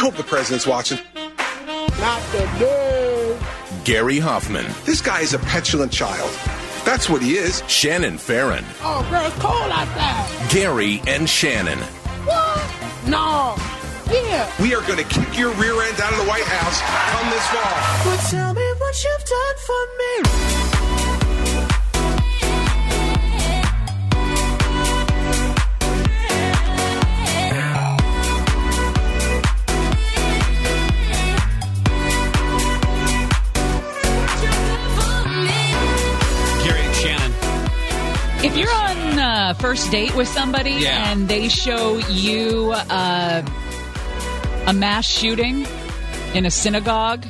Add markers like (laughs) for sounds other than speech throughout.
hope the president's watching. Not the news. Gary Hoffmann. This guy is a petulant child. That's what he is. Shannon Farren. Oh, girl, it's cold outside. Gary and Shannon. What? No. Yeah. We are going to kick your rear end out of the White House come this fall. But tell me what you've done for me. If you're on a first date with somebody Yeah. and they show you uh, a mass shooting in a synagogue,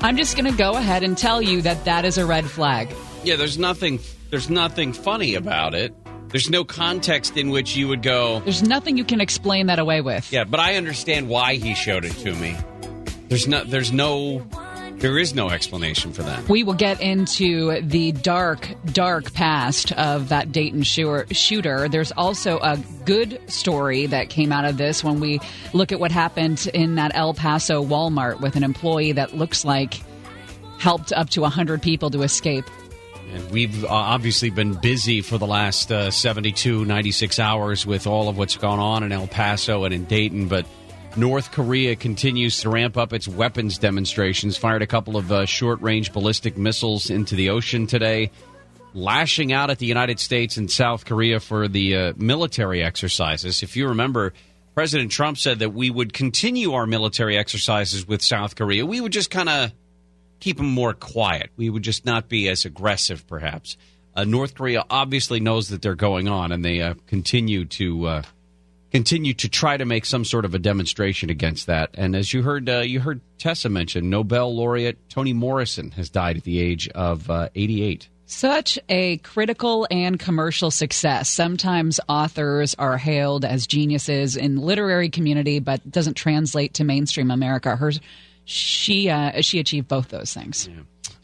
I'm just going to go ahead and tell you that that is a red flag. Yeah, there's nothing. There's nothing funny about it. There's no context in which you would go. There's nothing you can explain that away with. Yeah, but I understand why he showed it to me. There's no. There's no. There is no explanation for that. We will get into the dark, dark past of that Dayton shooter. There's also a good story that came out of this when we look at what happened in that El Paso Walmart with an employee that looks like helped up to 100 people to escape. And we've uh, obviously been busy for the last uh, 72, 96 hours with all of what's gone on in El Paso and in Dayton, but North Korea continues to ramp up its weapons demonstrations, fired a couple of uh, short range ballistic missiles into the ocean today, lashing out at the United States and South Korea for the uh, military exercises. If you remember, President Trump said that we would continue our military exercises with South Korea. We would just kind of keep them more quiet. We would just not be as aggressive, perhaps. Uh, North Korea obviously knows that they're going on, and they uh, continue to uh, continue to try to make some sort of a demonstration against that. And as you heard, uh, you heard Tessa mention, Nobel laureate Toni Morrison has died at the age of uh, 88. Such a critical and commercial success. Sometimes authors are hailed as geniuses in literary community, but doesn't translate to mainstream America. Her, she, uh, she achieved both those things.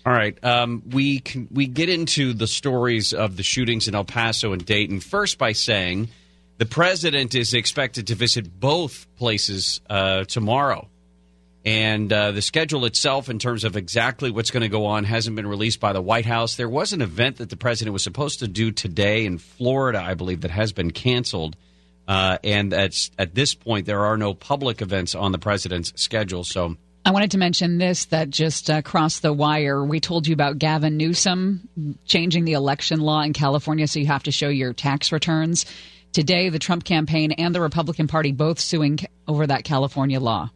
All right, um, we can, we get into the stories of the shootings in El Paso and Dayton first by saying the president is expected to visit both places uh, tomorrow, and uh, the schedule itself, in terms of exactly what's going to go on, hasn't been released by the White House. There was an event that the president was supposed to do today in Florida, I believe, that has been canceled. Uh, and that's, at this point, there are no public events on the president's schedule. So I wanted to mention this that just uh, crossed the wire. We told you about Gavin Newsom changing the election law in California so you have to show your tax returns. Today, the Trump campaign and the Republican Party both suing over that California law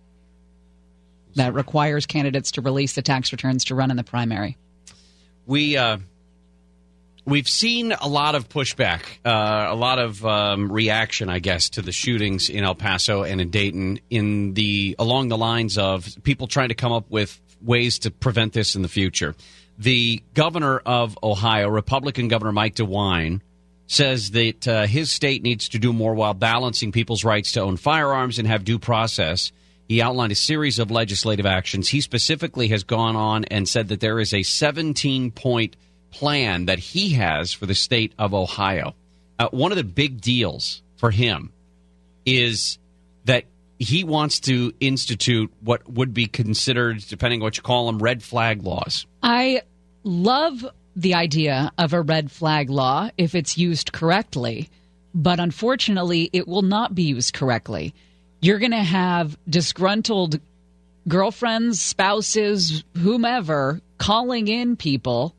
that requires candidates to release the tax returns to run in the primary. we uh, we've seen a lot of pushback, uh, a lot of um, reaction, I guess, to the shootings in El Paso and in Dayton, in the along the lines of people trying to come up with ways to prevent this in the future. The governor of Ohio, Republican Governor Mike DeWine, says that uh, his state needs to do more while balancing people's rights to own firearms and have due process. He outlined a series of legislative actions. He specifically has gone on and said that there is a 17 point plan that he has for the state of Ohio. Uh, one of the big deals for him is that he wants to institute what would be considered, depending on what you call them, red flag laws. I love the idea of a red flag law if it's used correctly, but unfortunately, it will not be used correctly. You're going to have disgruntled girlfriends, spouses, whomever calling in people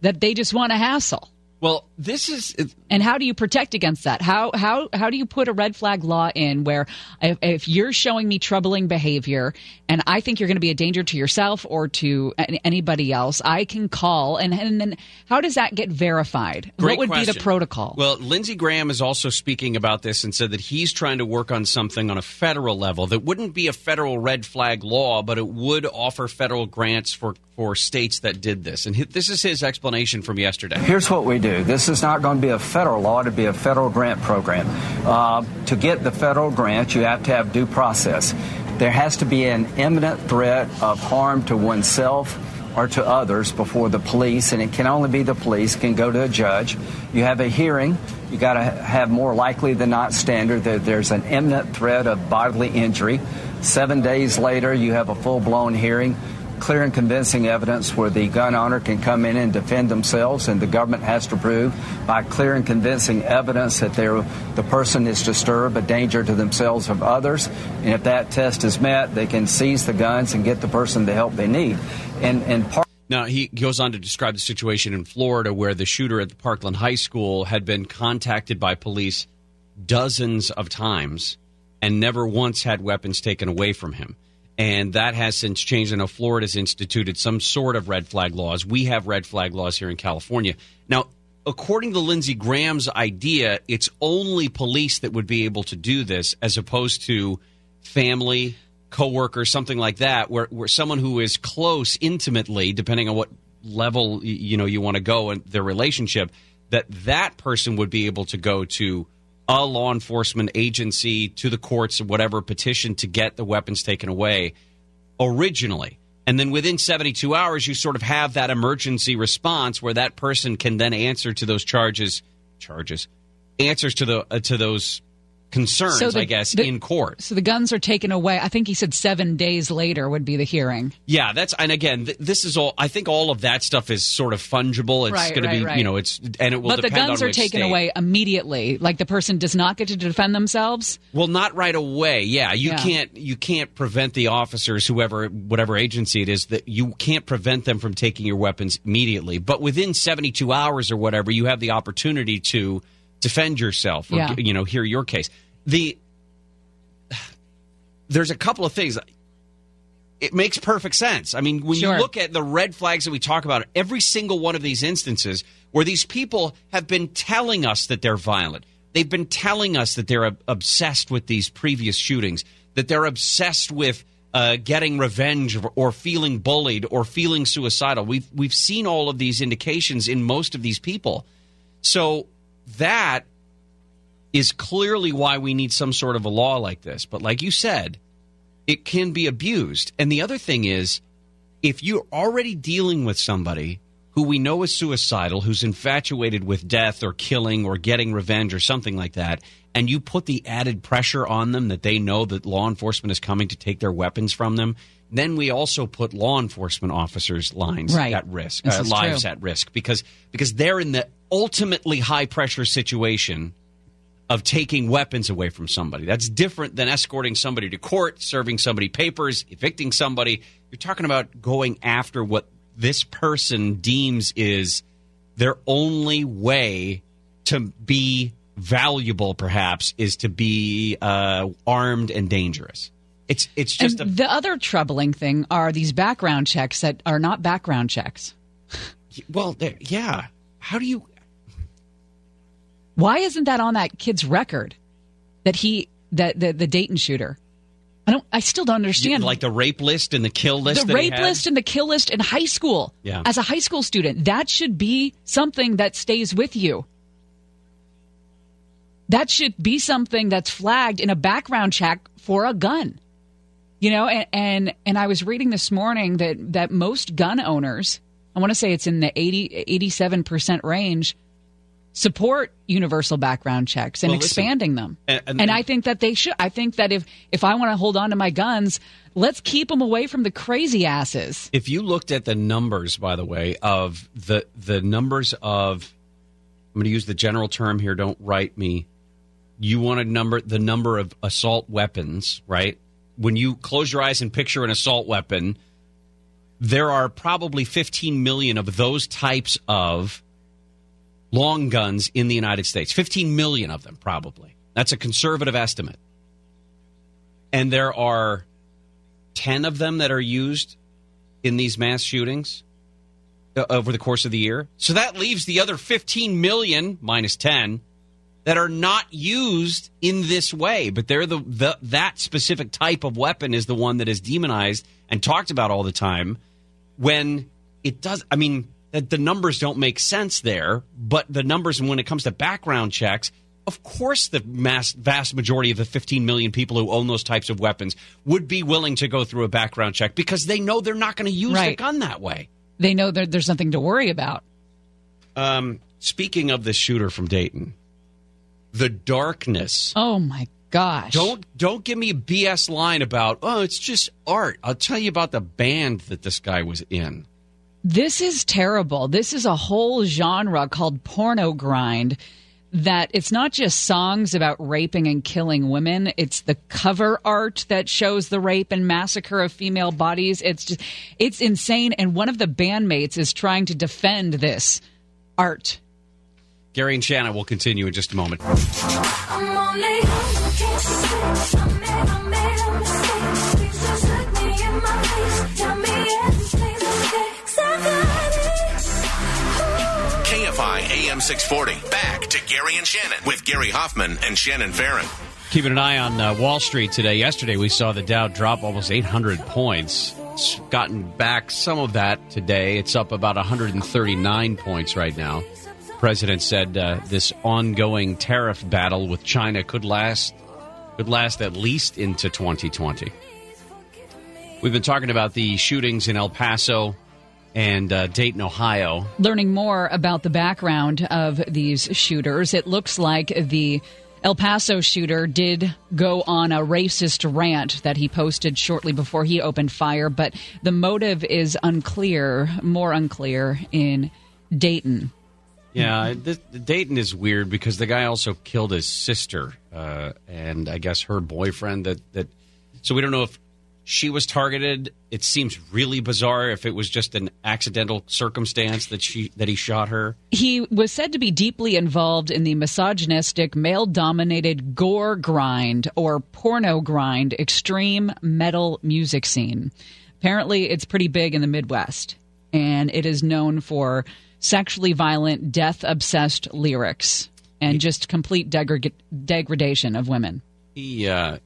that they just want to hassle. Well, this is And how do you protect against that? How how how do you put a red flag law in where if, if you're showing me troubling behavior and I think you're going to be a danger to yourself or to anybody else, I can call and and then how does that get verified? Great what would be the protocol? Well, Lindsey Graham is also speaking about this and said that he's trying to work on something on a federal level that wouldn't be a federal red flag law, but it would offer federal grants for, for states that did this. And this is his explanation from yesterday. Here's what we do. This is not going to be a federal law, to be a federal grant program. Uh, to get the federal grant, you have to have due process. There has to be an imminent threat of harm to oneself or to others before the police, and it can only be the police, can go to a judge. You have a hearing. You got to have more likely than not standard that there's an imminent threat of bodily injury. Seven days later, you have a full blown hearing clear and convincing evidence where the gun owner can come in and defend themselves, and the government has to prove by clear and convincing evidence that the person is disturbed, a danger to themselves or others. And if that test is met, they can seize the guns and get the person the help they need. And, and part now, he goes on to describe the situation in Florida where the shooter at the Parkland High School had been contacted by police dozens of times and never once had weapons taken away from him and that has since changed. I know Florida's instituted some sort of red flag laws. We have red flag laws here in California. Now, according to Lindsey Graham's idea, it's only police that would be able to do this, as opposed to family, coworkers, something like that, where, where someone who is close intimately, depending on what level you know you want to go in their relationship, that that person would be able to go to a law enforcement agency to the courts whatever petition to get the weapons taken away originally. And then within 72 hours, you sort of have that emergency response where that person can then answer to those charges, charges, answers to the uh, to those concerns, so the, I guess, the, in court. So the guns are taken away. I think he said seven days later would be the hearing. Yeah, that's and again, th- this is all. I think all of that stuff is sort of fungible. It's right, going right, to be, right. you know, it's and it will. But the guns are taken state. away immediately. Like the person does not get to defend themselves. Well, not right away. Yeah, you Yeah. can't. You can't prevent the officers, whoever, whatever agency it is, that you can't prevent them from taking your weapons immediately. But within seventy two hours or whatever, you have the opportunity to defend yourself or Yeah. you know hear your case. The there's a couple of things. It makes perfect sense. I mean, when Sure. you look at the red flags that we talk about, every single one of these instances where these people have been telling us that they're violent, they've been telling us that they're obsessed with these previous shootings, that they're obsessed with uh, getting revenge or, or feeling bullied or feeling suicidal. We've we've seen all of these indications in most of these people. So that is clearly why we need some sort of a law like this. But like you said, it can be abused. And the other thing is, if you're already dealing with somebody who we know is suicidal, who's infatuated with death or killing or getting revenge or something like that, and you put the added pressure on them that they know that law enforcement is coming to take their weapons from them, then we also put law enforcement officers' lines Right. at risk, uh, lives true. at risk because because they're in the ultimately high pressure situation of taking weapons away from somebody. That's different than escorting somebody to court, serving somebody papers, evicting somebody. You're talking about going after what this person deems is their only way to be valuable, perhaps, is to be uh, armed and dangerous. It's it's just a the other troubling thing are these background checks that are not background checks. well, yeah. How do you? Why isn't that on that kid's record? That he that the, the Dayton shooter. I don't. I still don't understand. Like the rape list and the kill list. the rape list and the kill list in high school. Yeah. As a high school student, that should be something that stays with you. That should be something that's flagged in a background check for a gun. You know, and and, and I was reading this morning that that most gun owners, I want to say it's in the 80 87% range, support universal background checks and Well, listen, expanding them. and- And, and- I think that they should. I think that if if I want to hold on to my guns, let's keep them away from the crazy asses. If you looked at the numbers, by the way, of the the numbers of, I'm going to use the general term here. Don't write me. You want to number the number of assault weapons, right? When you close your eyes and picture an assault weapon, there are probably 15 million of those types of long guns in the United States. 15 million of them, probably. That's a conservative estimate. And there are 10 of them that are used in these mass shootings uh, over the course of the year. So that leaves the other 15 million minus 10 that are not used in this way, but they're the, the that specific type of weapon is the one that is demonized and talked about all the time when it does I mean the, the numbers don't make sense there, but the numbers when it comes to background checks of course, the mass, vast majority of the 15 million people who own those types of weapons would be willing to go through a background check because they know they're not going to use the gun that way. they know that there's nothing to worry about. Um, speaking of the shooter from Dayton, the darkness. Oh my gosh! Don't don't give me a BS line about oh it's just art. I'll tell you about the band that this guy was in. This is terrible. This is a whole genre called porno grind that it's not just songs about raping and killing women it's the cover art that shows the rape and massacre of female bodies it's just it's insane and one of the bandmates is trying to defend this art Gary and Shannon will continue in just a moment. KFI AM 640. Back to Gary and Shannon with Gary Hoffmann and Shannon Farren. Keeping an eye on uh, Wall Street today. Yesterday, we saw the Dow drop almost 800 points. It's gotten back some of that today. It's up about 139 points right now. President said uh, this ongoing tariff battle with China could last could last at least into 2020. We've been talking about the shootings in El Paso and uh, Dayton, Ohio. learning more about the background of these shooters it looks like the El Paso shooter did go on a racist rant that he posted shortly before he opened fire, but the motive is unclear, more unclear in Dayton. Yeah, this, Dayton is weird because the guy also killed his sister uh, and I guess her boyfriend. That that so we don't know if she was targeted. It seems really bizarre if it was just an accidental circumstance that she that he shot her. He was said to be deeply involved in the misogynistic, male dominated gore grind or porno grind extreme metal music scene. Apparently, it's pretty big in the Midwest, and it is known for sexually violent, death obsessed lyrics and just complete degra- degradation of women. He uh,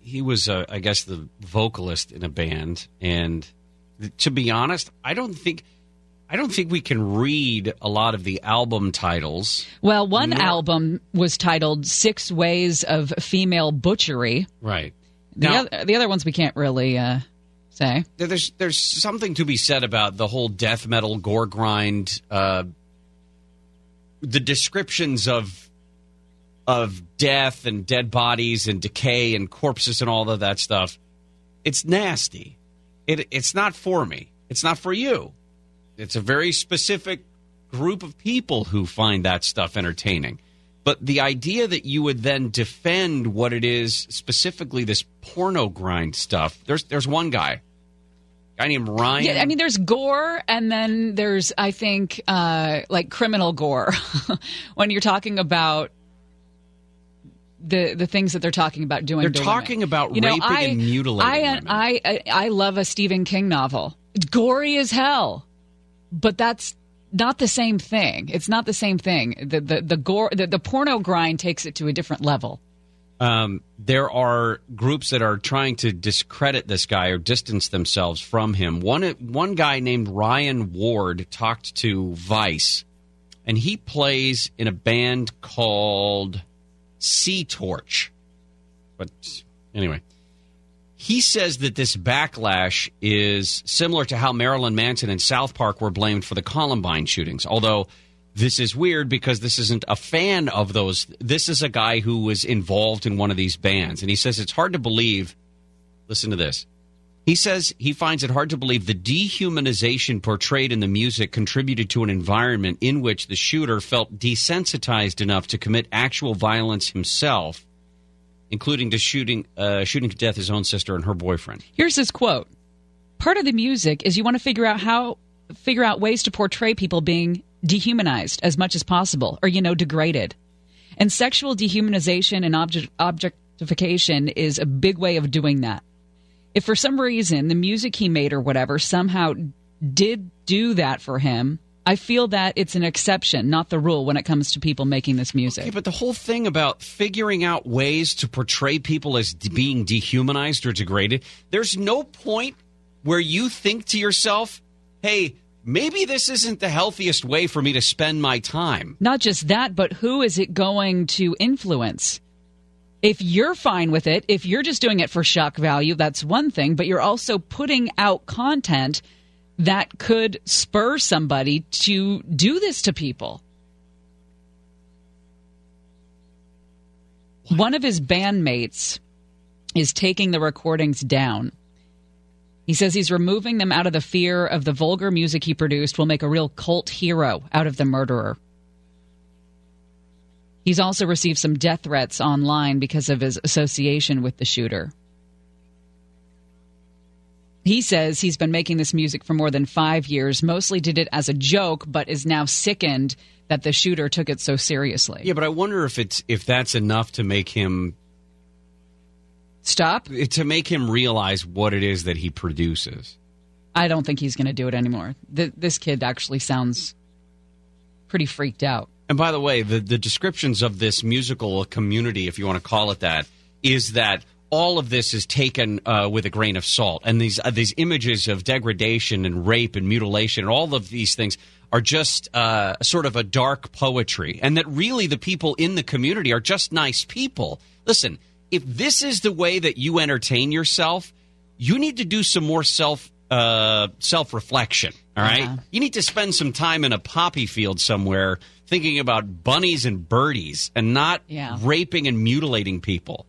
he was, uh, I guess, the vocalist in a band, and to be honest, I don't think. I don't think we can read a lot of the album titles. Well, one No. album was titled Six Ways of Female Butchery. Right. The, Now- other, the other ones we can't really uh, say. There's there's something to be said about the whole death metal gore grind. Uh, the descriptions of of death and dead bodies and decay and corpses and all of that stuff. It's nasty. It it's not for me. It's not for you. It's a very specific group of people who find that stuff entertaining. But the idea that you would then defend what it is, specifically this porno grind stuff. There's there's one guy, guy named Ryan. Yeah, I mean, there's gore, and then there's, I think, uh, like criminal gore. (laughs) when you're talking about the the things that they're talking about doing, They're talking women. about you know, raping I, and mutilating I. I, I I love a Stephen King novel. It's gory as hell, but that's not the same thing. It's not the same thing. The the the gore, the, the porno grind takes it to a different level. Um, there are groups that are trying to discredit this guy or distance themselves from him. One one guy named Ryan Ward talked to Vice, and he plays in a band called Sea Torch. But anyway, he says that this backlash is similar to how Marilyn Manson and South Park were blamed for the Columbine shootings. Although this is weird because this isn't a fan of those. This is a guy who was involved in one of these bands. And he says it's hard to believe. Listen to this. He says he finds it hard to believe the dehumanization portrayed in the music contributed to an environment in which the shooter felt desensitized enough to commit actual violence himself, including to shooting uh, shooting to death his own sister and her boyfriend. Here's his quote. Part of the music is you want to figure out how figure out ways to portray people being dehumanized as much as possible or you know degraded. And sexual dehumanization and object, objectification is a big way of doing that. If for some reason the music he made or whatever somehow did do that for him, I feel that it's an exception, not the rule when it comes to people making this music. Okay, but the whole thing about figuring out ways to portray people as de- being dehumanized or degraded, there's no point where you think to yourself, hey, maybe this isn't the healthiest way for me to spend my time. Not just that, but who is it going to influence? If you're fine with it, if you're just doing it for shock value, that's one thing, but you're also putting out content that could spur somebody to do this to people. One of his bandmates is taking the recordings down. He says he's removing them out of the fear of the vulgar music he produced will make a real cult hero out of the murderer. He's also received some death threats online because of his association with the shooter. He says he's been making this music for more than five years, mostly did it as a joke, but is now sickened that the shooter took it so seriously. Yeah, but I wonder if it's if that's enough to make him Stop? to make him realize what it is that he produces. I don't think he's going to do it anymore. Th- this kid actually sounds pretty freaked out. And by the way, the, the descriptions of this musical community, if you want to call it that, is that all of this is taken uh, with a grain of salt, and these uh, these images of degradation and rape and mutilation, and all of these things are just uh, sort of a dark poetry, and that really the people in the community are just nice people. Listen, if this is the way that you entertain yourself, you need to do some more self uh, self reflection. All right, Yeah. you need to spend some time in a poppy field somewhere thinking about bunnies and birdies, and not Yeah. raping and mutilating people.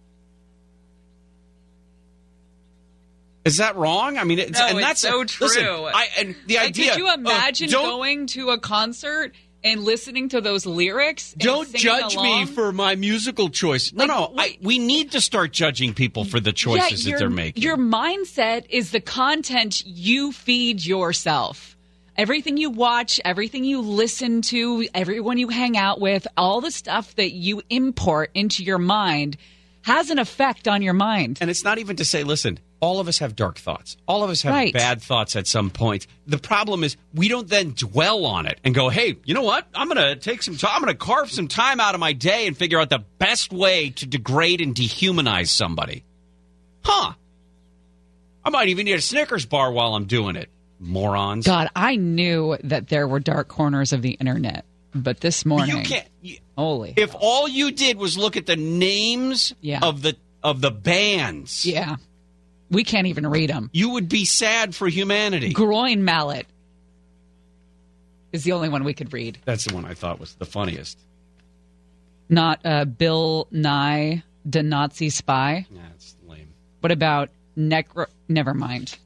Is that wrong? I mean, it's, No, and it's that's so listen, true. I, and the Like, idea. could you imagine going to a concert and listening to those lyrics? Don't judge me for my musical choice. No, Like, no. what- I, we need to start judging people for the choices Yeah, that they're making. Your mindset is the content you feed yourself. Everything you watch, everything you listen to, everyone you hang out with, all the stuff that you import into your mind has an effect on your mind. And it's not even to say, listen, all of us have dark thoughts. All of us have Right. bad thoughts at some point. The problem is we don't then dwell on it and go, hey, you know what? I'm going to take some time. I'm going to carve some time out of my day and figure out the best way to degrade and dehumanize somebody. Huh. I might even need a Snickers bar while I'm doing it. Morons. God, I knew that there were dark corners of the internet, but this morning, You can't. You, holy, if all you did was look at the names Yeah. of the of the bands, yeah, we can't even read them. you would be sad for humanity. Groin mallet is the only one we could read. That's the one I thought was the funniest. Not uh, Bill Nye, the Nazi spy. Yeah, it's lame. What about necro? Never mind.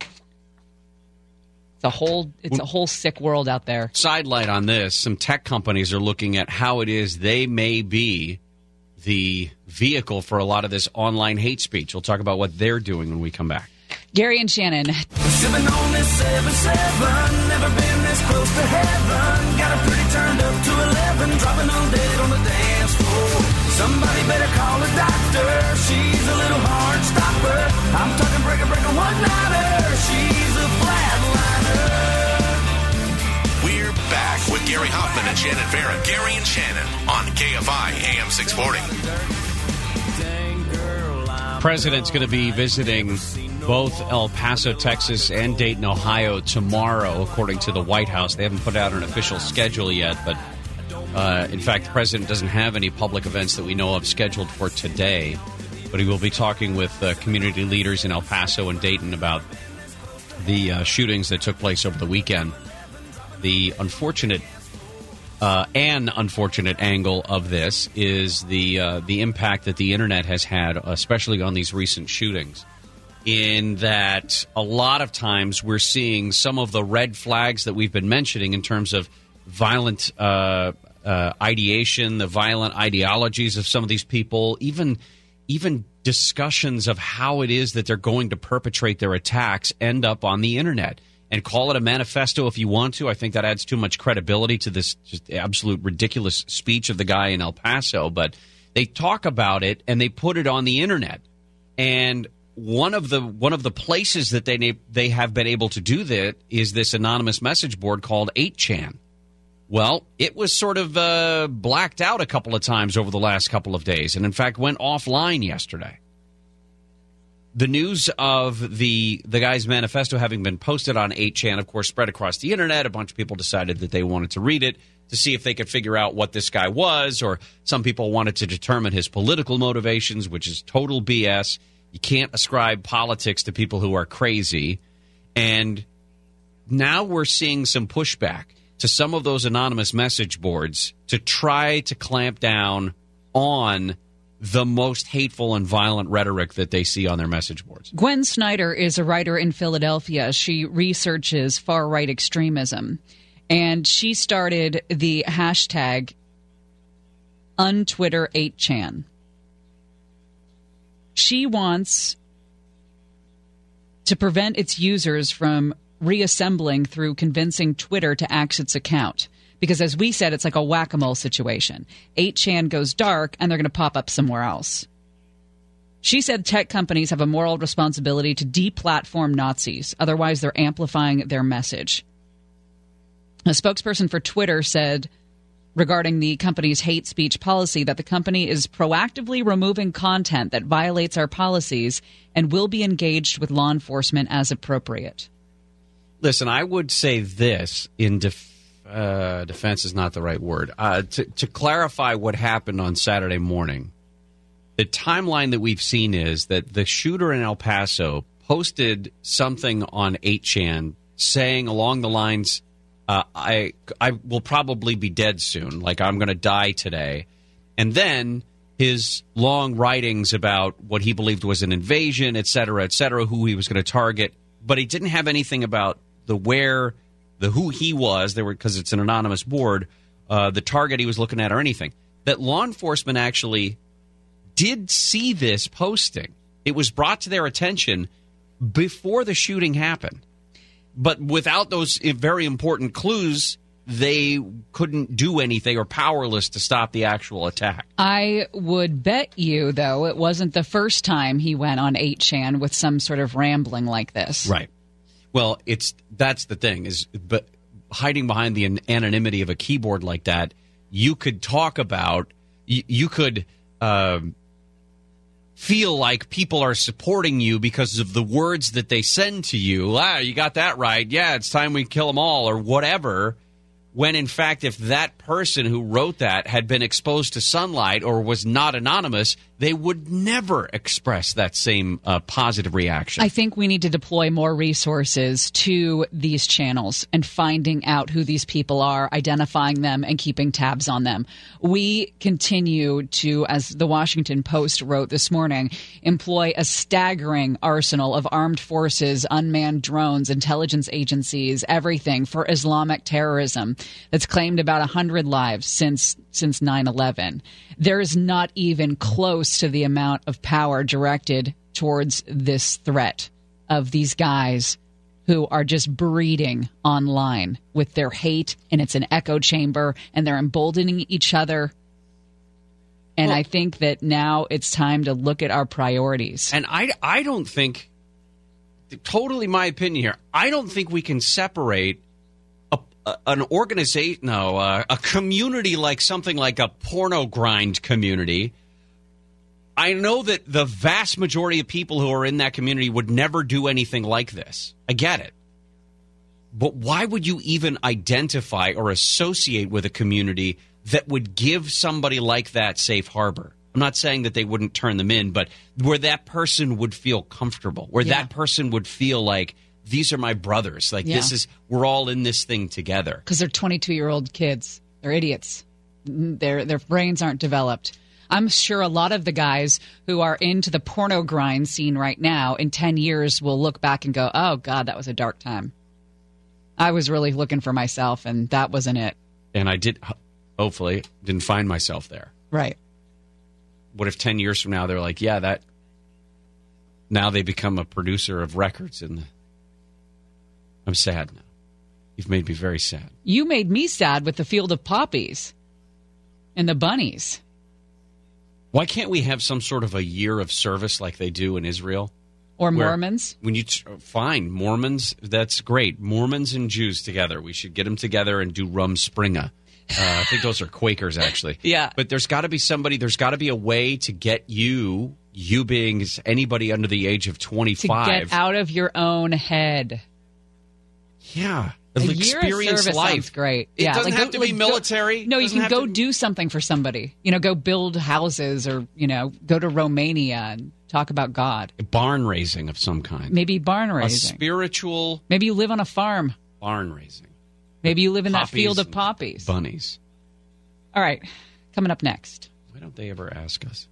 It's a whole. It's a whole sick world out there. Sidelight on this: some tech companies are looking at how it is they may be the vehicle for a lot of this online hate speech. We'll talk about what they're doing when we come back. Gary and Shannon. Sipping on this 7-7, never been this close to heaven. Got a pretty turned up to 11, dropping on dead on the dance floor. Somebody better call a doctor, she's a little hard stopper. I'm talking breaker, breaker, one-nighter, she's a flatliner. We're back with Gary Hoffmann and Shannon Farren. Gary and Shannon on KFI AM 640. President's going to be visiting both El Paso, Texas, and Dayton, Ohio tomorrow, according to the White House. They haven't put out an official schedule yet, but uh, in fact, the president doesn't have any public events that we know of scheduled for today. But he will be talking with uh, community leaders in El Paso and Dayton about the uh, shootings that took place over the weekend. The unfortunate uh, an unfortunate angle of this is the uh, the impact that the internet has had, especially on these recent shootings. In that, a lot of times we're seeing some of the red flags that we've been mentioning in terms of violent uh, uh, ideation, the violent ideologies of some of these people, even even discussions of how it is that they're going to perpetrate their attacks end up on the internet and call it a manifesto if you want to. I think that adds too much credibility to this absolute ridiculous speech of the guy in El Paso. But they talk about it and they put it on the internet. And one of the one of the places that they they have been able to do that is this anonymous message board called 8chan. Well, it was sort of uh, blacked out a couple of times over the last couple of days, and in fact went offline yesterday the news of the the guy's manifesto having been posted on 8chan, of course, spread across the internet. A bunch of people decided that they wanted to read it to see if they could figure out what this guy was, or some people wanted to determine his political motivations, which is total BS. You can't ascribe politics to people who are crazy. And now we're seeing some pushback to some of those anonymous message boards to try to clamp down on the most hateful and violent rhetoric that they see on their message boards. Gwen Snyder is a writer in Philadelphia. She researches far right extremism. And she started the hashtag untwitter8chan. She wants to prevent its users from reassembling through convincing Twitter to axe its account. Because as we said, it's like a whack a mole situation. 8chan goes dark and they're going to pop up somewhere else. She said tech companies have a moral responsibility to deplatform Nazis, otherwise, they're amplifying their message. A spokesperson for Twitter said regarding the company's hate speech policy that the company is proactively removing content that violates our policies and will be engaged with law enforcement as appropriate. Listen, I would say this in def- uh, defense is not the right word. Uh, to, to clarify what happened on Saturday morning, the timeline that we've seen is that the shooter in El Paso posted something on 8chan saying along the lines, uh, I, I will probably be dead soon, like I'm going to die today. And then his long writings about what he believed was an invasion, et cetera, et cetera, who he was going to target, but he didn't have anything about the where, the who he was. There were because it's an anonymous board, uh, the target he was looking at, or anything. That law enforcement actually did see this posting. It was brought to their attention before the shooting happened, but without those very important clues, they couldn't do anything or powerless to stop the actual attack. I would bet you, though, it wasn't the first time he went on 8chan with some sort of rambling like this. Right. Well, it's that's the thing is, but hiding behind the anonymity of a keyboard like that, you could talk about, you, you could um, feel like people are supporting you because of the words that they send to you. Ah, you got that right. Yeah, it's time we kill them all or whatever. When in fact, if that person who wrote that had been exposed to sunlight or was not anonymous, they would never express that same uh, positive reaction. I think we need to deploy more resources to these channels and finding out who these people are, identifying them, and keeping tabs on them. We continue to, as the Washington Post wrote this morning, employ a staggering arsenal of armed forces, unmanned drones, intelligence agencies, everything for Islamic terrorism that's claimed about 100 lives since since 9/11. There is not even close to the amount of power directed towards this threat of these guys who are just breeding online with their hate and it's an echo chamber and they're emboldening each other. And Well- I think that now it's time to look at our priorities. And I, I don't think, totally my opinion here, I don't think we can separate a, a, an organization, no, uh, a community like something like a porno grind community. I know that the vast majority of people who are in that community would never do anything like this. I get it. But why would you even identify or associate with a community that would give somebody like that safe harbor? I'm not saying that they wouldn't turn them in, but where that person would feel comfortable, where Yeah. that person would feel like these are my brothers. Like this is we're all in this thing together. because they're 22 year old kids. They're idiots. Their their brains aren't developed. I'm sure a lot of the guys who are into the porno grind scene right now in 10 years will look back and go, "Oh God, that was a dark time. I was really looking for myself, and that wasn't it." And I did hopefully didn't find myself there. Right. What if 10 years from now they're like, yeah, that now they become a producer of records and I'm sad now. You've made me very sad. You made me sad with the field of poppies and the bunnies. Why can't we have some sort of a year of service like they do in Israel? Or Mormons. When you fine Mormons, that's great. Mormons and Jews together. We should get them together and do Rumspringa. Uh, I think those are Quakers, (laughs) actually. Yeah. But there's got to be somebody. There's got to be a way to get you, you being anybody under the age of To 25, get out of your own head. yeah, A year of experience service life. sounds great. It yeah, doesn't like, have go- to be like, go- military. no, you can go to- do something for somebody. You know, go build houses or you know, go to Romania and talk about God. barn raising of some kind. Maybe barn raising. a raising. spiritual. Maybe you live on a farm. Barn raising. Maybe you live in that field of poppies. Bunnies. All right, coming up next. Why don't they ever ask us?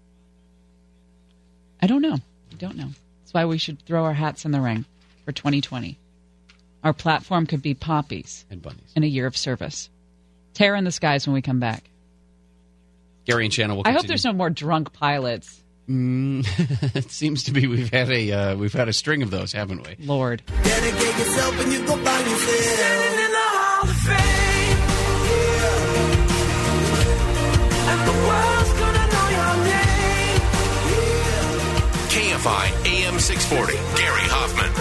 I don't know. I don't know. That's why we should throw our hats in the ring for 2020. Our platform could be poppies And bunnies. in a year of service. Terror in the skies when we come back. Gary and Shannon will I hope there's no more drunk pilots. (laughs) it seems to be we've had a uh, we've had a string of those, haven't we? Lord. Dedicate yourself and you go find yourself. Standing in the Hall of Fame. And the world's gonna know your name. KFI AM 640. Gary Hoffmann.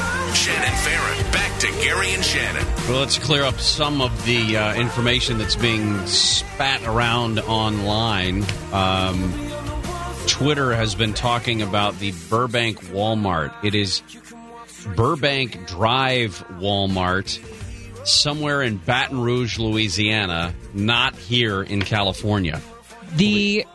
Shannon Farren. Back to Gary and Shannon. Well, let's clear up some of the uh, information that's being spat around online. Um, Twitter has been talking about the Burbank Walmart. It is Burbank Drive Walmart, somewhere in Baton Rouge, Louisiana, not here in California. The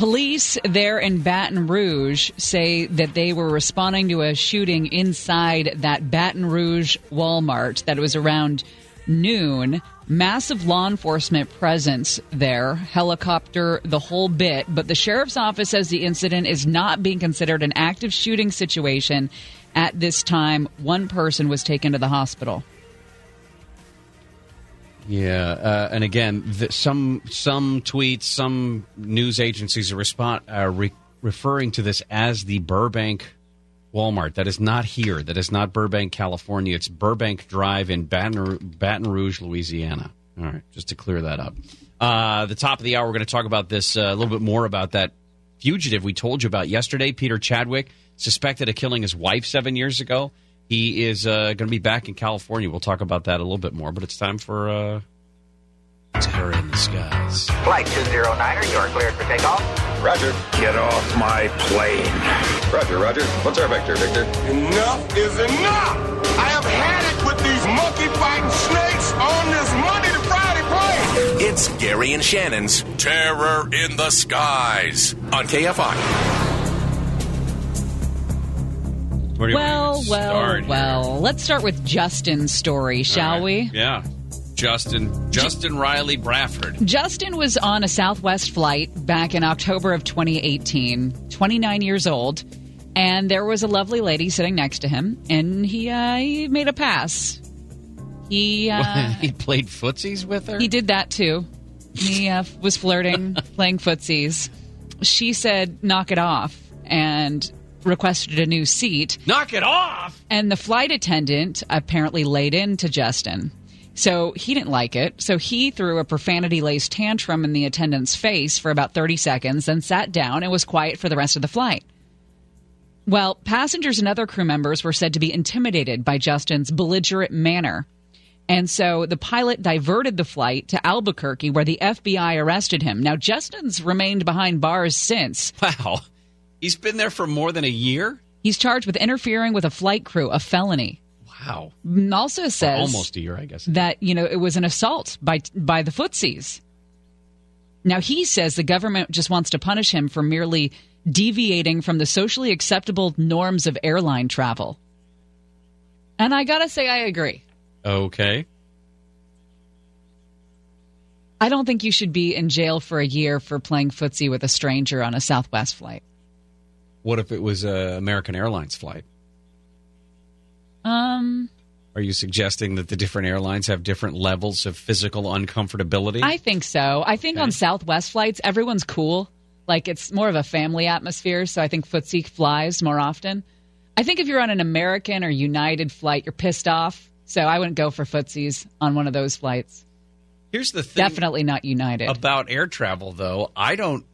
police there in Baton Rouge say that they were responding to a shooting inside that Baton Rouge Walmart, that was around noon. Massive law enforcement presence there, helicopter, the whole bit. But the sheriff's office says the incident is not being considered an active shooting situation. At this time, one person was taken to the hospital. Yeah, uh, and again, th- some some tweets, some news agencies are respond re- referring to this as the Burbank Walmart. That is not here. That is not Burbank, California. It's Burbank Drive in Baton, Baton Rouge, Louisiana. All right, just to clear that up. Uh, the top of the hour, we're going to talk about this uh, a little bit more about that fugitive we told you about yesterday, Peter Chadwick, suspected of killing his wife seven years ago. He is uh, going to be back in California. We'll talk about that a little bit more, but it's time for uh, Terror in the Skies. Flight 209er, you are cleared for takeoff. Roger. Get off my plane. Roger, Roger. What's our vector, Victor? Enough is enough. I have had it with these monkey fighting snakes on this Monday to Friday plane. It's Gary and Shannon's Terror in the Skies on KFI. Well, well, well. Let's start with Justin's story, shall All right. we? Yeah. Justin Justin Riley Bradford. Justin was on a Southwest flight back in October of 2018, 29 years old, and there was a lovely lady sitting next to him, and he, uh, he made a pass. He uh, (laughs) he played footsies with her. he did that too. He uh, was flirting, (laughs) playing footsies. She said, "Knock it off," and requested a new seat. Knock it off. And the flight attendant apparently laid into Justin. So he didn't like it. So he threw a profanity laced tantrum in the attendant's face for about 30 seconds, then sat down and was quiet for the rest of the flight. Well, passengers and other crew members were said to be intimidated by Justin's belligerent manner. And so the pilot diverted the flight to Albuquerque, where the FBI arrested him. Now, Justin's remained behind bars since. Wow. He's been there for more than a year? He's charged with interfering with a flight crew, a felony. Wow. Also says Almost a year, I guess. that you know it was an assault by by the footsies. Now he says the government just wants to punish him for merely deviating from the socially acceptable norms of airline travel. And I gotta say, I agree. Okay. I don't think you should be in jail for a year for playing footsie with a stranger on a Southwest flight. What if it was a American Airlines flight? Um, Are you suggesting that the different airlines have different levels of physical uncomfortability? I think so. I think on Southwest flights, everyone's cool. Like it's more of a family atmosphere, so I think footsie flies more often. I think if you're on an American or United flight, you're pissed off. So I wouldn't go for footsies on one of those flights. Here's the thing Definitely not United. about air travel though. I don't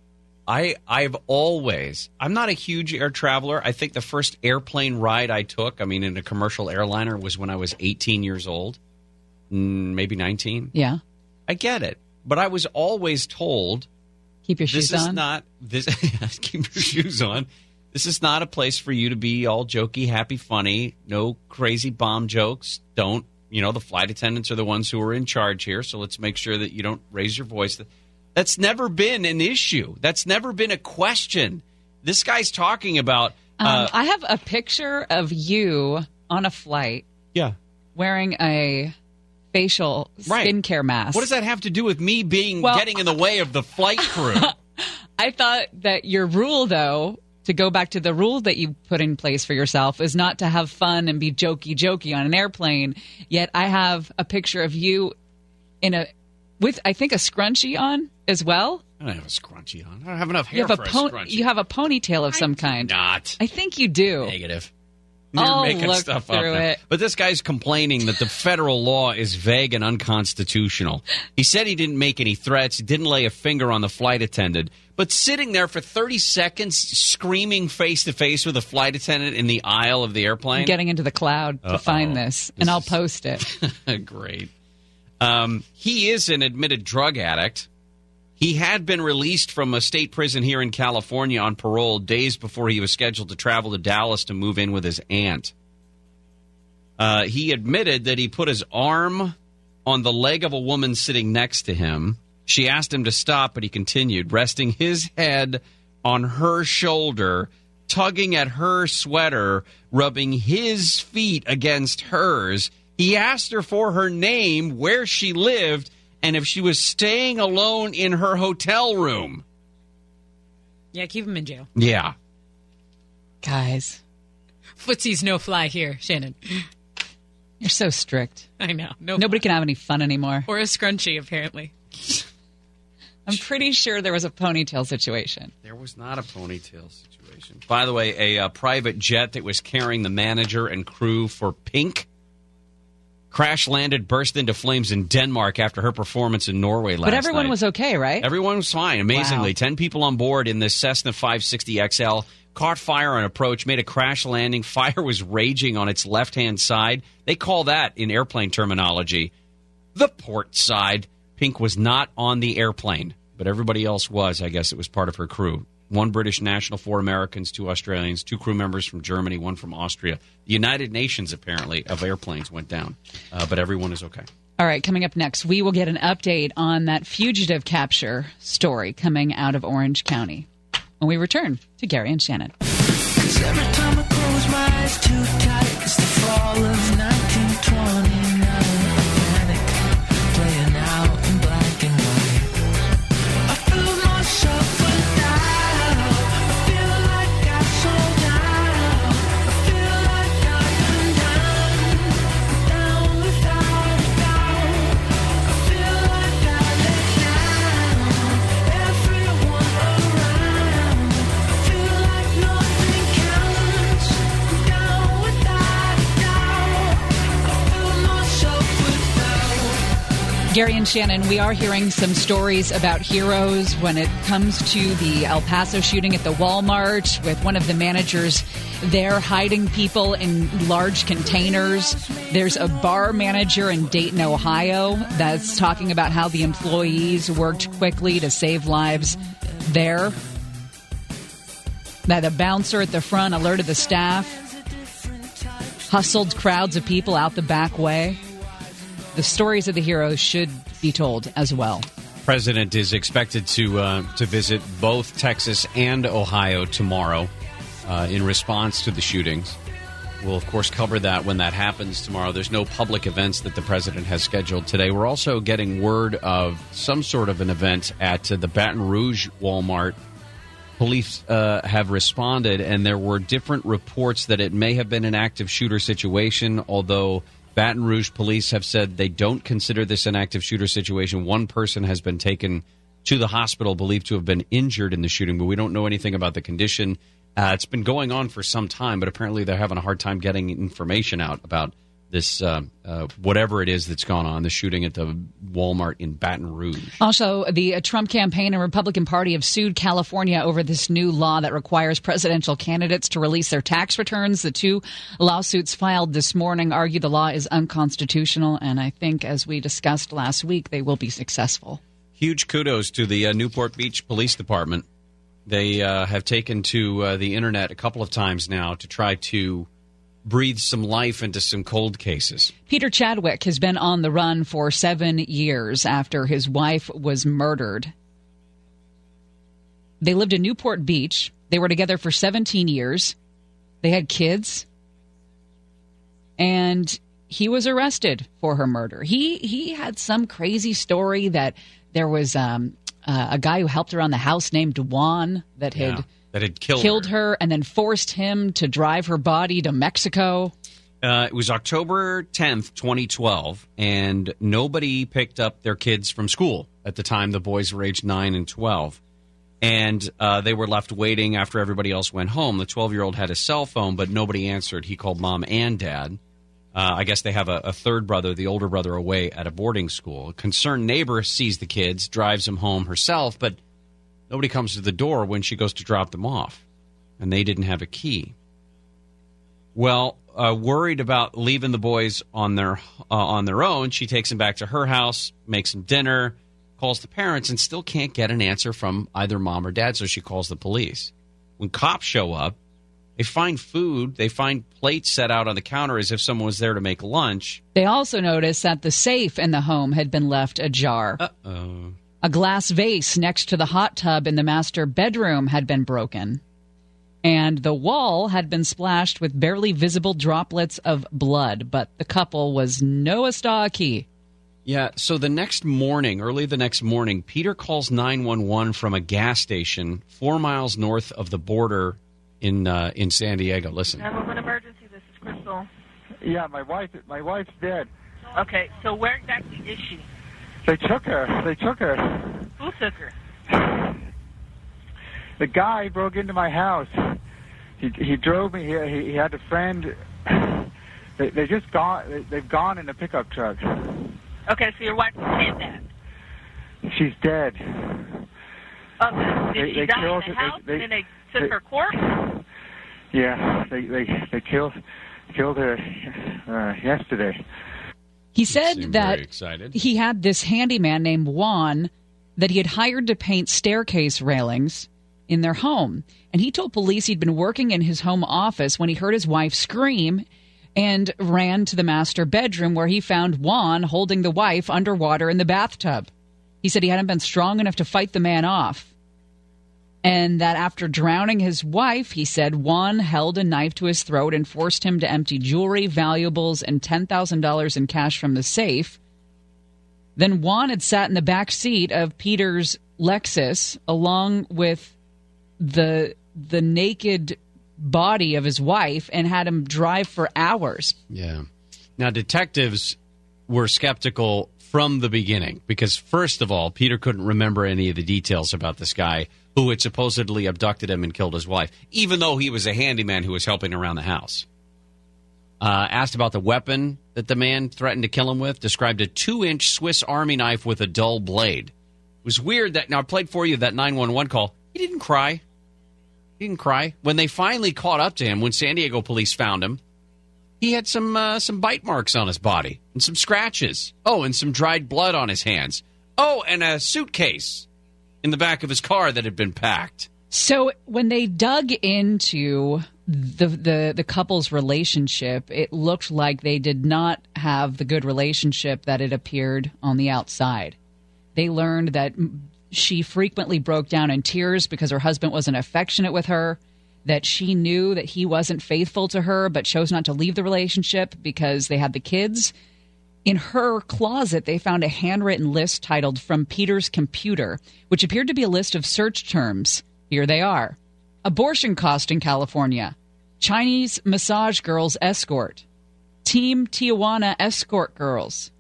I I've always I'm not a huge air traveler. I think the first airplane ride I took, I mean in a commercial airliner was when I was 18 years old. Mm, maybe 19. yeah. I get it. But I was always told Keep your shoes this shoes is not this (laughs) keep your shoes on. This is not a place for you to be all jokey, happy, funny. No crazy bomb jokes. Don't you know the flight attendants are the ones who are in charge here, so let's make sure that you don't raise your voice. That's never been an issue. That's never been a question. This guy's talking about um, uh, I have a picture of you on a flight yeah. wearing a facial Right. skincare mask. What does that have to do with me being Well- getting in the way of the flight crew? (laughs) I thought that your rule, though, to go back to the rule that you put in place for yourself, is not to have fun and be jokey jokey on an airplane. Yet I have a picture of you in a with I think a scrunchie on as well. I don't have a scrunchie on. I don't have enough hair You have a for pon- a scrunchie. you have a ponytail of some kind. not I think you do. negative. I'll making look stuff up. through now. it. But this guy's complaining that the federal law is vague and unconstitutional. He said he didn't make any threats, didn't lay a finger on the flight attendant, but sitting there for 30 seconds screaming face to face with a flight attendant in the aisle of the airplane. Getting into the cloud to Uh-oh. find this, and I'll post it. (laughs) Great. Um, he is an admitted drug addict. He had been released from a state prison here in California on parole days before he was scheduled to travel to Dallas to move in with his aunt. Uh, he admitted that he put his arm on the leg of a woman sitting next to him. She asked him to stop, but he continued, resting his head on her shoulder, tugging at her sweater, rubbing his feet against hers. He asked her for her name, where she lived, and if she was staying alone in her hotel room. Yeah, keep him in jail. Yeah. Guys, Footsie's no fly here, Shannon. you're so strict. I know. No Nobody can have any fun anymore. Or a scrunchie, apparently. I'm pretty sure there was a ponytail situation. There was not a ponytail situation. By the way, a uh, private jet that was carrying the manager and crew for Pink crash landed, burst into flames in Denmark after her performance in Norway last night. But everyone night. was okay, right? Everyone was fine. Amazingly, Wow. ten people on board in this Cessna 560 XL caught fire on approach, made a crash landing. (laughs) Fire was raging on its left hand side. They call that in airplane terminology the port side. Pink was not on the airplane, but everybody else was. I guess it was part of her crew. One British national, four Americans, two Australians, two crew members from Germany, one from Austria. The United Nations, apparently, of airplanes went down, uh, but everyone is okay. All right, coming up next, we will get an update on that fugitive capture story coming out of Orange County when we return to Gary and Shannon. Gary and Shannon, we are hearing some stories about heroes when it comes to the El Paso shooting at the Walmart with one of the managers there hiding people in large containers. There's a bar manager in Dayton, Ohio that's talking about how the employees worked quickly to save lives there. That the bouncer at the front alerted the staff, hustled crowds of people out the back way the stories of the heroes should be told as well. President is expected to uh, to visit both Texas and Ohio tomorrow uh, in response to the shootings. We'll of course cover that when that happens tomorrow. There's no public events that the president has scheduled today. We're also getting word of some sort of an event at the Baton Rouge Walmart. Police uh, have responded, and there were different reports that it may have been an active shooter situation, although Baton Rouge police have said they don't consider this an active shooter situation. One person has been taken to the hospital, believed to have been injured in the shooting, but we don't know anything about the condition. Uh, it's been going on for some time, but apparently they're having a hard time getting information out about this, uh, uh, whatever it is that's gone on, the shooting at the Walmart in Baton Rouge. Also, the uh, Trump campaign and Republican Party have sued California over this new law that requires presidential candidates to release their tax returns. The two lawsuits filed this morning argue the law is unconstitutional, and I think, as we discussed last week, they will be successful. Huge kudos to the uh, Newport Beach Police Department. They uh, have taken to uh, the internet a couple of times now to try to breathe some life into some cold cases. Peter Chadwick has been on the run for seven years after his wife was murdered. They lived in Newport Beach. They were together for 17 years. They had kids. And he was arrested for her murder. He he had some crazy story that there was um, uh, a guy who helped around the house named Juan that had Yeah, that had killed, killed her. her and then forced him to drive her body to Mexico. Uh, it was October 10th, 2012, and nobody picked up their kids from school at the time. The boys were aged 9 and 12. And uh, they were left waiting after everybody else went home. The 12 year old had a cell phone, but nobody answered. He called mom and dad. Uh, I guess they have a, a third brother, the older brother, away at a boarding school. A concerned neighbor sees the kids, drives them home herself, but nobody comes to the door when she goes to drop them off. And they didn't have a key. Well, uh, worried about leaving the boys on their uh, on their own, she takes them back to her house, makes them dinner, calls the parents, and still can't get an answer from either mom or dad. So she calls the police. When cops show up, they find food. They find plates set out on the counter as if someone was there to make lunch. They also notice that the safe in the home had been left ajar. Uh oh, A glass vase next to the hot tub in the master bedroom had been broken. And the wall had been splashed with barely visible droplets of blood, but the couple was Noah Stocky. Yeah, so the next morning, early the next morning, Peter calls 911 from a gas station 4 miles north of the border in uh, in San Diego. Listen. 911 emergency. This is Crystal. Yeah, my wife. My wife's dead. Okay, so where exactly is she? They took her. They took her. Who took her? The guy broke into my house. He he drove me here. He, he had a friend. They they just gone. They, they've gone in a pickup truck. Okay, so your wife is dead then. She's dead. Okay. Did They- she they die killed in the her- house they- and then they took they- her corpse? Yeah, they they they killed killed her uh, yesterday. He said seemed that he had this handyman named Juan that he had hired to paint staircase railings in their home. And he told police he'd been working in his home office when he heard his wife scream and ran to the master bedroom where he found Juan holding the wife underwater in the bathtub. He said he hadn't been strong enough to fight the man off. And that after drowning his wife, he said Juan held a knife to his throat and forced him to empty jewelry, valuables, and $10,000 in cash from the safe. Then Juan had sat in the back seat of Peter's Lexus along with the the naked body of his wife and had him drive for hours. Yeah. Now, detectives were skeptical from the beginning because, first of all, Peter couldn't remember any of the details about this guy who had supposedly abducted him and killed his wife, even though he was a handyman who was helping around the house. Uh, asked about the weapon that the man threatened to kill him with, described a two inch Swiss Army knife with a dull blade. It was weird that, now I played for you that 911 call. He didn't cry. He didn't cry. When they finally caught up to him, when San Diego police found him, he had some uh, some bite marks on his body and some scratches. Oh, and some dried blood on his hands. Oh, and a suitcase in the back of his car that had been packed. So when they dug into the the the couple's relationship, it looked like they did not have the good relationship that it appeared on the outside. They learned that she frequently broke down in tears because her husband wasn't affectionate with her, that she knew that he wasn't faithful to her but chose not to leave the relationship because they had the kids. In her closet, they found a handwritten list titled From Peter's Computer, which appeared to be a list of search terms. Here they are Abortion cost in California, Chinese massage girls escort, Team Tijuana escort girls,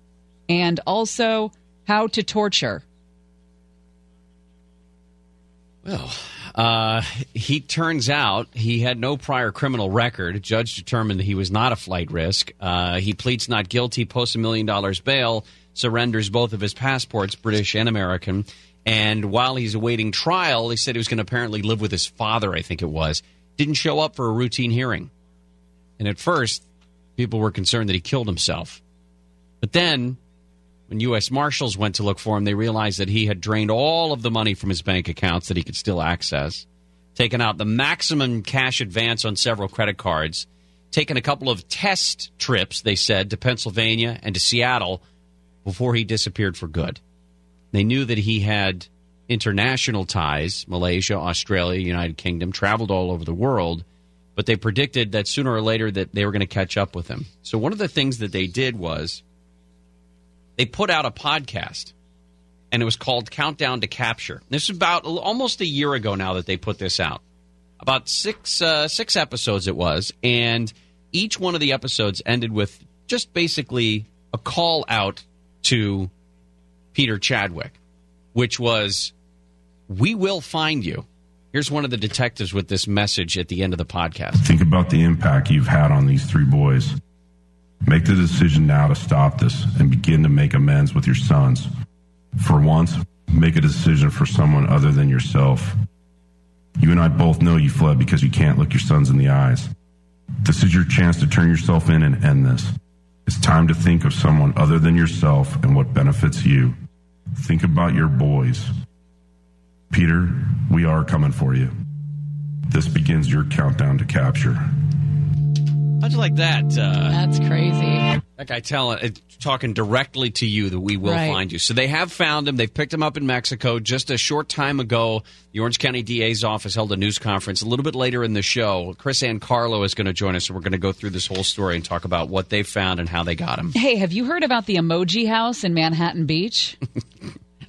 and also how to torture. Well, uh, he turns out he had no prior criminal record. A judge determined that he was not a flight risk. Uh, he pleads not guilty, posts a million dollars bail, surrenders both of his passports, British and American. And while he's awaiting trial, he said he was going to apparently live with his father, I think it was. Didn't show up for a routine hearing. And at first, people were concerned that he killed himself. But then, when U.S. Marshals went to look for him, they realized that he had drained all of the money from his bank accounts that he could still access, taken out the maximum cash advance on several credit cards, taken a couple of test trips, they said, to Pennsylvania and to Seattle before he disappeared for good. They knew that he had international ties Malaysia, Australia, United Kingdom, traveled all over the world. but they predicted that sooner or later that they were going to catch up with him. So one of the things that they did was they put out a podcast and it was called Countdown to Capture. This is about almost a year ago now that they put this out. About six uh, six episodes it was, and each one of the episodes ended with just basically a call out to Peter Chadwick, which was, "We will find you." Here's one of the detectives with this message at the end of the podcast. Think about the impact you've had on these three boys. Make the decision now to stop this and begin to make amends with your sons. For once, make a decision for someone other than yourself. You and I both know you fled because you can't look your sons in the eyes. This is your chance to turn yourself in and end this. It's time to think of someone other than yourself and what benefits you. Think about your boys. Peter, we are coming for you. This begins your countdown to capture. How'd you like that? Uh, That's crazy. That guy telling, uh, talking directly to you that we will Right. find you. So they have found him. They've picked him up in Mexico. Just a short time ago, the Orange County DA's office held a news conference. A little bit later in the show, Kris Ankarlo is going to join us, and we're going to go through this whole story and talk about what they found and how they got him. Hey, have you heard about the emoji house in Manhattan Beach? (laughs)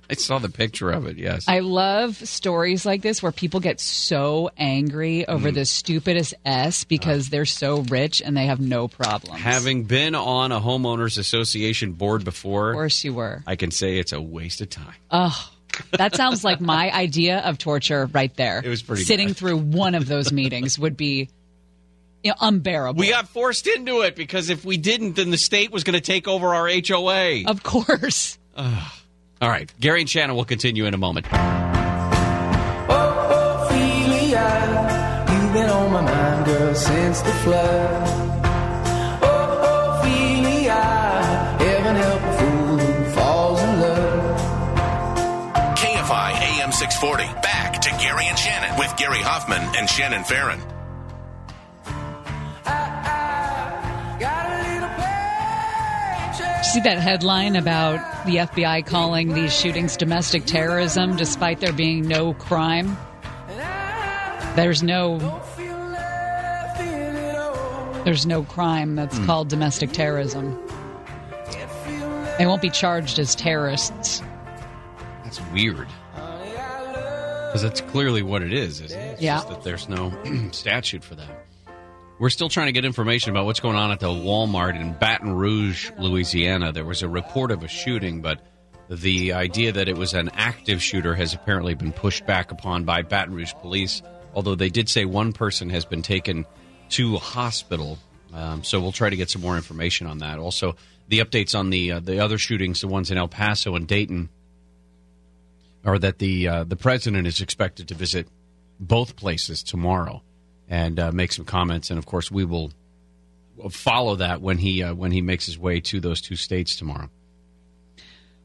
I saw the picture of it. Yes. I love stories like this where people get so angry Mm. over the stupidest S because they're so rich and they have no problem. Having been on a homeowners association board before, Of course you were. I can say it's a waste of time. Oh, that sounds like my (laughs) idea of torture right there. It was pretty Sitting bad. through one of those meetings would be you know, unbearable. We got forced into it because if we didn't, then the state was going to take over our HOA. Of course. All right. Gary and Shannon will continue in a moment. Ophelia, you've been on my mind, girl, since the flood. Oh, Ophelia, heaven help a fool who falls in love. KFI AM 640. Back to Gary and Shannon with Gary Hoffmann and Shannon Farren. See that headline about the FBI calling these shootings domestic terrorism despite there being no crime? There's no There's no crime that's hmm. called domestic terrorism. They won't be charged as terrorists. That's weird. Because that's clearly what it is, isn't it? It's Yeah. just that there's no (clears throat) statute for that. We're still trying to get information about what's going on at the Walmart in Baton Rouge, Louisiana. There was a report of a shooting, but the idea that it was an active shooter has apparently been pushed back upon by Baton Rouge police, although they did say one person has been taken to a hospital. Um, so we'll try to get some more information on that. Also, the updates on the uh, the other shootings, the ones in El Paso and Dayton, or that the uh, the president is expected to visit both places tomorrow and uh, make some comments. And of course, we will follow that when he uh, when he makes his way to those two states tomorrow.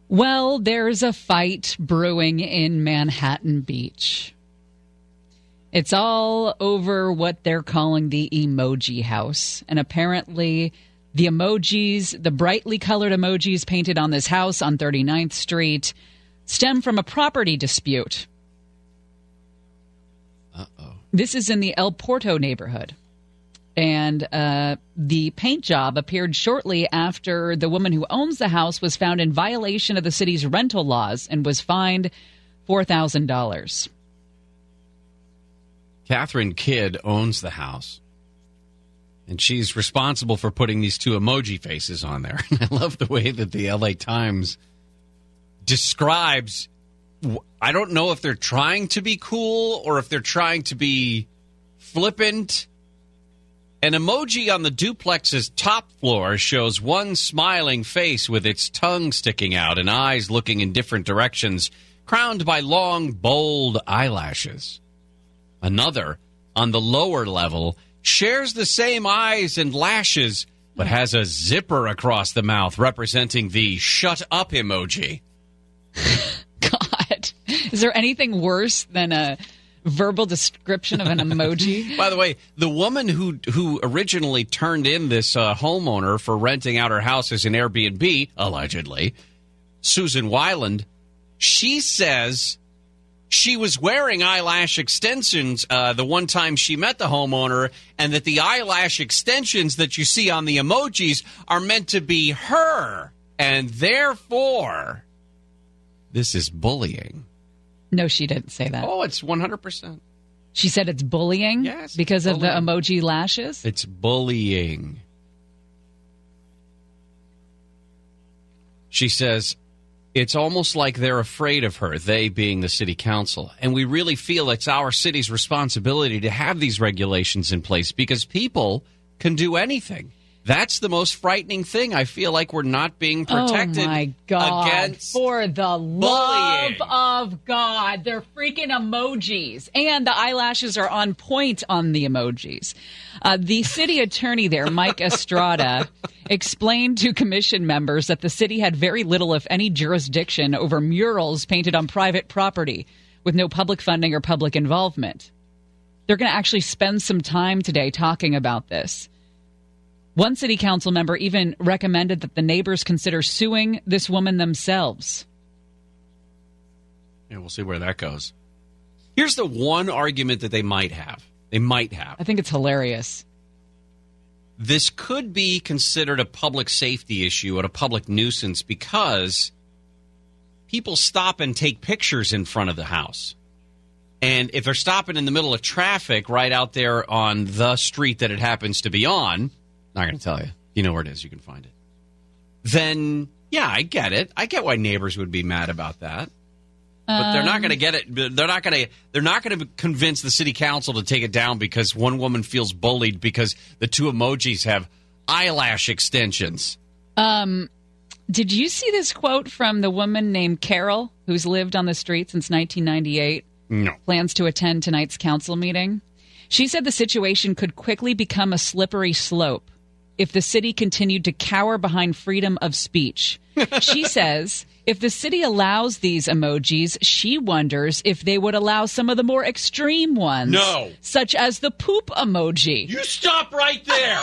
Well, there's a fight brewing in Manhattan Beach. It's all over what they're calling the emoji house. And apparently, the emojis, the brightly colored emojis painted on this house on 39th Street, stem from a property dispute. This is in the El Porto neighborhood. And uh, the paint job appeared shortly after the woman who owns the house was found in violation of the city's rental laws and was fined $4,000. Catherine Kidd owns the house, and she's responsible for putting these two emoji faces on there. (laughs) I love the way that the LA Times describes. I don't know if they're trying to be cool or if they're trying to be flippant. An emoji on the duplex's top floor shows one smiling face with its tongue sticking out and eyes looking in different directions, crowned by long, bold eyelashes. Another, on the lower level, shares the same eyes and lashes, but has a zipper across the mouth representing the shut up emoji. (laughs) Is there anything worse than a verbal description of an (laughs) emoji? By the way, the woman who who originally turned in this uh, homeowner for renting out her house as an Airbnb, allegedly, Susan Weiland, she says she was wearing eyelash extensions uh, the one time she met the homeowner, and that the eyelash extensions that you see on the emojis are meant to be her, and therefore, this is bullying. No, she didn't say that. Oh, it's 100%. She said it's bullying Yes, because of bullying. the emoji lashes. It's bullying. She says, it's almost like they're afraid of her, they being the city council. And we really feel it's our city's responsibility to have these regulations in place because people can do anything. That's the most frightening thing. I feel like we're not being protected oh my God. against For the bullying. love of God. They're freaking emojis. And the eyelashes are on point on the emojis. Uh, the city attorney there, Mike (laughs) Estrada, explained to commission members that the city had very little, if any, jurisdiction over murals painted on private property with no public funding or public involvement. They're going to actually spend some time today talking about this. One city council member even recommended that the neighbors consider suing this woman themselves. Yeah, we'll see where that goes. Here's the one argument that they might have. They might have. I think it's hilarious. this could be considered a public safety issue and a public nuisance because people stop and take pictures in front of the house. And if they're stopping in the middle of traffic right out there on the street that it happens to be on, not going to tell you. You know where it is, you can find it. Then, yeah, I get it. I get why neighbors would be mad about that. But they're not going to get it. They're not going to. They're not going to convince the city council to take it down because one woman feels bullied because the two emojis have eyelash extensions. Um, did you see this quote from the woman named Carol, who's lived on the street since 1998? No. Plans to attend tonight's council meeting. She said the situation could quickly become a slippery slope if the city continued to cower behind freedom of speech. (laughs) she says if the city allows these emojis, she wonders if they would allow some of the more extreme ones. No. Such as the poop emoji. You stop right there.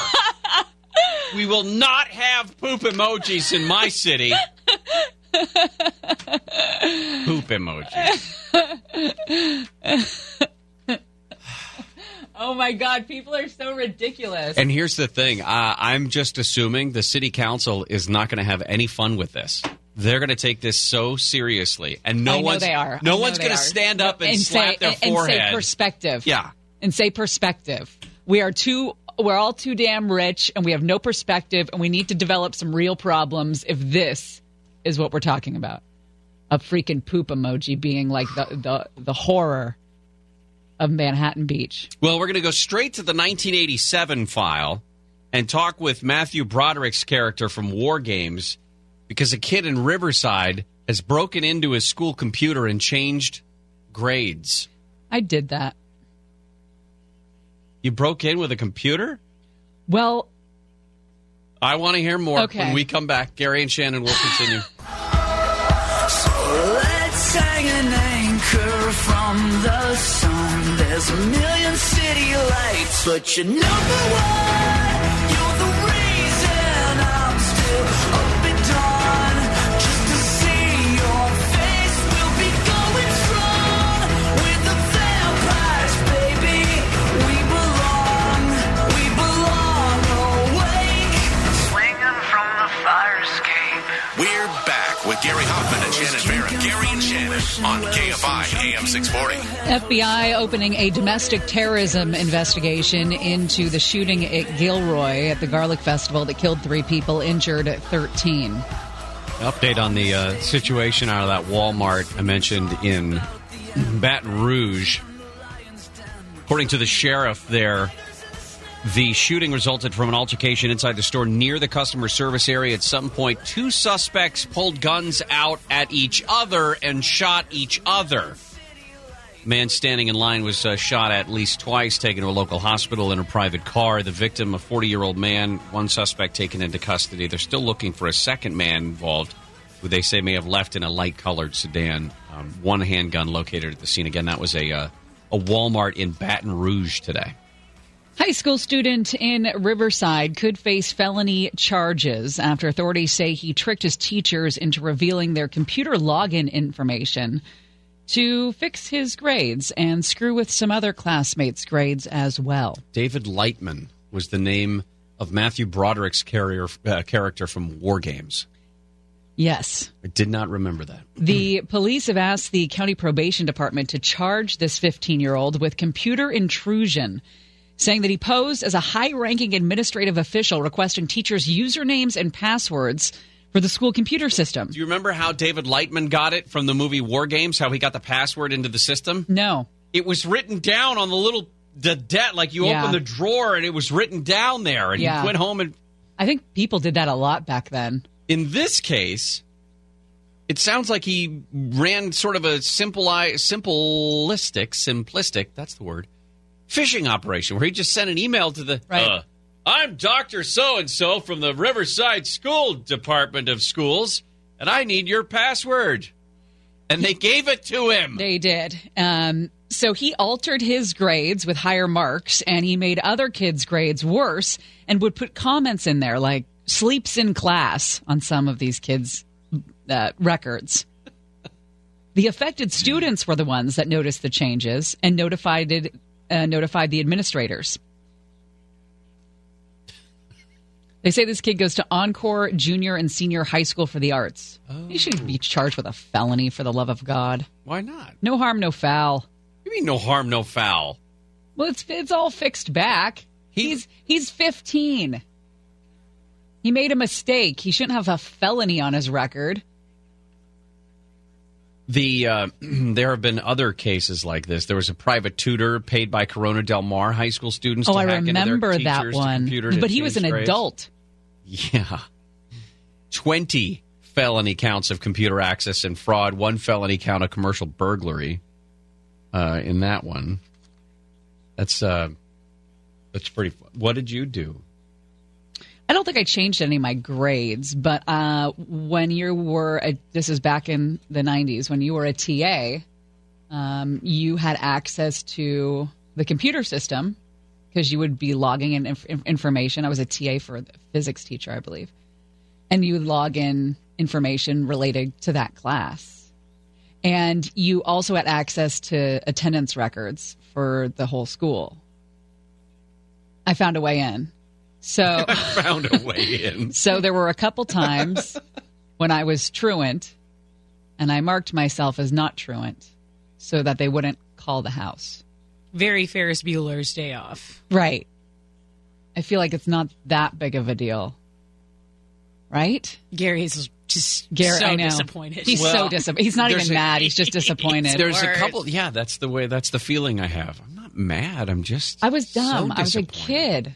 (laughs) we will not have poop emojis in my city. (laughs) poop emojis. Oh my God, people are so ridiculous. And here's the thing uh, I'm just assuming the city council is not going to have any fun with this. They're going to take this so seriously, and no one's. No one's going to stand up and, and slap say, their and, forehead. And say perspective. Yeah. And say perspective. We are too. We're all too damn rich, and we have no perspective, and we need to develop some real problems. If this is what we're talking about, a freaking poop emoji being like the the, the horror of Manhattan Beach. Well, we're going to go straight to the 1987 file and talk with Matthew Broderick's character from War Games because a kid in Riverside has broken into his school computer and changed grades. I did that. You broke in with a computer? Well, I want to hear more Okay. when we come back. Gary and Shannon will continue. (sighs) Let's hang an anchor from the sun. There's a million city lights, but you're number one. You're the reason I'm still up We're back with Gary Hoffmann and Shannon Farren. Gary and Shannon on KFI AM 640. FBI opening a domestic terrorism investigation into the shooting at Gilroy at the Garlic Festival that killed three people, injured 13. Update on the uh, situation out of that Walmart I mentioned in Baton Rouge. According to the sheriff there, the shooting resulted from an altercation inside the store near the customer service area. At some point, two suspects pulled guns out at each other and shot each other. Man standing in line was uh, shot at least twice, taken to a local hospital in a private car. The victim, a 40 year old man, one suspect taken into custody. They're still looking for a second man involved, who they say may have left in a light colored sedan. Um, one handgun located at the scene. Again, that was a, uh, a Walmart in Baton Rouge today. High school student in Riverside could face felony charges after authorities say he tricked his teachers into revealing their computer login information to fix his grades and screw with some other classmates' grades as well. David Lightman was the name of Matthew Broderick's carrier, uh, character from War Games. Yes. I did not remember that. The police have asked the county probation department to charge this 15 year old with computer intrusion, saying that he posed as a high ranking administrative official requesting teachers' usernames and passwords for the school computer system. Do you remember how David Lightman got it from the movie War Games? How he got the password into the system? No. It was written down on the little the debt, like you Yeah. open the drawer and it was written down there, and Yeah. he went home and. I think people did that a lot back then. In this case, it sounds like he ran sort of a simple, simplistic, simplistic. That's the word. Phishing operation where he just sent an email to the. Right. Uh, I'm Doctor So and So from the Riverside School Department of Schools, and I need your password. And they gave it to him. They did. Um, so he altered his grades with higher marks and he made other kids' grades worse and would put comments in there like sleeps in class on some of these kids' uh, records. The affected students were the ones that noticed the changes and notified it, uh, notified the administrators. They say this kid goes to Encore Junior and Senior High School for the Arts. He should be charged with a felony for the love of God. Why not? No harm, no foul. You mean no harm, no foul? Well, it's it's all fixed back. he's he's 15. He made a mistake. He shouldn't have a felony on his record. The uh, (clears throat) there have been other cases like this. There was a private tutor paid by Corona Del Mar high school students. Oh, to I hack into their remember that one. computer But he was an grades. adult. Yeah, twenty felony counts of computer access and fraud. One felony count of commercial burglary. Uh, in that one, that's uh, that's pretty. What did you do? I don't think I changed any of my grades, but uh, when you were, a, this is back in the 90s, when you were a TA, um, you had access to the computer system because you would be logging in inf- information. I was a TA for a physics teacher, I believe. And you would log in information related to that class. And you also had access to attendance records for the whole school. I found a way in. So (laughs) I Found a way in. (laughs) so there were a couple times when I was truant and I marked myself as not truant so that they wouldn't call the house. Very Ferris Bueller's Day Off. Right. I feel like it's not that big of a deal. Right? Gary's just Gary, so I know. disappointed. He's so disappointed. He's not even a- mad. He's just (laughs) disappointed. There's a couple. Yeah, that's the way. That's the feeling I have. I'm not mad. I'm just. I was dumb. so I was a kid.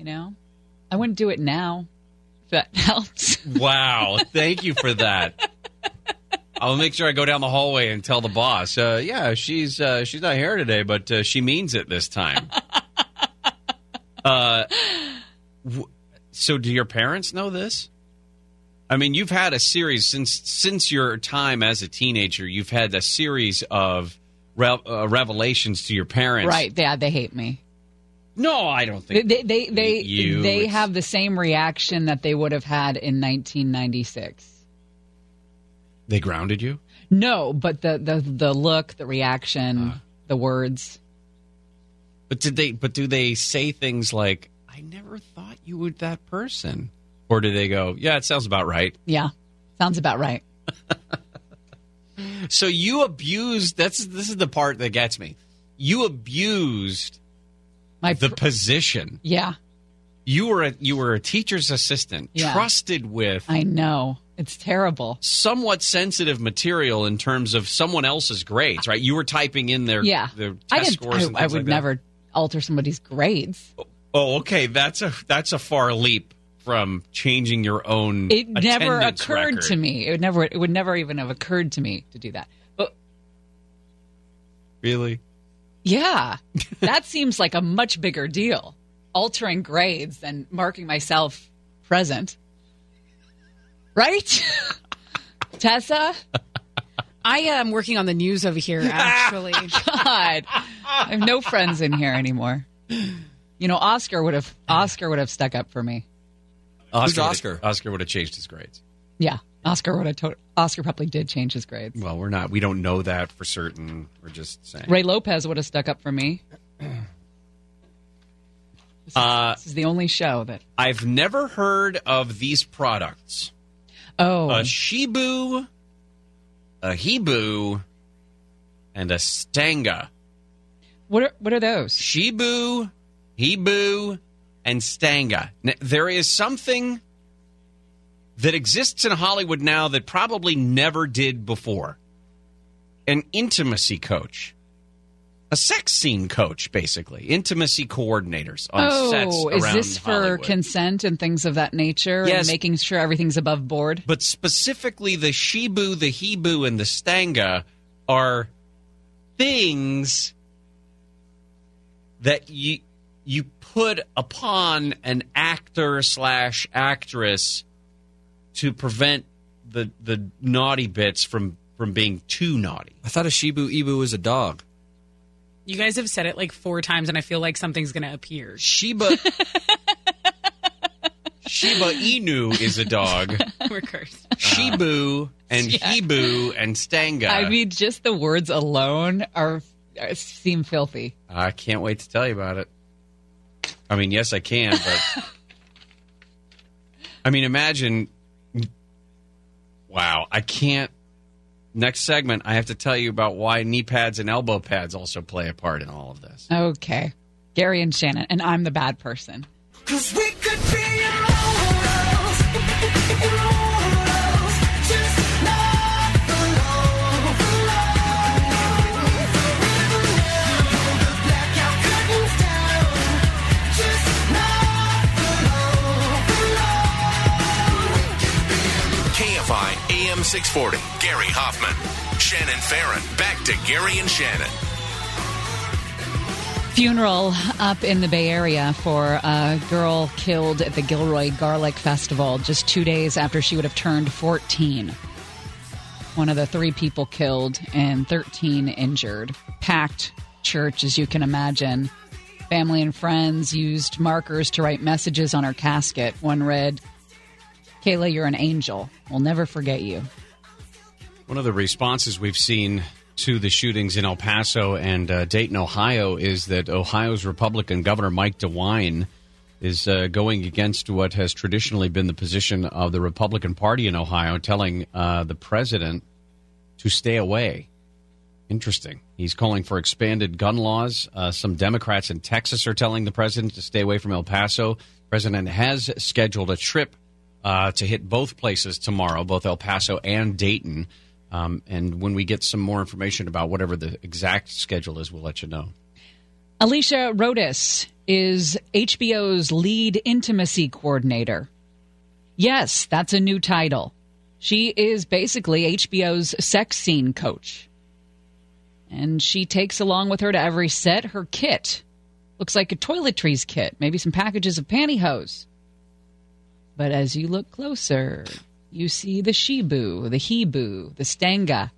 You know? I wouldn't do it now. If that (laughs) helps. Wow. Thank you for that. I'll make sure I go down the hallway and tell the boss. Uh, yeah, she's uh, she's not here today, but uh, she means it this time. (laughs) uh, w- so, do your parents know this? I mean, you've had a series since since your time as a teenager. You've had a series of rev- uh, revelations to your parents. Right. Yeah, they hate me. No, I don't think they they they, You, they it's- have the same reaction that they would have had in 1996. they grounded you. No, but the the the look, the reaction, uh. the words. But did they? But do they say things like, "I never thought you were that person," or do they go, "Yeah, it sounds about right"? Yeah, sounds about right. (laughs) So you abused. That's this is the part that gets me. You abused My the position. Yeah, You were a you were a teacher's assistant, Yeah. trusted with I know it's terrible. somewhat sensitive material in terms of someone else's grades. Right? You were typing in their Yeah, their test I scores. and I, I would like that. never alter somebody's grades. Oh, oh, okay. That's a that's a far leap from changing your own. It never occurred record. to me. It would never. It would never even have occurred to me to do that. But Really? Yeah, that seems like a much bigger deal. Altering grades than marking myself present. Right, (laughs) Tessa? I am working on the news over here, (laughs) actually. (laughs) God, I have no friends in here anymore. You know, Oscar would have Oscar would have stuck up for me. Oscar Oscar? Oscar would have changed his grades. Yeah, Oscar would have to- Oscar probably did change his grades. Well, we're not. We don't know that for certain. We're just saying. Ray Lopez would have stuck up for me. Uh, This is the only show that. I've never heard of these products. Oh, A Shibu, a Hebu, and a Stanga. what are what are those? Shibu, Hebu, and Stanga. N- There is something that exists in Hollywood now that probably never did before. An intimacy coach. A sex scene coach, basically. Intimacy coordinators on oh, sets Oh, is around this for Hollywood. consent and things of that nature? Yes. And making sure everything's above board? but specifically the Shibu, the Hibu, and the Stanga are things that you you put upon an actor slash actress to prevent the the naughty bits from from being too naughty. I thought a Shibu Ibu was a dog. You guys have said it like four times, and I feel like something's going to appear. Shiba (laughs) Shiba Inu is a dog. (laughs) We're cursed. Uh, Shibu and Hibu and Stanga. I mean, just the words alone are, are seem filthy. I can't wait to tell you about it. I mean, yes, I can, but (laughs) I mean, imagine. Wow, I can't. Next segment, I have to tell you about why knee pads and elbow pads also play a part in all of this. Okay, Gary and Shannon, and I'm the bad person. Cause we could be 640. Gary Hoffmann. Shannon Farren. Back to Gary and Shannon. Funeral up in the Bay Area for a girl killed at the Gilroy Garlic Festival just two days after she would have turned 14. One of the three people killed and 13 injured. Packed church, as you can imagine. Family and friends used markers to write messages on her casket. One read, Kayla, you're an angel. We'll never forget you. One of the responses we've seen to the shootings in El Paso and uh, Dayton, Ohio, is that Ohio's Republican Governor Mike DeWine is uh, going against what has traditionally been the position of the Republican Party in Ohio, telling uh, the president to stay away. Interesting. He's calling for expanded gun laws. Uh, some Democrats in Texas are telling the president to stay away from El Paso. The president has scheduled a trip uh, to hit both places tomorrow, both El Paso and Dayton. Um, and when we get some more information about whatever the exact schedule is, we'll let you know. Alicia Rodis is HBO's lead intimacy coordinator. Yes, that's a new title. She is basically HBO's sex scene coach. And she takes along with her to every set her kit. Looks like a toiletries kit, maybe some packages of pantyhose. But as you look closer, you see the Shibu, the Hibu, the Stanga.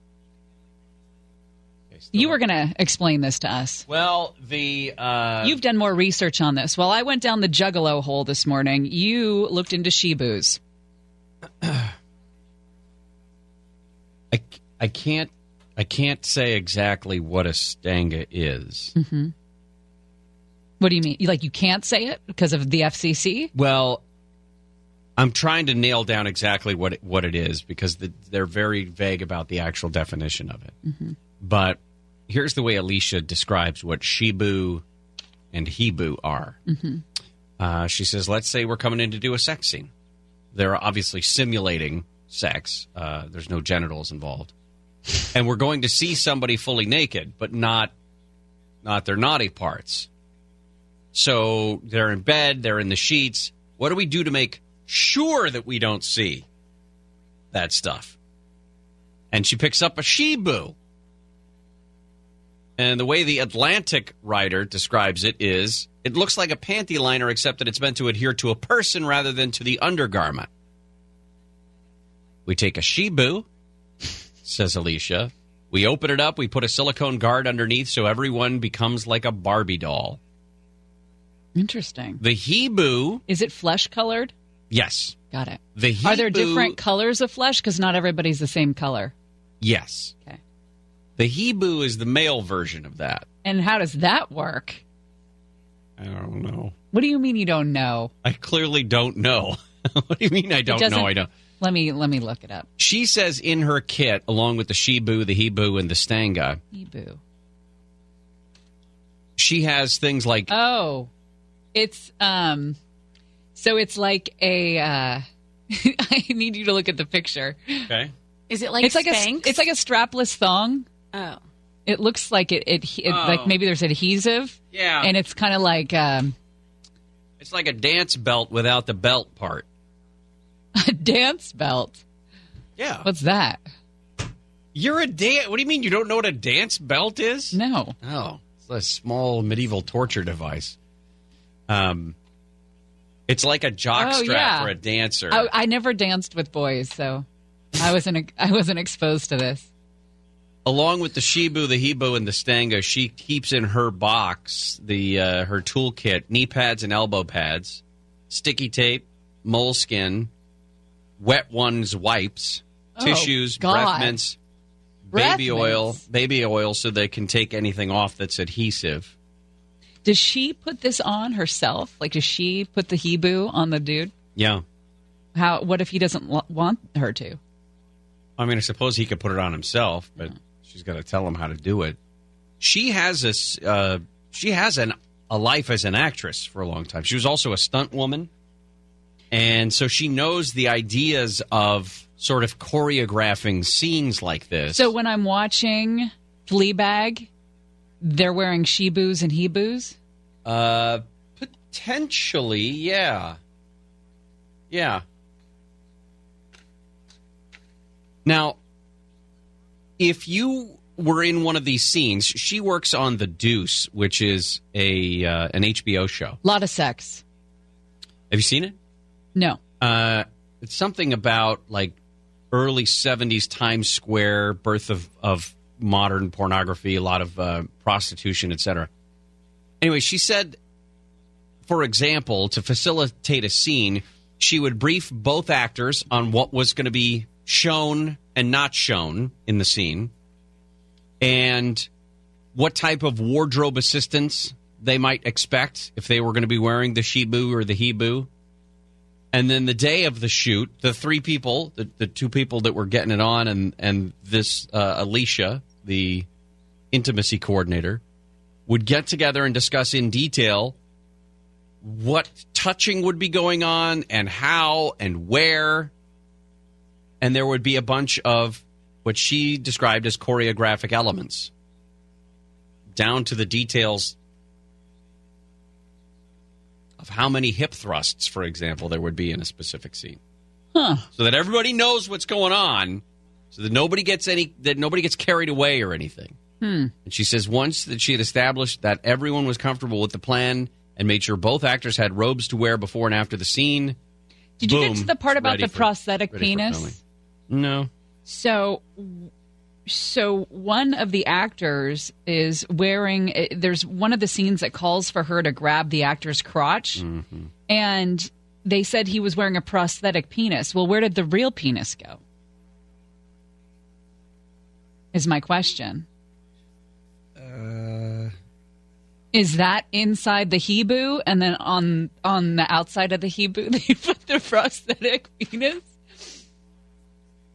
You were going to explain this to us. Well, the uh, You've done more research on this. While I went down the juggalo hole this morning, you looked into Shibus. (clears throat) I, I can't I can't say exactly what a stanga is. Mm-hmm. What do you mean? Like you can't say it because of the FCC? Well, I'm trying to nail down exactly what it, what it is because the, they're very vague about the actual definition of it. Mm-hmm. But here's the way Alicia describes what Shibu and Hebu are. Mm-hmm. Uh, she says, let's say we're coming in to do a sex scene. They're obviously simulating sex. Uh, there's no genitals involved, and we're going to see somebody fully naked, but not not their naughty parts. So they're in bed, they're in the sheets. What do we do to make sure that we don't see that stuff? And she picks up a Shibu. And the way the Atlantic writer describes it is it looks like a panty liner, except that it's meant to adhere to a person rather than to the undergarment. We take a Shibu, (laughs) says Alicia. We open it up, we put a silicone guard underneath so everyone becomes like a Barbie doll. Interesting. The Hibu. Is it flesh colored? Yes. Got it. The Are there different colors of flesh? Because not everybody's the same color. Yes. Okay. The Hibu is the male version of that. And how does that work? I don't know. What do you mean you don't know? I clearly don't know. (laughs) what do you mean I don't know? I don't. Let me let me look it up. She says in her kit, along with the Shibu, the Hibu, and the Stanga, Hebrew. she has things like Oh, it's um, so it's like a. Uh, (laughs) I need you to look at the picture. okay. Is it like it's like a it's like a strapless thong. Oh. It looks like it. It, it Oh. like maybe there's adhesive. Yeah. and it's kind of like um, It's like a dance belt without the belt part. (laughs) a dance belt. Yeah. What's that? You're a dance. What do you mean you don't know what a dance belt is? No. Oh, it's a small medieval torture device. Um, it's like a jock Oh, strap yeah. for a dancer. I, I never danced with boys, so I wasn't I wasn't exposed to this. Along with the Shibu, the Hibu, and the Stanga, she keeps in her box the uh, her toolkit, knee pads and elbow pads, sticky tape, moleskin, wet ones wipes, Oh, tissues, God. breath mints, Breath baby oil, mints. baby oil, so they can take anything off that's adhesive. Does she put this on herself? Like, does she put the Hibu on the dude? Yeah, How? What if he doesn't wa- want her to? I mean, I suppose he could put it on himself, but she's got to tell him how to do it. She has this. Uh, she has an a life as an actress for a long time. She was also a stunt woman, and so she knows the ideas of sort of choreographing scenes like this. So when I'm watching Fleabag, they're wearing shebus and hibus. Uh, potentially, yeah, yeah. Now, if you were in one of these scenes, she works on The Deuce, which is a uh, an HBO show. A lot of sex. Have you seen it? No. Uh, it's something about like early '70s Times Square, birth of of modern pornography, a lot of uh, prostitution, etc. Anyway, she said, for example, to facilitate a scene, she would brief both actors on what was going to be shown and not shown in the scene, and what type of wardrobe assistance they might expect if they were going to be wearing the shibu or the hibu. And then the day of the shoot, the three people, the, the two people that were getting it on, and and this uh, Alicia, the intimacy coordinator, would get together and discuss in detail what touching would be going on and how and where. And there would be a bunch of what she described as choreographic elements, down to the details of how many hip thrusts, for example, there would be in a specific scene. Huh. So that everybody knows what's going on, so that nobody gets any that nobody gets carried away or anything. Hmm. And she says once that she had established that everyone was comfortable with the plan and made sure both actors had robes to wear before and after the scene. Did you get to the part about the for- prosthetic penis? No. So, so one of the actors is wearing. eh, There's one of the scenes that calls for her to grab the actor's crotch, Mm-hmm. and they said he was wearing a prosthetic penis. Well, where did the real penis go? Is my question. Uh, Is that inside the Hibu, and then on on the outside of the Hibu (laughs) they put the prosthetic penis?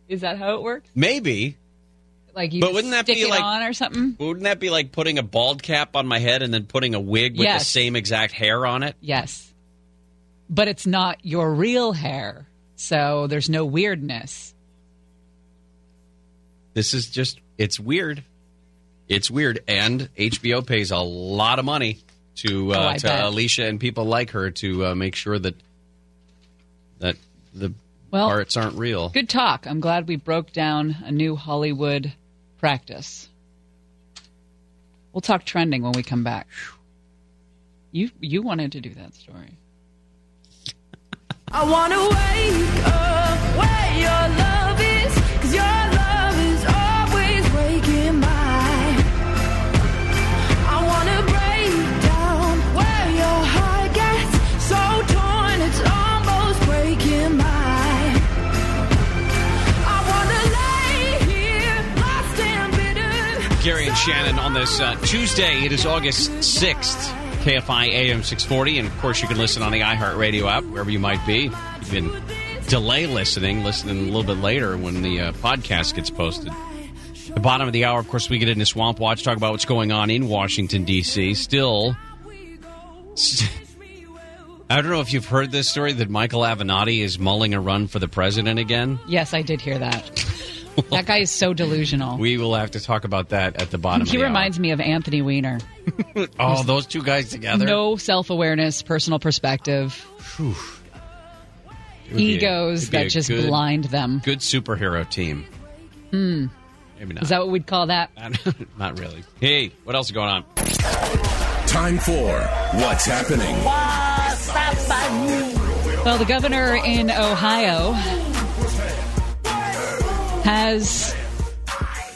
Is that how it works? maybe. Like you But wouldn't that be like- on or something? Wouldn't that be like putting a bald cap on my head and then putting a wig with the same exact hair on it? Yes. But it's not your real hair. So there's no weirdness. This is just it's weird. It's weird, and HBO pays a lot of money to Oh, uh, I to bet. Alicia and people like her to uh, make sure that that the Well, parts aren't real. Good talk. I'm glad we broke down a new Hollywood practice. We'll talk trending when we come back. You you wanted to do that story. I wanna wake up where your love Shannon on this uh, Tuesday. It is August 6th, KFI AM 640. And of course, you can listen on the iHeartRadio app, wherever you might be. You can delay listening, listening a little bit later when the uh, podcast gets posted. The bottom of the hour, of course, we get into Swamp Watch, talk about what's going on in Washington, D.C. Still, st- (laughs) I don't know if you've heard this story that Michael Avenatti is mulling a run for the president again. Yes, I did hear that. (laughs) that guy is so delusional. We will have to talk about that at the bottom He of the reminds me of Anthony Weiner. hour. (laughs) Oh, those two guys together. No self awareness, personal perspective, It would be a- egos a that just good- blind them. Good superhero team. Hmm. Maybe not. Is that what we'd call that? (laughs) not really. Hey, what else is going on? Time for What's Happening. Well, the governor in Ohio has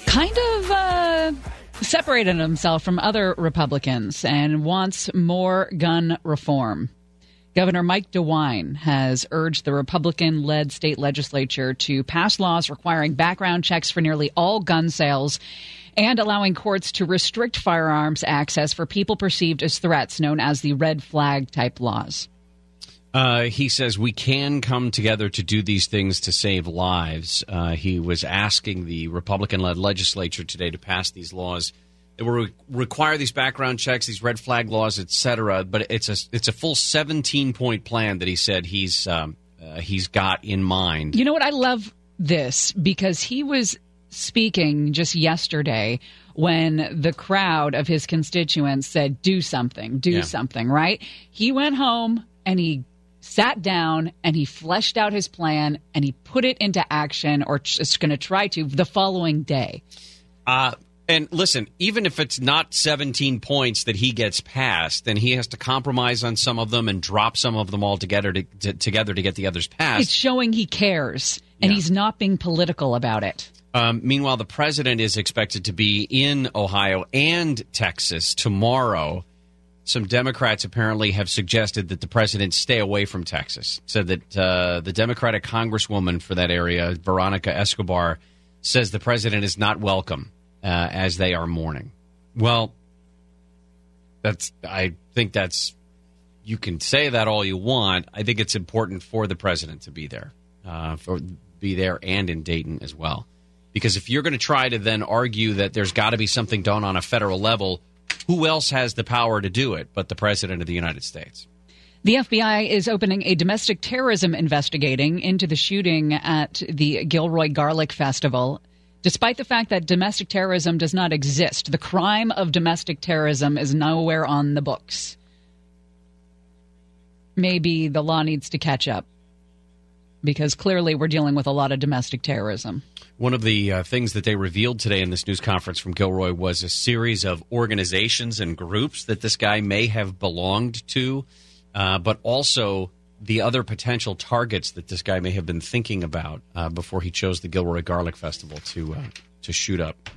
kind of uh, separated himself from other Republicans and wants more gun reform. Governor Mike DeWine has urged the Republican led state legislature to pass laws requiring background checks for nearly all gun sales and allowing courts to restrict firearms access for people perceived as threats, known as the red flag type laws. Uh, he says we can come together to do these things to save lives. Uh, he was asking the Republican led legislature today to pass these laws that will re- require these background checks, these red flag laws, etc. But it's a it's a full 17 point plan that he said he's um, uh, he's got in mind. You know what? I love this because he was speaking just yesterday when the crowd of his constituents said, do something, do Yeah. something, right? He went home and he sat down and he fleshed out his plan and he put it into action or just going to try to the following day. Uh, and listen, even if it's not 17 points that he gets passed, then he has to compromise on some of them and drop some of them all together to, to, together to get the others passed. It's showing he cares and he's not being political about it. Um, meanwhile, the president is expected to be in Ohio and Texas tomorrow. Some Democrats apparently have suggested that the president stay away from Texas. Said that uh, the Democratic congresswoman for that area, Veronica Escobar, says the president is not welcome uh, as they are mourning. Well, that's I think that's you can say that all you want. I think it's important for the president to be there, uh, for be there and in Dayton as well. Because if you're going to try to then argue that there's got to be something done on a federal level, who else has the power to do it but the president of the United States? The FBI is opening a domestic terrorism investigating into the shooting at the Gilroy Garlic Festival. Despite the fact that domestic terrorism does not exist, the crime of domestic terrorism is nowhere on the books. Maybe the law needs to catch up because clearly we're dealing with a lot of domestic terrorism. One of the uh, things that they revealed today in this news conference from Gilroy was a series of organizations and groups that this guy may have belonged to, uh, but also the other potential targets that this guy may have been thinking about uh, before he chose the Gilroy Garlic Festival to uh, to shoot up.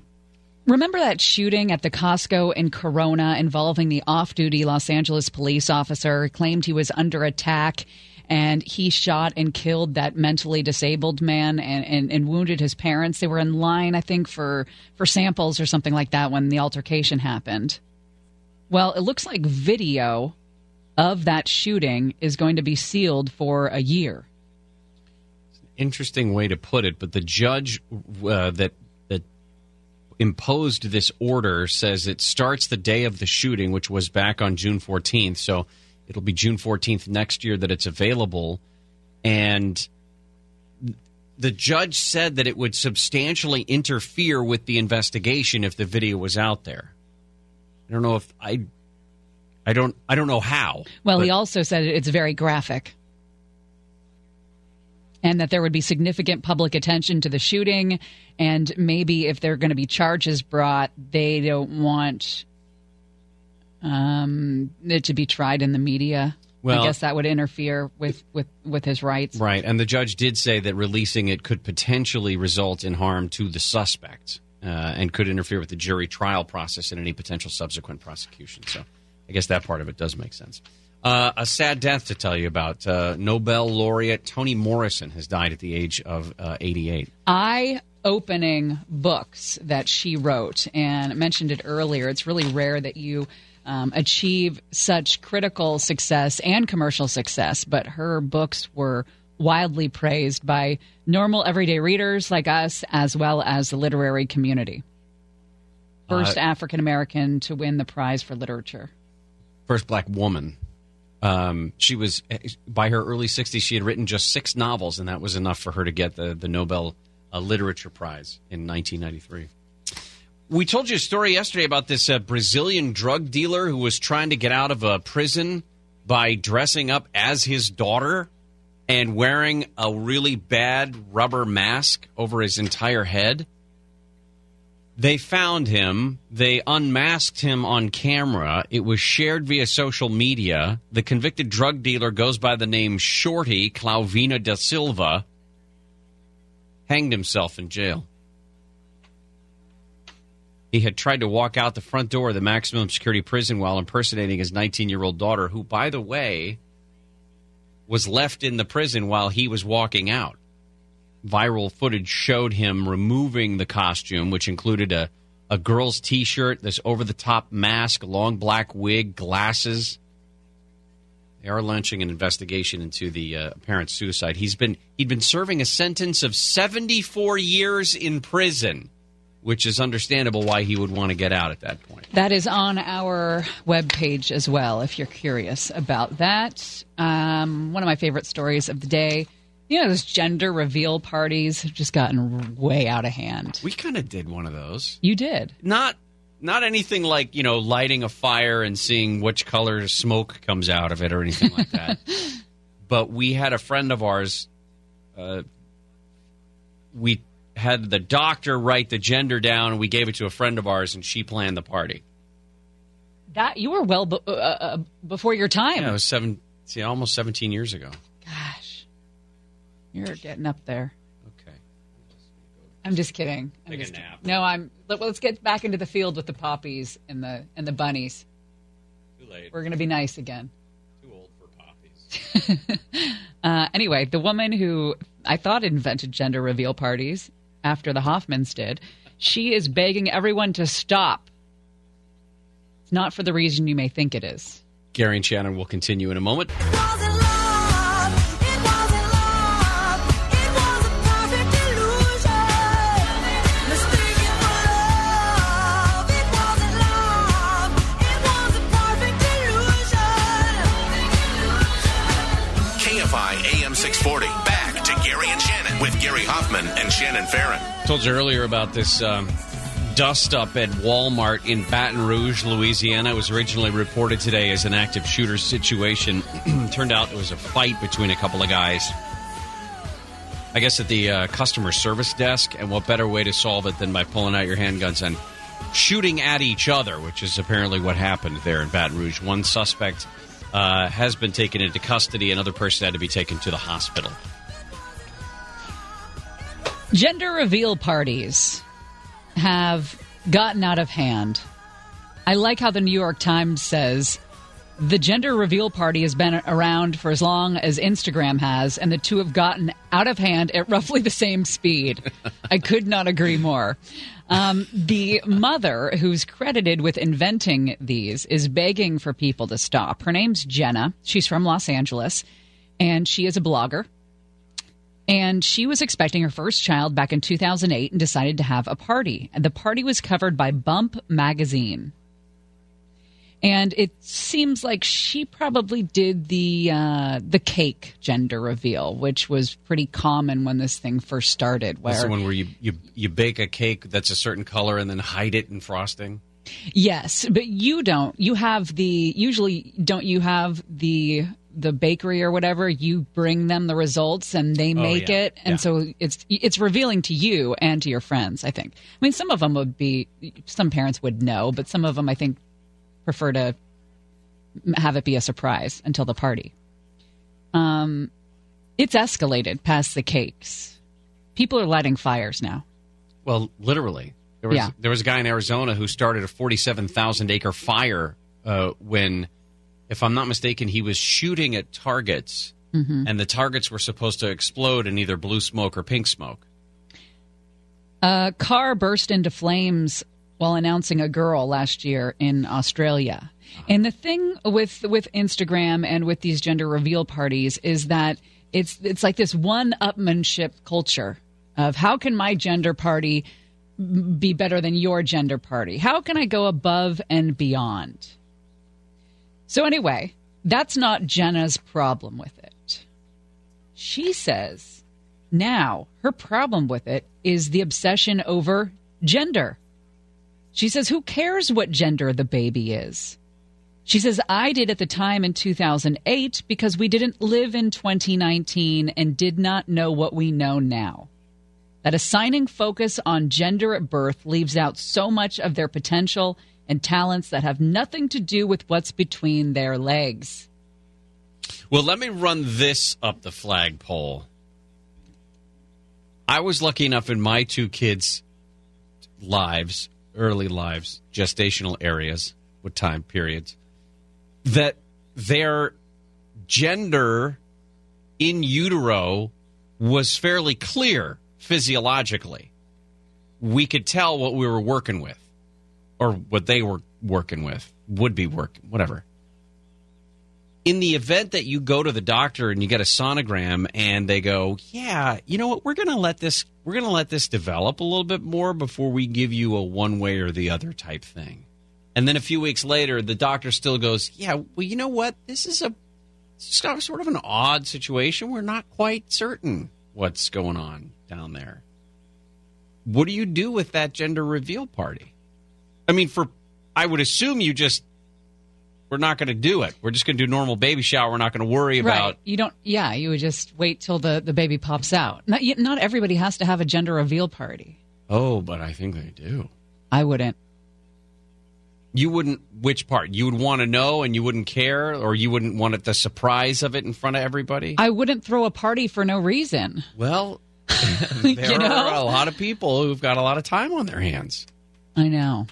Remember that shooting at the Costco in Corona involving the off duty Los Angeles police officer? Claimed he was under attack and he shot and killed that mentally disabled man and, and, and wounded his parents. They were in line, I think, for, for samples or something like that when the altercation happened. Well, it looks like video of that shooting is going to be sealed for a year. Interesting way to put it, but the judge uh, that that imposed this order says it starts the day of the shooting, which was back on June 14th. So it'll be June 14th next year that it's available. And the judge said that it would substantially interfere with the investigation if the video was out there. I don't know if I I don't I don't know how. Well, he also said it's very graphic. And that there would be significant public attention to the shooting. And maybe if there are going to be charges brought, they don't want um, it to be tried in the media. Well- I guess that would interfere with, with, with his rights. Right, and the judge did say that releasing it could potentially result in harm to the suspect uh, and could interfere with the jury trial process and any potential subsequent prosecution. So, I guess that part of it does make sense. Uh, a sad death to tell you about. Uh, Nobel laureate Toni Morrison has died at the age of uh, 88. I opening books that she wrote, and I mentioned it earlier. It's really rare that you um, achieve such critical success and commercial success, but her books were wildly praised by normal everyday readers like us, as well as the literary community. First Uh, African American to win the prize for literature. First black woman. Um, she was by her early 60s. She had written just six novels, and that was enough for her to get the the Nobel uh, Literature Prize in 1993. We told you a story yesterday about this uh, Brazilian drug dealer who was trying to get out of a prison by dressing up as his daughter and wearing a really bad rubber mask over his entire head. They found him. They unmasked him on camera. It was shared via social media. The convicted drug dealer goes by the name Shorty Clauvino da Silva. Hanged himself in jail. He had tried to walk out the front door of the maximum security prison while impersonating his 19 year old daughter, who, by the way, was left in the prison while he was walking out viral footage showed him removing the costume, which included a, a girl's t shirt, this over the top mask, long black wig, glasses. They are launching an investigation into the uh, apparent suicide. He's been he'd been serving a sentence of 74 years in prison, which is understandable why he would want to get out at that point. That is on our webpage as well, if you're curious about that. Um, one of my favorite stories of the day. You know, those gender reveal parties have just gotten way out of hand. We kind of did one of those. You did. Not not anything like, you know, lighting a fire and seeing which color smoke comes out of it or anything like that. (laughs) but we had a friend of ours uh, we had the doctor write the gender down and we gave it to a friend of ours and she planned the party. That you were well be- uh, uh, before your time. Yeah, it was seven see, almost 17 years ago. Gosh, you're getting up there. Okay. I'm just kidding. I'm Take a just nap. No, I'm. let- Let's get back into the field with the poppies and the and the bunnies. Too late. We're going to be nice again. Too old for poppies. (laughs) Uh, anyway, the woman who I thought invented gender reveal parties after the Hoffmanns did, she is begging everyone to stop. It's not for the reason you may think it is. Gary and Shannon will continue in a moment. KFI AM 640. Gary Hoffmann and Shannon Farren. Told you earlier about this um, dust up at Walmart in Baton Rouge, Louisiana. It was originally reported today as an active shooter situation. (clears throat) Turned out it was a fight between a couple of guys. I guess at the uh, customer service desk, and what better way to solve it than by pulling out your handguns and shooting at each other, which is apparently what happened there in Baton Rouge. One suspect uh, has been taken into custody, another person had to be taken to the hospital. Gender reveal parties have gotten out of hand. I like how the New York Times says the gender reveal party has been around for as long as Instagram has, and the two have gotten out of hand at roughly the same speed. I could not agree more. Um, the mother, who's credited with inventing these, is begging for people to stop. Her name's Jenna. She's from Los Angeles, and she is a blogger. And she was expecting her first child back in 2008 and decided to have a party. And the party was covered by Bump magazine. And it seems like she probably did the uh, the cake gender reveal, which was pretty common when this thing first started. That's the Where one where you, you you bake a cake that's a certain color and then hide it in frosting. Yes, but you don't. You have the usually don't you have the the bakery or whatever, you bring them the results and they Oh, make yeah. it and Yeah. so it's it's revealing to you and to your friends, I think. I mean some of them would be some parents would know, but some of them I think prefer to have it be a surprise until the party. Um it's escalated past the cakes. People are lighting fires now. Well, literally, there was Yeah. there was a guy in Arizona who started a forty-seven thousand acre fire uh, when, if I'm not mistaken, he was shooting at targets, Mhm. and the targets were supposed to explode in either blue smoke or pink smoke. A car burst into flames while announcing a girl last year in Australia. And the thing with with Instagram and with these gender reveal parties is that it's it's like this one upmanship culture of how can my gender party be better than your gender party? How can I go above and beyond? So anyway, that's not Jenna's problem with it. She says now her problem with it is the obsession over gender. She says, Who cares what gender the baby is? She says, I did at the time in 2008 because we didn't live in 2019 and did not know what we know now. That assigning focus on gender at birth leaves out so much of their potential and talents that have nothing to do with what's between their legs. Well, let me run this up the flagpole. I was lucky enough in my two kids' lives, early lives, gestational areas with time periods, that their gender in utero was fairly clear physiologically. We could tell what we were working with or what they were working with, would be work, whatever in the event that you go to the doctor and you get a sonogram and they go, "Yeah, you know what? We're going to let this we're going to let this develop a little bit more before we give you a one way or the other type thing." And then a few weeks later, the doctor still goes, "Yeah, well, you know what? This is a sort of an odd situation. We're not quite certain what's going on down there." What do you do with that gender reveal party? I mean, for I would assume you just we're not going to do it. We're just going to do normal baby shower. We're not going to worry about. You don't. Yeah, you would just wait till the the baby pops out. Not not everybody has to have a gender reveal party. Oh, but I think they do. I wouldn't. You wouldn't. Which part? You would want to know, and you wouldn't care, or you wouldn't want it the surprise of it in front of everybody. I wouldn't throw a party for no reason. well, (laughs) (laughs) there You know? are a lot of people who've got a lot of time on their hands. I know.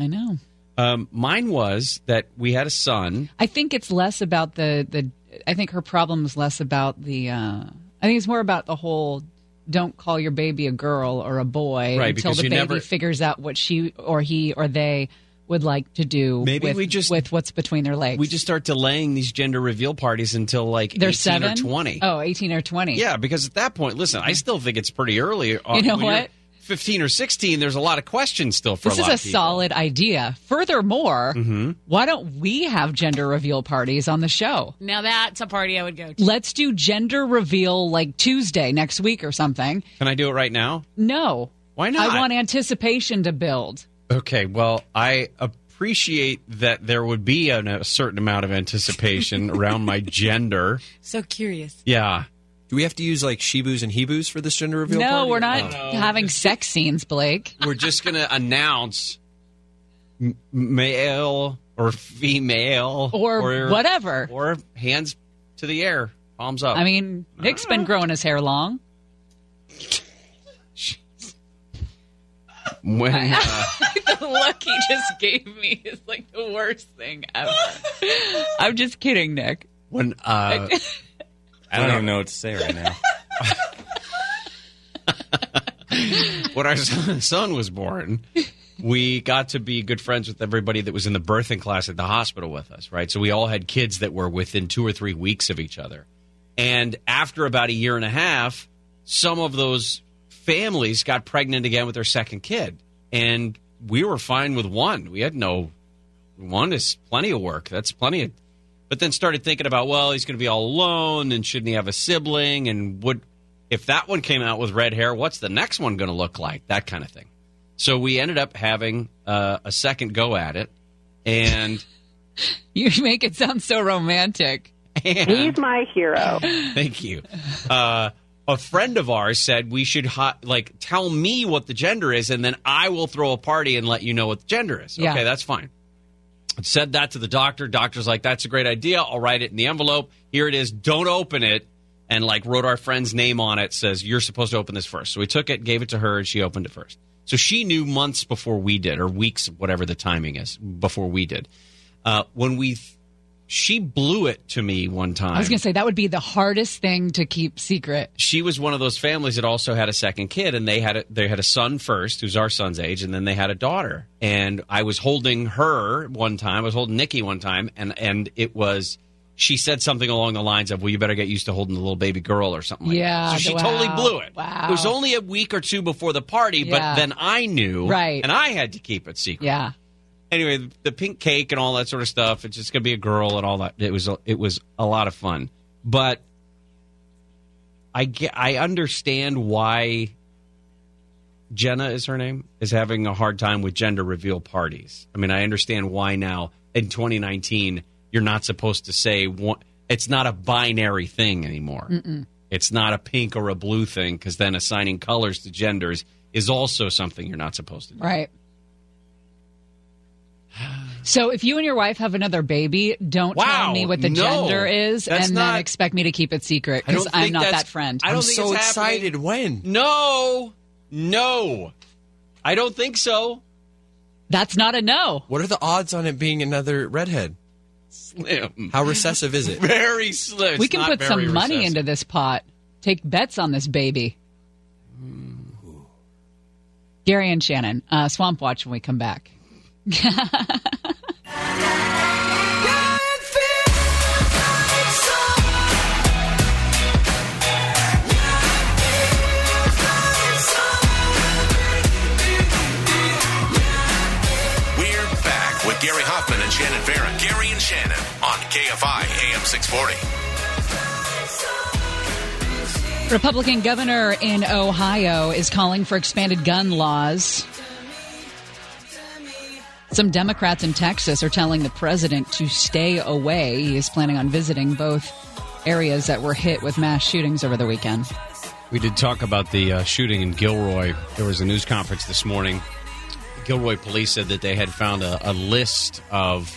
I know. Um, mine was that we had a son. I think it's less about the the. I think her problem is less about the. Uh, I think it's more about the whole. Don't call your baby a girl or a boy Right, until the baby never- figures out what she or he or they would like to do. Maybe with, we just- with what's between their legs. We just start delaying these gender reveal parties until like they're 18 seven or 20. Oh, 18 or twenty. Yeah, because at that point, listen, I still think it's pretty early. You know what? 15 or 16, there's a lot of questions still for This a is lot a of people. solid idea. Furthermore, Mm-hmm. why don't we have gender reveal parties on the show? Now that's a party I would go to. Let's do gender reveal like Tuesday next week or something. Can I do it right now? No. Why not? I want anticipation to build. Okay, well, I appreciate that there would be an, a certain amount of anticipation (laughs) around my gender. So curious. Yeah. Do we have to use like shibus and hebus for this gender reveal? no, party? we're not Oh. having sex scenes, Blake. We're just going to announce m- male or female Or whatever. Or hands to the air, palms up. I mean, Nick's been growing his hair long. (laughs) when uh, (laughs) the look he just gave me is like the worst thing ever. I'm just kidding, Nick. when uh, (laughs) I don't even know what to say right now. (laughs) when our son, son was born, we got to be good friends with everybody that was in the birthing class at the hospital with us, right? So we all had kids that were within two or three weeks of each other. And after about a year and a half, some of those families got pregnant again with their second kid. And we were fine with one. We had no, one is plenty of work. That's plenty of, but then started thinking about, well, he's going to be all alone and shouldn't he have a sibling? And would, if that one came out with red hair, what's the next one going to look like? That kind of thing. So we ended up having uh, a second go at it. And (laughs) You make it sound so romantic. He's my hero. (laughs) Thank you. Uh, a friend of ours said we should ha- like tell me what the gender is, and then I will throw a party and let you know what the gender is. Yeah. Okay, that's fine. Said that to the doctor. Doctor's like, "That's a great idea. I'll write it in the envelope. Here it is. Don't open it." And like wrote our friend's name on it. Says you're supposed to open this first. So we took it, gave it to her, and she opened it first. So she knew months before we did, or weeks, whatever the timing is, before we did. Uh, when we she blew it to me one time. I was going to say that would be the hardest thing to keep secret. she was one of those families that also had a second kid, and they had a, they had a son first, who's our son's age, and then they had a daughter. And I was holding her one time. I was holding Nikki one time, and and it was. She said something along the lines of, "Well, you better get used to holding the little baby girl or something." like Yeah, that. So she wow, totally blew it. wow. It was only a week or two before the party, Yeah. but then I knew, Right. And I had to keep it secret. Yeah. Anyway, the pink cake and all that sort of stuff. It's just gonna be a girl and all that. It was it was a lot of fun, but I get, I understand why Jenna is her name is having a hard time with gender reveal parties. I mean, I understand why now in 2019 you're not supposed to say one. It's not a binary thing anymore. Mm-mm. It's not a pink or a blue thing because then assigning colors to genders is also something you're not supposed to do. Right. So if you and your wife have another baby, don't Wow, tell me what the no. gender is and not- then expect me to keep it secret because I'm not that friend. I don't I'm think so it's happening. excited. When? No, no, I don't think so. That's not a no. What are the odds on it being another redhead? Slim. How recessive is it? (laughs) Very slim. we can put some very money into this pot. Take bets on this baby. Gary and Shannon, uh, Swamp Watch when we come back. We're back with Gary Hoffmann and Shannon Farren. Gary and Shannon on KFI AM 640. Republican governor in Ohio is calling for expanded gun laws. Some Democrats in Texas are telling the president to stay away. He is planning on visiting both areas that were hit with mass shootings over the weekend. We did talk about the uh, shooting in Gilroy. There was a news conference this morning. Gilroy police said that they had found a, a list of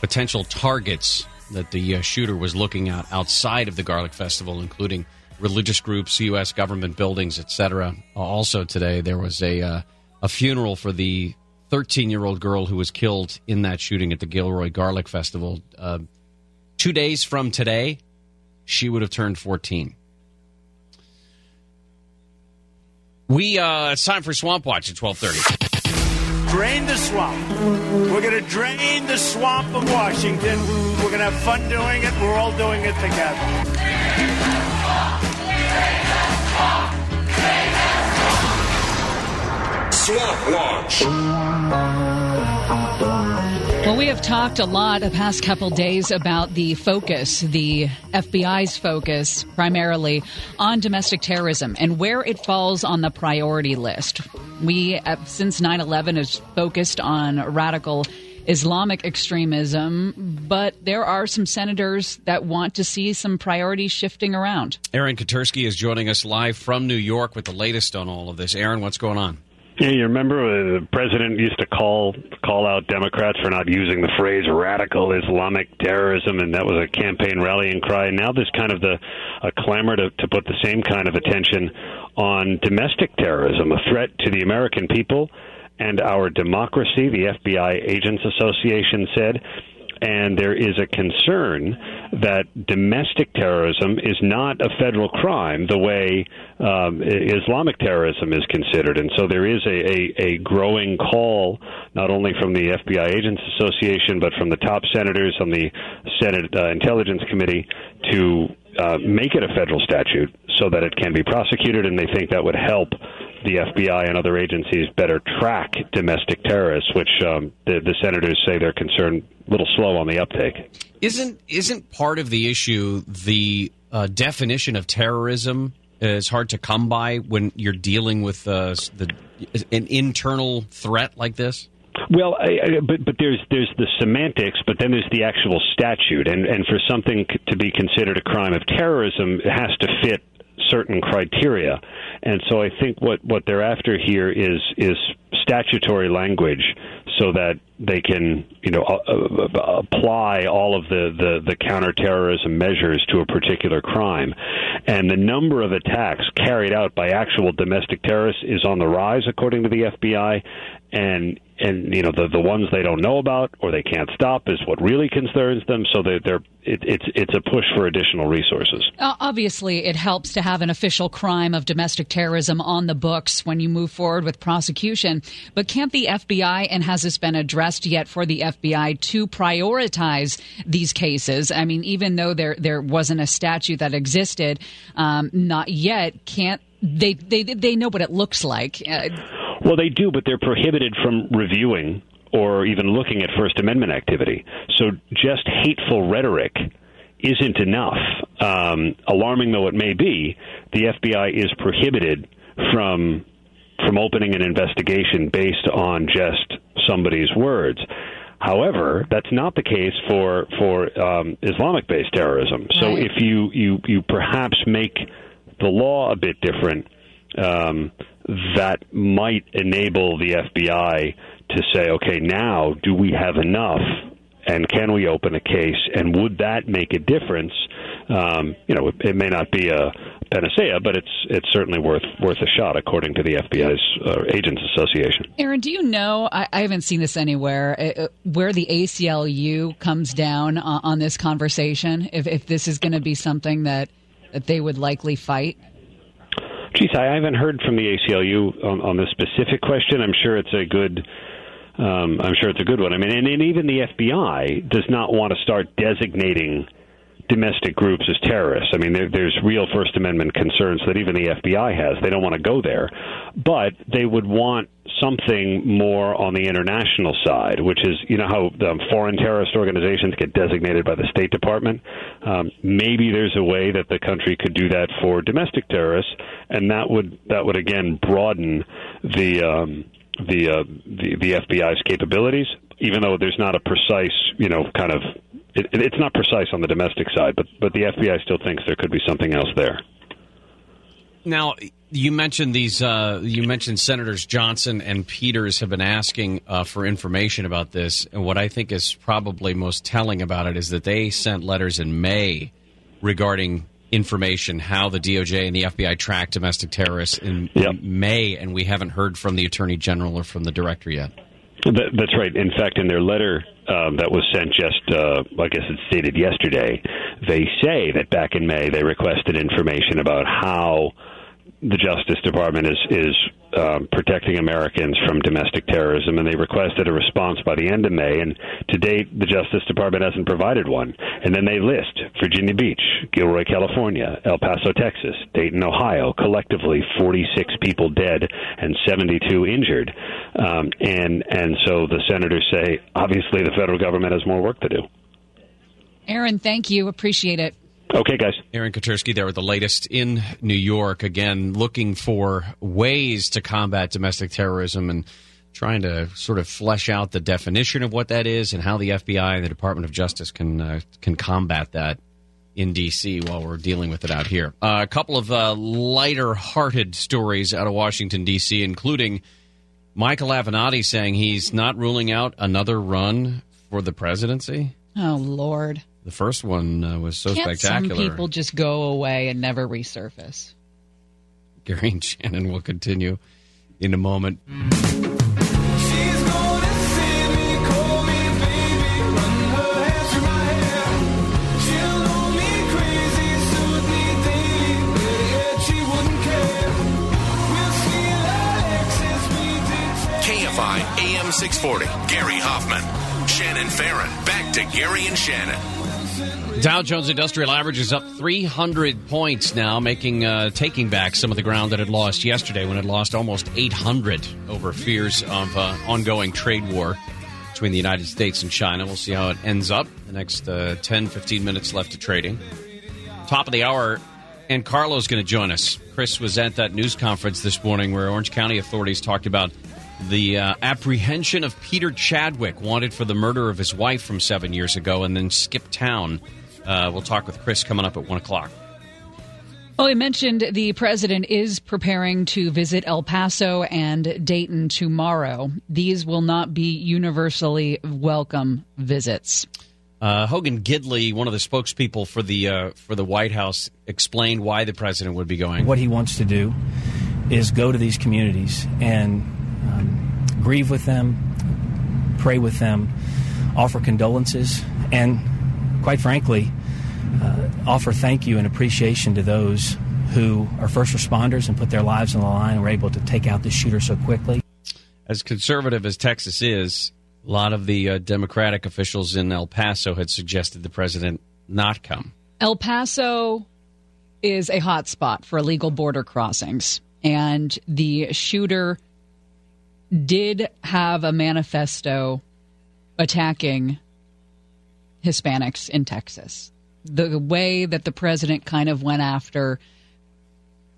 potential targets that the uh, shooter was looking at outside of the Garlic Festival, including religious groups, U.S. government buildings, etc. Also today, there was a uh, a funeral for the 13 year old girl who was killed in that shooting at the Gilroy Garlic Festival. Uh, two days from today, she would have turned 14. We uh, it's time for Swamp Watch at 12:30. Drain the swamp. We're going to drain the swamp of Washington. We're going to have fun doing it. We're all doing it together. Drain the Swamp Watch. Well, we have talked a lot the past couple days about the focus, the FBI's focus, primarily on domestic terrorism and where it falls on the priority list. We, uh, since 9 11, has focused on radical Islamic extremism, but there are some senators that want to see some priorities shifting around. Aaron Katersky is joining us live from New York with the latest on all of this. Aaron, what's going on? Yeah, you remember uh, the president used to call call out Democrats for not using the phrase radical Islamic terrorism, and that was a campaign rallying cry. Now there's kind of the a clamor to, to put the same kind of attention on domestic terrorism, a threat to the American people and our democracy. The FBI Agents Association said. And there is a concern that domestic terrorism is not a federal crime the way um, Islamic terrorism is considered. And so there is a, a, a growing call, not only from the FBI Agents Association, but from the top senators on the Senate uh, Intelligence Committee to uh, make it a federal statute so that it can be prosecuted. And they think that would help the FBI and other agencies better track domestic terrorists, which um, the, the senators say they're concerned a little slow on the uptake. Isn't isn't part of the issue the uh, definition of terrorism is hard to come by when you're dealing with uh, the an internal threat like this? Well, I, I, but but there's there's the semantics, but then there's the actual statute, and and for something c- to be considered a crime of terrorism, it has to fit certain criteria, and so I think what what they're after here is is statutory language, so that they can you know, uh, apply all of the, the, the counterterrorism measures to a particular crime. And the number of attacks carried out by actual domestic terrorists is on the rise, according to the FBI. And and you know the the ones they don't know about or they can't stop is what really concerns them. So they're, they're it, it's it's a push for additional resources. Uh, obviously, it helps to have an official crime of domestic terrorism on the books when you move forward with prosecution. But can't the FBI, and has this been addressed yet for the FBI to prioritize these cases? I mean, even though there there wasn't a statute that existed, um, not yet. Can't they? They they know what it looks like. Uh, well, they do, but they're prohibited from reviewing or even looking at First Amendment activity. So just hateful rhetoric isn't enough. Um, alarming though it may be, the FBI is prohibited from from opening an investigation based on just somebody's words. However, that's not the case for for um, Islamic-based terrorism. So Right. if you, you you perhaps make the law a bit different, um, that might enable the FBI to say, okay, now do we have enough? And can we open a case? And would that make a difference? Um, you know, it, it may not be a panacea, but it's it's certainly worth worth a shot, according to the FBI's uh, Agents Association. Aaron, do you know? I, I haven't seen this anywhere uh, uh, where the ACLU comes down on, on this conversation. If, if this is going to be something that that they would likely fight. Geez, I haven't heard from the ACLU on, on this specific question. I'm sure it's a good. Um, I'm sure it's a good one. I mean, and, and even the FBI does not want to start designating domestic groups as terrorists. I mean, there, there's real First Amendment concerns that even the FBI has. They don't want to go there, but they would want something more on the international side, which is, you know, how um, foreign terrorist organizations get designated by the State Department. Um, maybe there's a way that the country could do that for domestic terrorists, and that would that would again broaden the um, the, uh, the the FBI's capabilities. Even though there's not a precise, you know, kind of it, it- it's not precise on the domestic side, but but the FBI still thinks there could be something else there. Now, you mentioned these. Uh, you mentioned Senators Johnson and Peters have been asking uh, for information about this, and what I think is probably most telling about it is that they sent letters in May regarding information how the DOJ and the FBI track domestic terrorists in, in May, and we haven't heard from the Attorney General or from the Director yet. That, that's right. In fact, in their letter um, that was sent just, uh, I guess it's stated yesterday, they say that back in May they requested information about how the Justice Department is is um, protecting Americans from domestic terrorism, and they requested a response by the end of May. And to date, the Justice Department hasn't provided one. And then they list Virginia Beach, Gilroy, California, El Paso, Texas, Dayton, Ohio, collectively 46 people dead and 72 injured. Um, and and so the senators say, obviously, the federal government has more work to do. Aaron, thank you. Appreciate it. Okay, guys. Aaron Katersky there with the latest in New York. Again, looking for ways to combat domestic terrorism and trying to sort of flesh out the definition of what that is and how the FBI and the Department of Justice can uh, can combat that in D.C. while we're dealing with it out here. Uh, a couple of uh, lighter-hearted stories out of Washington D.C., including Michael Avenatti saying he's not ruling out another run for the presidency. Oh Lord! The first one uh, was so Can't spectacular. some people just go away and never resurface? Gary and Shannon will continue in a moment. KFI AM 640. Gary Hoffmann. Shannon Farren. Back to Gary and Shannon. Dow Jones Industrial Average is up 300 points now, making uh, taking back some of the ground that it lost yesterday when it lost almost 800 over fears of uh, ongoing trade war between the United States and China. We'll see how it ends up. The next uh, 10, 15 minutes left of trading. Top of the hour, Ankarlo's going to join us. Kris was at that news conference this morning where Orange County authorities talked about the uh, apprehension of Peter Chadwick, wanted for the murder of his wife from seven years ago, and then skipped town. Uh, we'll talk with Kris coming up at 1 o'clock. Oh, I mentioned the president is preparing to visit El Paso and Dayton tomorrow. These will not be universally welcome visits. Uh, Hogan Gidley, one of the spokespeople for the uh, for the White House, explained why the president would be going. What he wants to do is go to these communities and um, grieve with them, pray with them, offer condolences, and quite frankly, uh, offer thank you and appreciation to those who are first responders and put their lives on the line and were able to take out the shooter so quickly. As conservative as Texas is, a lot of the uh, Democratic officials in El Paso had suggested the president not come. El Paso is a hot spot for illegal border crossings, and the shooter did have a manifesto attacking Hispanics in Texas. The way that the president kind of went after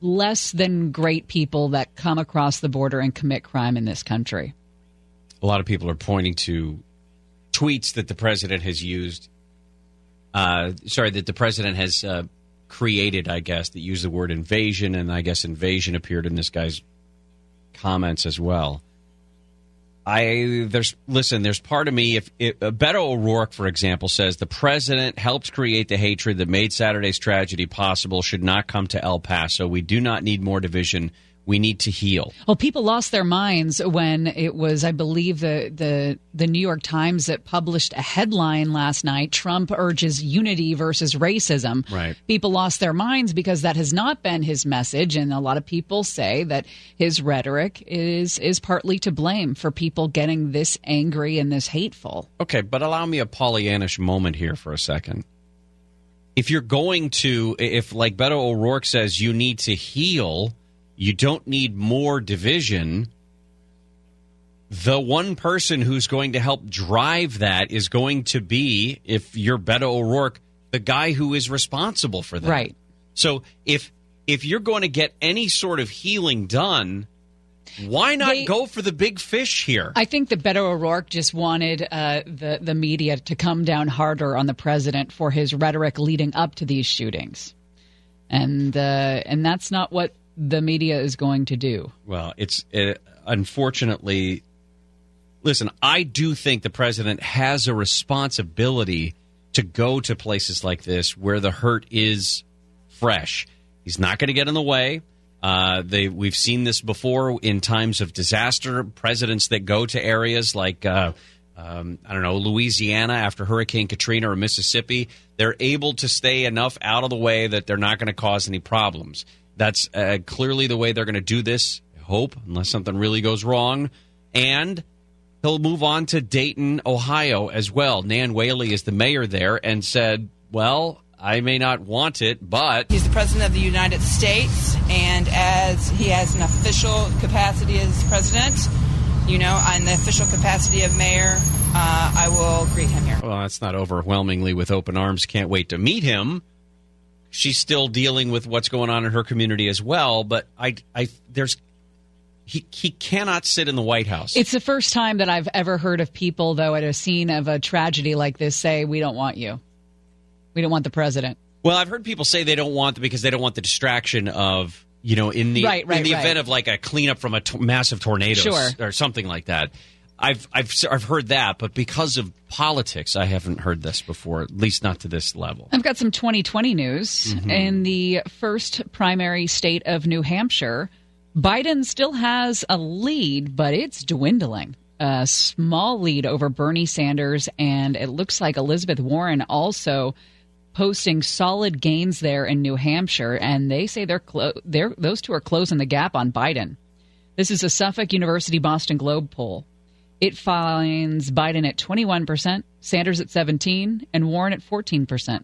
less than great people that come across the border and commit crime in this country. A lot of people are pointing to tweets that the president has used. Uh, sorry, that the president has uh, created, I guess, that use the word invasion, and I guess invasion appeared in this guy's comments as well. I there's listen. There's part of me. If, if uh, Beto O'Rourke, for example, says the president helped create the hatred that made Saturday's tragedy possible, should not come to El Paso. We do not need more division. We need to heal. Well, people lost their minds when it was, I believe, the the the New York Times that published a headline last night: Trump urges unity versus racism. Right. People lost their minds because that has not been his message, and a lot of people say that his rhetoric is is partly to blame for people getting this angry and this hateful. Okay, but allow me a Pollyannish moment here for a second. If you're going to, if like Beto O'Rourke says, you need to heal, you don't need more division. The one person who's going to help drive that is going to be, if you're Beto O'Rourke, the guy who is responsible for that. Right. So if if you're going to get any sort of healing done, why not They- go for the big fish here? I think the Beto O'Rourke just wanted uh, the the media to come down harder on the president for his rhetoric leading up to these shootings, and uh, and that's not what the media is going to do. Well, it's uh unfortunately. Listen, I do think the president has a responsibility to go to places like this where the hurt is fresh. He's not going to get in the way. Uh, they we've seen this before in times of disaster. Presidents that go to areas like uh, um, I don't know Louisiana after Hurricane Katrina or Mississippi, they're able to stay enough out of the way that they're not going to cause any problems. That's uh, clearly the way they're going to do this. I hope, unless something really goes wrong, and he'll move on to Dayton, Ohio as well. Nan Whaley is the mayor there and said, "Well, I may not want it, but He's the president of the United States, and as he has an official capacity as president, you know, in the official capacity of mayor, uh, I will greet him here. Well, that's not overwhelmingly with open arms. Can't wait to meet him. She's still dealing with what's going on in her community as well, but I, I, there's, he, he cannot sit in the White House. It's the first time that I've ever heard of people, though, at a scene of a tragedy like this, say, "We don't want you. We don't want the president." Well, I've heard people say they don't want because they don't want the distraction of you know in the Right, right, in the right. event of like a cleanup from a t- massive tornado Sure. or something like that. I've I've I've heard that, but because of politics, I haven't heard this before. At least not to this level. I've got some 2020 news. Mhm. In the first primary state of New Hampshire, Biden still has a lead, but it's dwindling. A small lead over Bernie Sanders, and it looks like Elizabeth Warren also posting solid gains there in New Hampshire, and they say they're, clo- they're those two are closing the gap on Biden. This is a Suffolk University Boston Globe poll. It finds Biden at 21%, Sanders at 17, and Warren at 14%.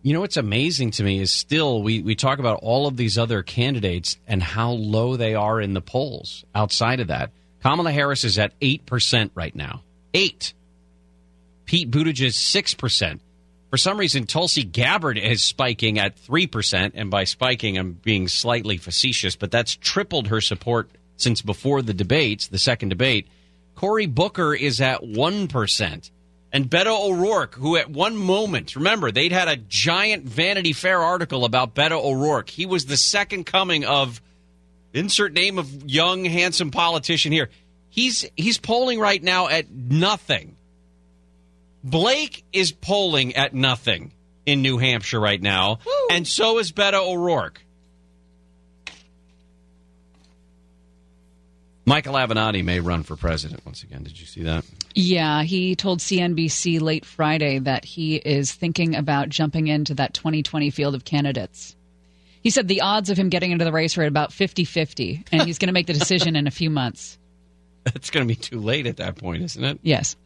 You know what's amazing to me is still we, we talk about all of these other candidates and how low they are in the polls outside of that. Kamala Harris is at 8% right now. 8. Pete Buttigieg 6%. For some reason, Tulsi Gabbard is spiking at 3%. And by spiking, I'm being slightly facetious, but that's tripled her support since before the debates, the second debate. Cory Booker is at 1%. And Beto O'Rourke, who at one moment, remember, they'd had a giant Vanity Fair article about Beto O'Rourke. He was the second coming of insert name of young, handsome politician here. He's he's polling right now at nothing. Blake is polling at nothing in New Hampshire right now, and so is Beto O'Rourke. Michael Avenatti may run for president once again. Did you see that? Yeah, he told CNBC late Friday that he is thinking about jumping into that 2020 field of candidates. He said the odds of him getting into the race are at about 50 50, and he's going to make the decision in a few months. It's going to be too late at that point, isn't it? Yes.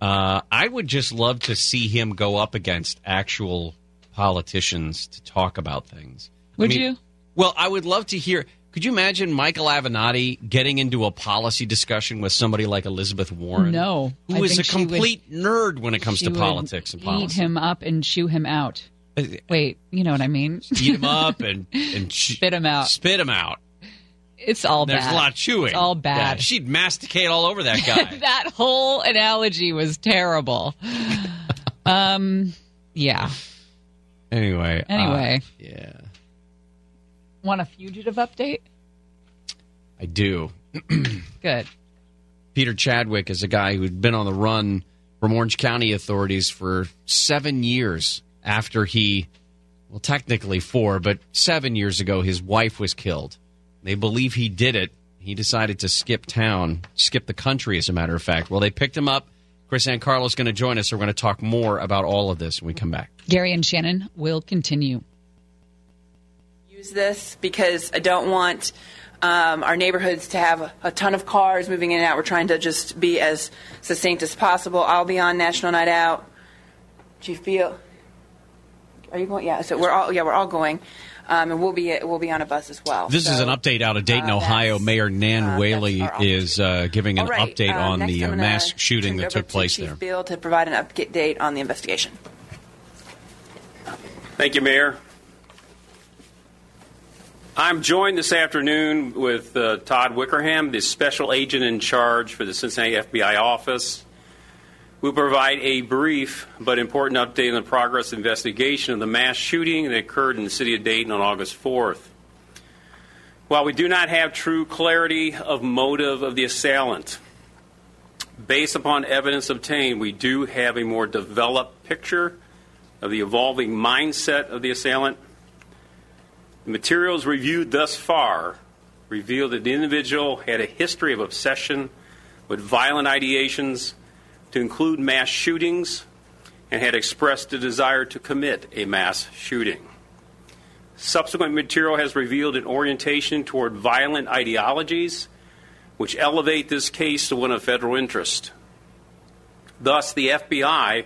Uh, I would just love to see him go up against actual politicians to talk about things. I Would mean, you? Well, I would love to hear. Could you imagine Michael Avenatti getting into a policy discussion with somebody like Elizabeth Warren? No. who I is a she would- complete nerd when it comes to politics and Eat policy. Uh, him up and chew him out. Wait, you know what I mean? Eat him up and (laughs) and spit him out. Spit him out. It's all There's bad. There's a lot of chewing. It's all Yeah, bad. she'd masticate all over that guy. (laughs) that whole analogy was terrible. (laughs) um, yeah. anyway. uh, Anyway. yeah, Want a fugitive update? I do. (clears throat) Good. Peter Chadwick is a guy who'd been on the run from Orange County authorities for seven years after he, well, technically four, but seven years ago, his wife was killed. They believe he did it. He decided to skip town, skip the country, as a matter of fact. Well, they picked him up. Kris Ankarlo is going to join us. So we're going to talk more about all of this when we come back. Gary and Shannon will continue. Use this because I don't want um, our neighborhoods to have a, a ton of cars moving in and out. We're trying to just be as succinct as possible. I'll be on National Night Out. Chief Biehl, are you going? Yeah, so we're all yeah we're all going, um, and we'll be we'll be on a bus as well. This is an update out of Dayton, uh, Ohio. Mayor Nan uh, Whaley is uh, giving an All right, update uh, on the uh, mass shooting that over took to place Chief there. Biehl to provide an update on the investigation. Thank you, Mayor. I'm joined this afternoon with uh, Todd Wickerham, the special agent in charge for the Cincinnati FBI office. We'll provide a brief but important update on the progress investigation of the mass shooting that occurred in the city of Dayton on August 4th. While we do not have true clarity of motive of the assailant, based upon evidence obtained, we do have a more developed picture of the evolving mindset of the assailant. The materials reviewed thus far reveal that the individual had a history of obsession with violent ideations to include mass shootings and had expressed a desire to commit a mass shooting. Subsequent material has revealed an orientation toward violent ideologies which elevate this case to one of federal interest. Thus, the FBI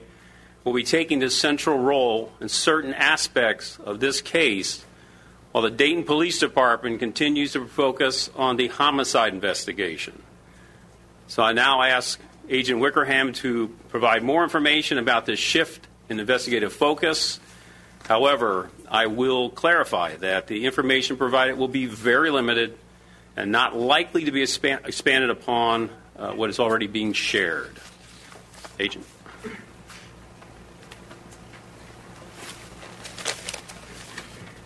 will be taking a central role in certain aspects of this case, while the Dayton Police Department continues to focus on the homicide investigation. So I now ask Agent Wickerham to provide more information about this shift in investigative focus. However, I will clarify that the information provided will be very limited and not likely to be expan- expanded upon uh, what is already being shared. Agent.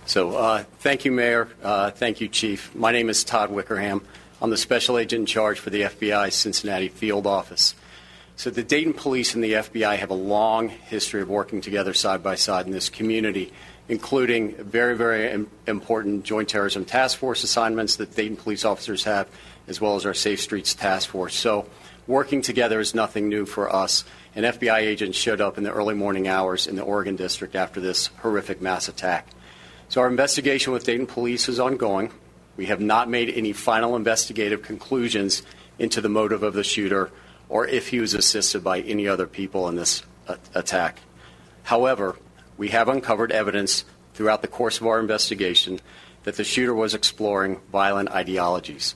So, uh, thank you, Mayor. Uh, thank you, Chief. My name is Todd Wickerham. I'm the special agent in charge for the FBI Cincinnati field office. So, the Dayton Police and the FBI have a long history of working together side by side in this community, including very, very important joint terrorism task force assignments that Dayton police officers have, as well as our Safe Streets task force. So, working together is nothing new for us. An FBI agent showed up in the early morning hours in the Oregon district after this horrific mass attack. So our investigation with Dayton Police is ongoing. We have not made any final investigative conclusions into the motive of the shooter or if he was assisted by any other people in this attack. However, we have uncovered evidence throughout the course of our investigation that the shooter was exploring violent ideologies.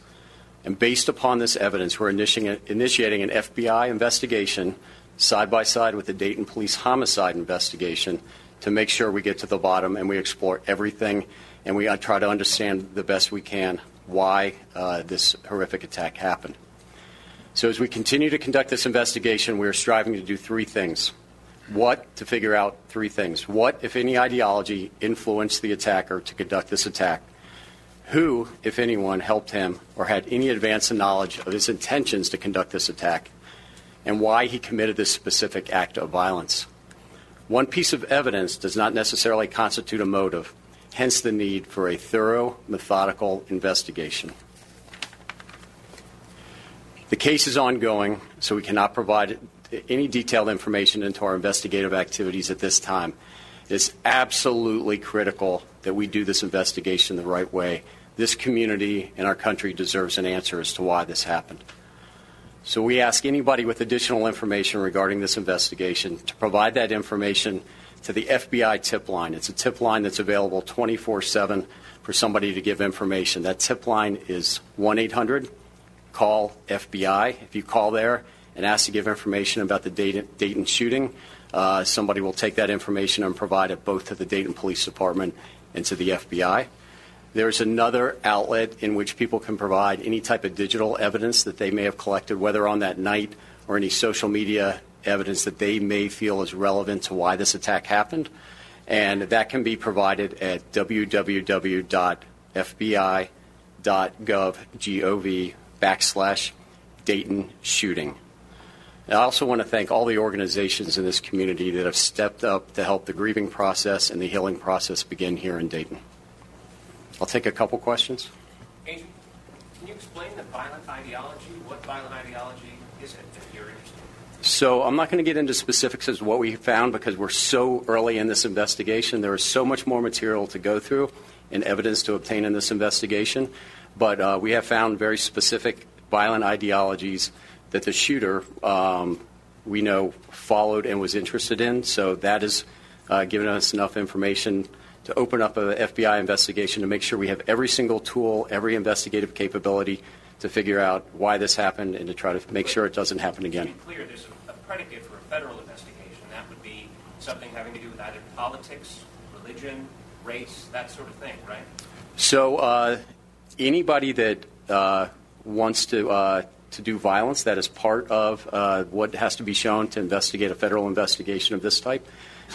And based upon this evidence, we're initiating an FBI investigation side by side with the Dayton Police homicide investigation to make sure we get to the bottom and we explore everything and we try to understand the best we can why uh, this horrific attack happened. So, as we continue to conduct this investigation, we are striving to do three things. What? To figure out three things. What, if any, ideology influenced the attacker to conduct this attack? Who, if anyone, helped him or had any advance knowledge of his intentions to conduct this attack? And why he committed this specific act of violence? One piece of evidence does not necessarily constitute a motive, hence the need for a thorough, methodical investigation. The case is ongoing, so we cannot provide any detailed information into our investigative activities at this time. It's absolutely critical that we do this investigation the right way. This community and our country deserves an answer as to why this happened. So we ask anybody with additional information regarding this investigation to provide that information to the FBI tip line. It's a tip line that's available 24 7 for somebody to give information. That tip line is 1 800 call FBI. If you call there and ask to give information about the Dayton, Dayton shooting, uh, somebody will take that information and provide it both to the Dayton Police Department and to the FBI. There's another outlet in which people can provide any type of digital evidence that they may have collected, whether on that night or any social media evidence that they may feel is relevant to why this attack happened. And that can be provided at www.fbi.gov backslash Dayton shooting. And I also want to thank all the organizations in this community that have stepped up to help the grieving process and the healing process begin here in Dayton. I'll take a couple questions. Agent, can you explain the violent ideology? What violent ideology is it that you're interested in? So I'm not going to get into specifics as what we found because we're so early in this investigation. There is so much more material to go through and evidence to obtain in this investigation. But uh, we have found very specific violent ideologies that the shooter, um, we know, followed and was interested in. So that has uh, given us enough information to open up an FBI investigation to make sure we have every single tool, every investigative capability to figure out why this happened and to try to make sure it doesn't happen again. To be clear, there's a, predicate for a federal investigation. That would be something having to do with either politics, religion, race, that sort of thing, right? So uh, anybody that uh, wants to uh, to do violence, that is part of uh, what has to be shown to investigate a federal investigation of this type.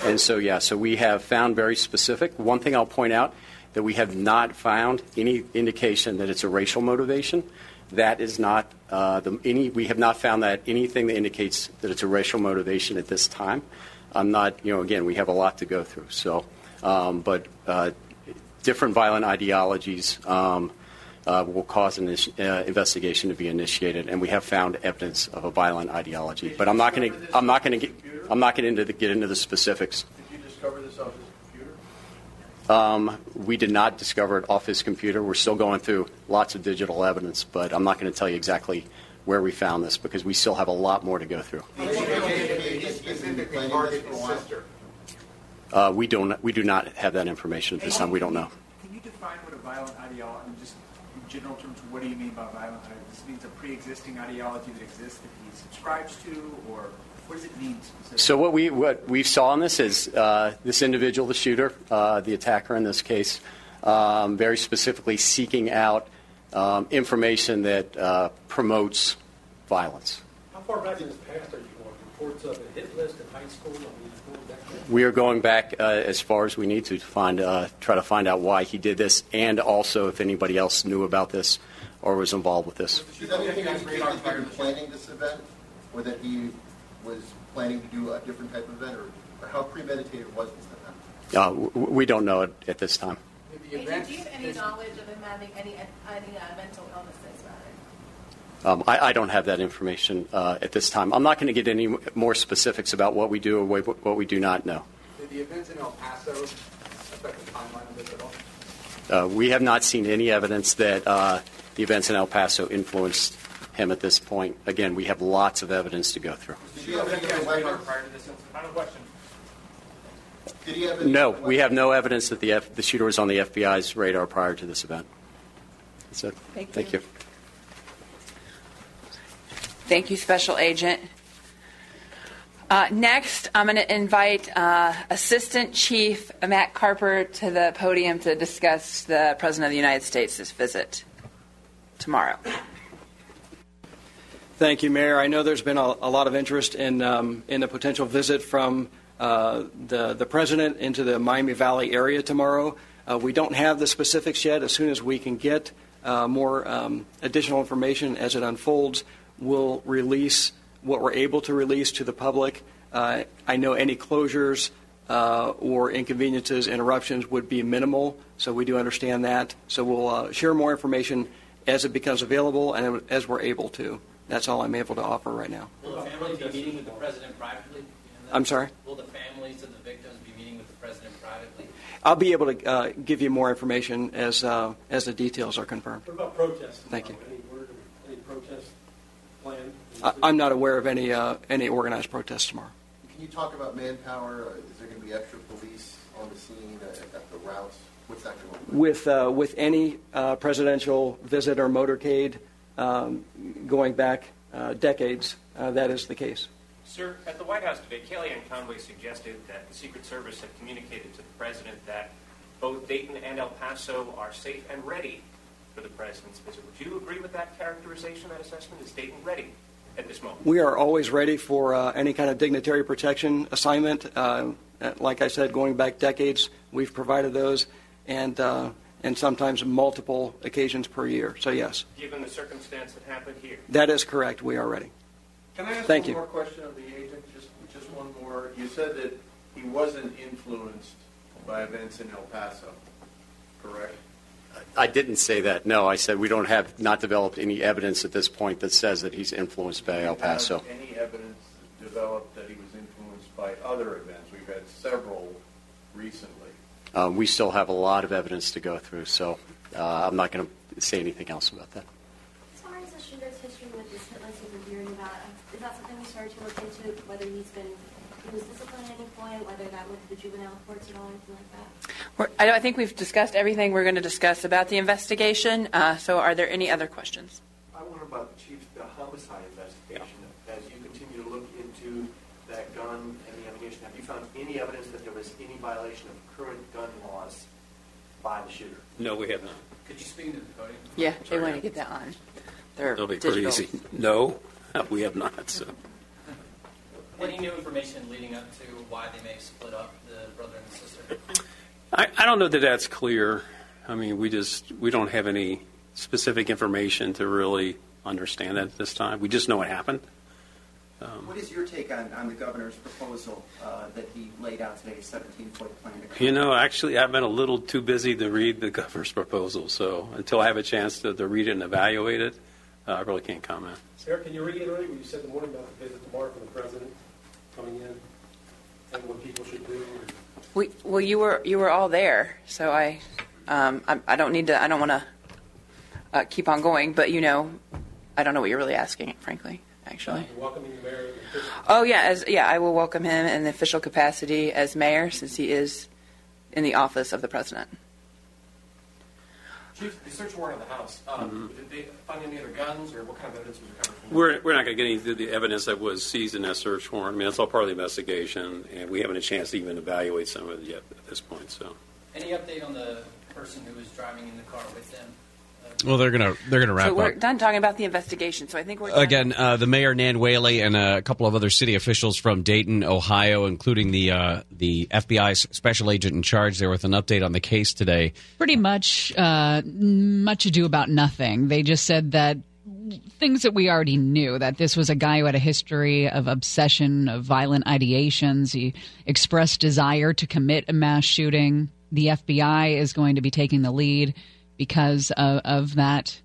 And so, yeah, so we have found very specific. One thing I'll point out that we have not found any indication that it's a racial motivation. That is not uh, the, any. We have not found that anything that indicates that it's a racial motivation at this time. I'm not. You know, again, we have a lot to go through. So, um, but uh, different violent ideologies um, will cause an uh, investigation to be initiated, and we have found evidence of a violent ideology. But I'm not going to. I'm not going to get. I'm not going to get into the specifics. Did you discover this off his computer? Um, we did not discover it off his computer. We're still going through lots of digital evidence, but I'm not going to tell you exactly where we found this because we still have a lot more to go through. Specifically target his sister. Uh, we don't. We do not have that information at this time. We don't know. Can you define what a violent ideology, I mean, just in general terms, what do you mean by violent ideology? This means a pre-existing ideology that exists that he subscribes to, or what does it mean specifically? So what we what we saw in this is uh, this individual, the shooter, uh, the attacker in this case, um, very specifically seeking out um, information that uh, promotes violence. How far back in his past are you going? Reports of a hit list in high school? I mean, going back there? We are going back uh, as far as we need to to find uh, try to find out why he did this, and also if anybody else knew about this or was involved with this. Is that anything that he was planning this event, or that he was planning to do a different type of event, or, or how premeditated was this event? Uh, we don't know it at this time. Agent, do you have any knowledge of him having any, any uh, mental illnesses, rather? I, I don't have that information uh, at this time. I'm not going to get any more specifics about what we do or what, what we do not know. Did the events in El Paso affect the timeline of this at all? Uh, we have not seen any evidence that uh, the events in El Paso influenced him at this point. Again, we have lots of evidence to go through. Did you have any radar prior to this incident? Final question. Did he have any No, we have no evidence that the, F- the shooter was on the FBI's radar prior to this event. That's it. Thank Thank you. Thank you, Special Agent. Uh, next, I'm going to invite uh, Assistant Chief Matt Carper to the podium to discuss the President of the United States' visit tomorrow. Thank you, Mayor. I know there's been a, a lot of interest in um, in a potential visit from uh, the the president into the Miami Valley area tomorrow. Uh, we don't have the specifics yet. As soon as we can get uh, more um, additional information as it unfolds, we'll release what we're able to release to the public. Uh, I know any closures uh, or inconveniences, interruptions would be minimal, so we do understand that. So we'll uh, share more information as it becomes available and as we're able to. That's all I'm able to offer right now. Will the family be meeting with the president privately? I'm sorry? Will the families of the victims be meeting with the president privately? I'll be able to uh, give you more information as uh, as the details are confirmed. What about protests? Thank you. Any word, of any protest plan? I, I'm not aware of any uh, any organized protests tomorrow. Can you talk about manpower? Uh, Is there going to be extra police on the scene uh, at the routes? What's that going to look? With uh, with any uh, presidential visit or motorcade um, going back uh, decades, uh, that is the case. Sir, at the White House debate, Kellyanne Conway suggested that the Secret Service had communicated to the president that both Dayton and El Paso are safe and ready for the president's visit. Would you agree with that characterization, that assessment? Is Dayton ready at this moment? We are always ready for uh, any kind of dignitary protection assignment. Uh, like I said, going back decades, we've provided those, and uh, and sometimes multiple occasions per year. So yes, Given the circumstance that happened here. that is correct. We are ready. Can I ask Thank one you. more question of the agent? Just, just one more. You said that he wasn't influenced by events in El Paso, correct? I didn't say that. No, I said we don't have not developed any evidence at this point that says that he's influenced by El Paso. Have any evidence developed that he was influenced by other events? We've had several recently. Um, we still have a lot of evidence to go through, so uh, I'm not going to say anything else about that. As far as the shooter's history with this hit list you've been hearing about, is that something we started to look into, whether he's been, he was disciplined at any point, whether that went to the juvenile courts at all, anything like that? We're, I, I think we've discussed everything we're going to discuss about the investigation. Uh, so, are there any other questions? I wonder about the chief, the homicide investigation. As you continue to look into that gun and the ammunition, have you found any evidence that there was any violation of current gun laws by the shooter? No, we have not. Could you speak to the podium? Yeah, they want to get that on. Their That'll be pretty digital. easy. No, (laughs) we have not. So. Any new information leading up to why they may split up, the brother and the sister? I, I don't know that that's clear. I mean, we just we don't have any specific information to really understand that at this time. We just know it happened. What is your take on, on the governor's proposal uh, that he laid out today, 17-point plan? to You know, actually, I've been a little too busy to read the (laughs) governor's proposal, so until I have a chance to, to read it and evaluate it, uh, I really can't comment. Sarah, can you reiterate what you said in the morning about the visit tomorrow from the president coming in and what people should do? We, well, you were you were all there, so I, um, I, I don't need to. I don't want to uh, keep on going, but you know, I don't know what you're really asking, frankly. Actually. You're welcoming the mayor. Oh yeah, as yeah, I will welcome him in the official capacity as mayor, since he is in the office of the president. Chief, the search warrant on the house, um, did they find any other guns or what kind of evidence was recovered from We're, we're not going to get any into the evidence that was seized in that search warrant. I mean, that's all part of the investigation, and we haven't a chance to even evaluate some of it yet at this point. So. Any update on the person who was driving in the car with them? Well, they're gonna they're gonna wrap so we're up. done talking about the investigation. So I think we're done. Again, uh, the mayor Nan Whaley and a couple of other city officials from Dayton, Ohio, including the uh, the FBI's special agent in charge, there with an update on the case today. Pretty much, uh, much ado about nothing. They just said that things that we already knew that this was a guy who had a history of obsession, of violent ideations. He expressed desire to commit a mass shooting. The FBI is going to be taking the lead because of, of that.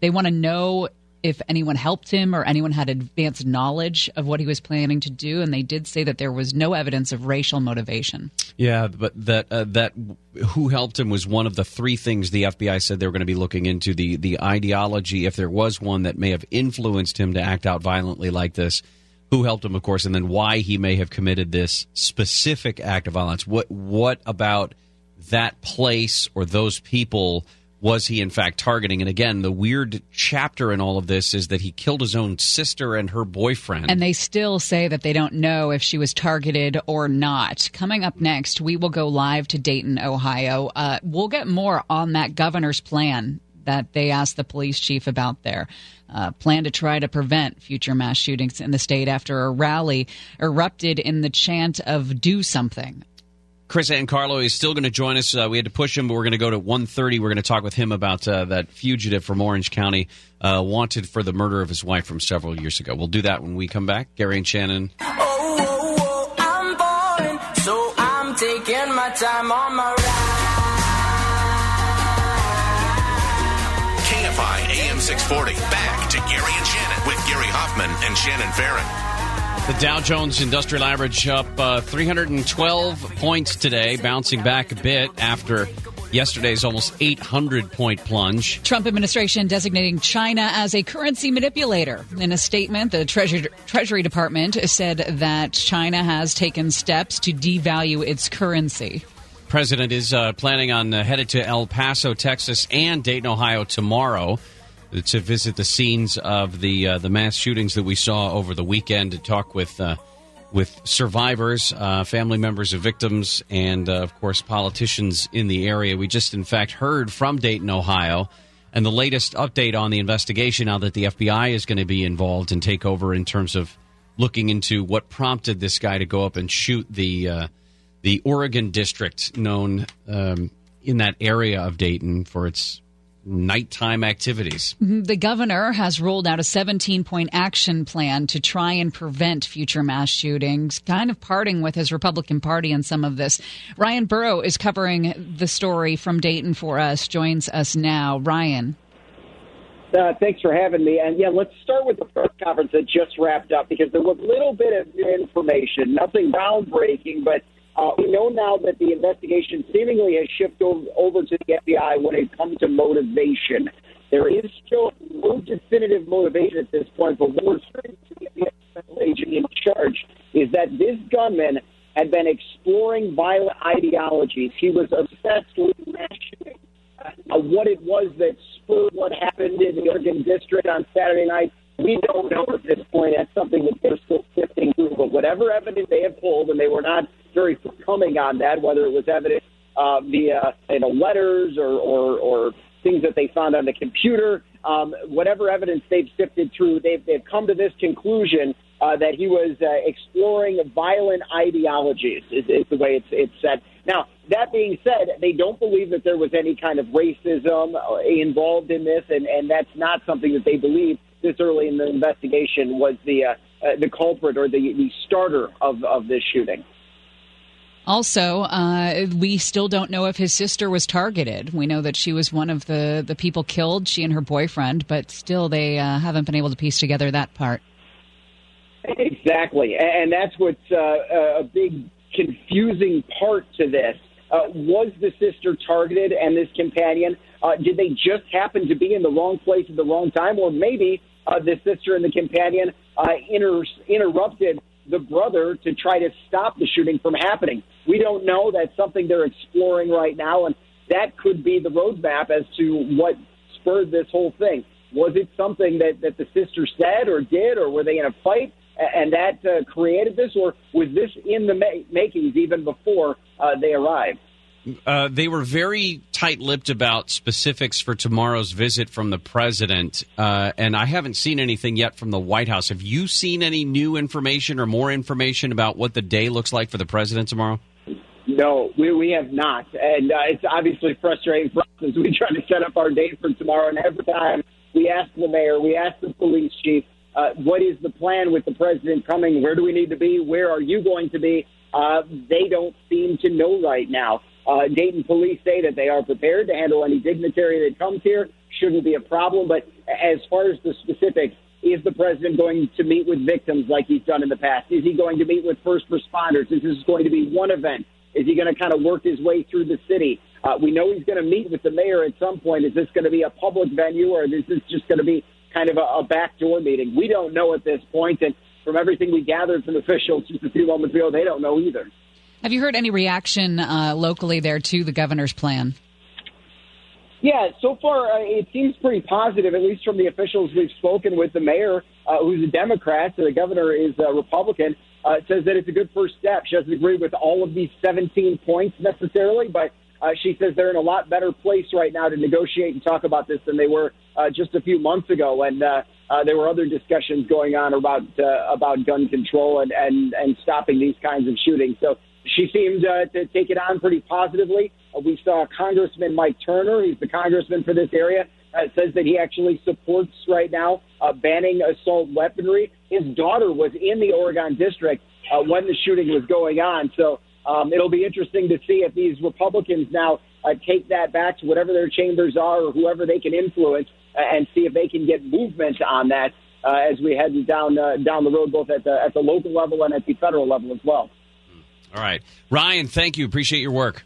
They want to know if anyone helped him or anyone had advanced knowledge of what he was planning to do, and they did say that there was no evidence of racial motivation. Yeah, but that uh, that who helped him was one of the three things the FBI said they were going to be looking into the the ideology, if there was one that may have influenced him to act out violently like this. Who helped him, of course, and then why he may have committed this specific act of violence. What what about that place or those people? Was he in fact targeting? And again, the weird chapter in all of this is that he killed his own sister and her boyfriend. And they still say that they don't know if she was targeted or not. Coming up next, we will go live to Dayton, Ohio. Uh, we'll get more on that governor's plan. that they asked the police chief about there. Uh, plan to try to prevent future mass shootings in the state after a rally erupted in the chant of "Do something." Kris Ankarlo is still going to join us. Uh, we had to push him, but we're going to go to 1.30. We're going to talk with him about uh, that fugitive from Orange County, uh, wanted for the murder of his wife from several years ago. We'll do that when we come back. Gary and Shannon. Oh, oh, oh, I'm falling, so I'm taking my time on my ride. KFI AM 640. Back to Gary and Shannon with Gary Hoffmann and Shannon Farren. The Dow Jones Industrial Average up uh, 312 points today, bouncing back a bit after yesterday's almost 800 point plunge. Trump administration designating China as a currency manipulator. In a statement, the Treasury, Treasury Department said that China has taken steps to devalue its currency. President is uh, planning on uh, headed to El Paso, Texas, and Dayton, Ohio tomorrow to visit the scenes of the uh, the mass shootings that we saw over the weekend to talk with uh, with survivors, uh, family members of victims, and uh, of course politicians in the area. We just, in fact, heard from Dayton, Ohio, and the latest update on the investigation. Now that the FBI is going to be involved and take over in terms of looking into what prompted this guy to go up and shoot the uh, the Oregon district known um, in that area of Dayton for its nighttime activities. The governor has rolled out a 17 point action plan to try and prevent future mass shootings, kind of parting with his Republican Party in some of this. Ryan Burrow is covering the story from Dayton for us, joins us now. Ryan. Uh, thanks for having me. And yeah, let's start with the press conference that just wrapped up because there was a little bit of information, nothing groundbreaking, but uh, we know now that the investigation seemingly has shifted over, to the FBI when it comes to motivation. There is still no definitive motivation at this point, but what we're hearing from the special agent in charge is that this gunman had been exploring violent ideologies. He was obsessed with mass. Uh, what it was that spurred what happened in the Oregon district on Saturday night, we don't know at this point. That's something that they're still sifting through. But whatever evidence they have pulled, and they were not very forthcoming on that, whether it was evidence uh, via you know letters or, or, or things that they found on the computer, um, whatever evidence they've sifted through, they've, they've come to this conclusion uh, that he was uh, exploring violent ideologies, is, is the way it's, it's said. Now, that being said, they don't believe that there was any kind of racism uh, involved in this, and, and that's not something that they believe this early in the investigation was the uh, uh, the culprit or the, the starter of, of this shooting. Also, uh, we still don't know if his sister was targeted. We know that she was one of the, the people killed, she and her boyfriend, but still they uh, haven't been able to piece together that part. Exactly. And that's what's uh, a big confusing part to this. Uh, was the sister targeted and this companion? Uh, did they just happen to be in the wrong place at the wrong time? Or maybe uh, the sister and the companion uh, inter- interrupted the brother to try to stop the shooting from happening. We don't know. That's something they're exploring right now, and that could be the roadmap as to what spurred this whole thing. Was it something that, that the sister said or did, or were they in a fight and that uh, created this, or was this in the ma- makings even before uh, they arrived? Uh, they were very tight-lipped about specifics for tomorrow's visit from the president, uh, and I haven't seen anything yet from the White House. Have you seen any new information or more information about what the day looks like for the president tomorrow? No, we, we have not, and uh, it's obviously frustrating for us as we try to set up our date for tomorrow. And every time we ask the mayor, we ask the police chief, uh, what is the plan with the president coming? Where do we need to be? Where are you going to be? Uh, they don't seem to know right now. Uh, Dayton police say that they are prepared to handle any dignitary that comes here. Shouldn't be a problem. But as far as the specifics, is the president going to meet with victims like he's done in the past? Is he going to meet with first responders? Is this going to be one event? Is he going to kind of work his way through the city? Uh, we know he's going to meet with the mayor at some point. Is this going to be a public venue or is this just going to be kind of a, a backdoor meeting? We don't know at this point. point, and from everything we gathered from officials just a few moments ago, they don't know either. Have you heard any reaction uh, locally there to the governor's plan? Yeah, so far uh, it seems pretty positive, at least from the officials we've spoken with. The mayor, uh, who's a Democrat, so the governor is a Republican, uh, says that it's a good first step. She doesn't agree with all of these 17 points necessarily, but Uh, she says they're in a lot better place right now to negotiate and talk about this than they were uh, just a few months ago. And uh, uh, there were other discussions going on about uh, about gun control and, and, and stopping these kinds of shootings. So she seemed uh, to take it on pretty positively. Uh, we saw Congressman Mike Turner, he's the congressman for this area, uh, says that he actually supports right now uh, banning assault weaponry. His daughter was in the Oregon district uh, when the shooting was going on. So um, it'll be interesting to see if these Republicans now uh, take that back to whatever their chambers are or whoever they can influence uh, and see if they can get movement on that uh, as we head down uh, down the road, both at the at the local level and at the federal level as well. All right. Ryan, thank you. Appreciate your work.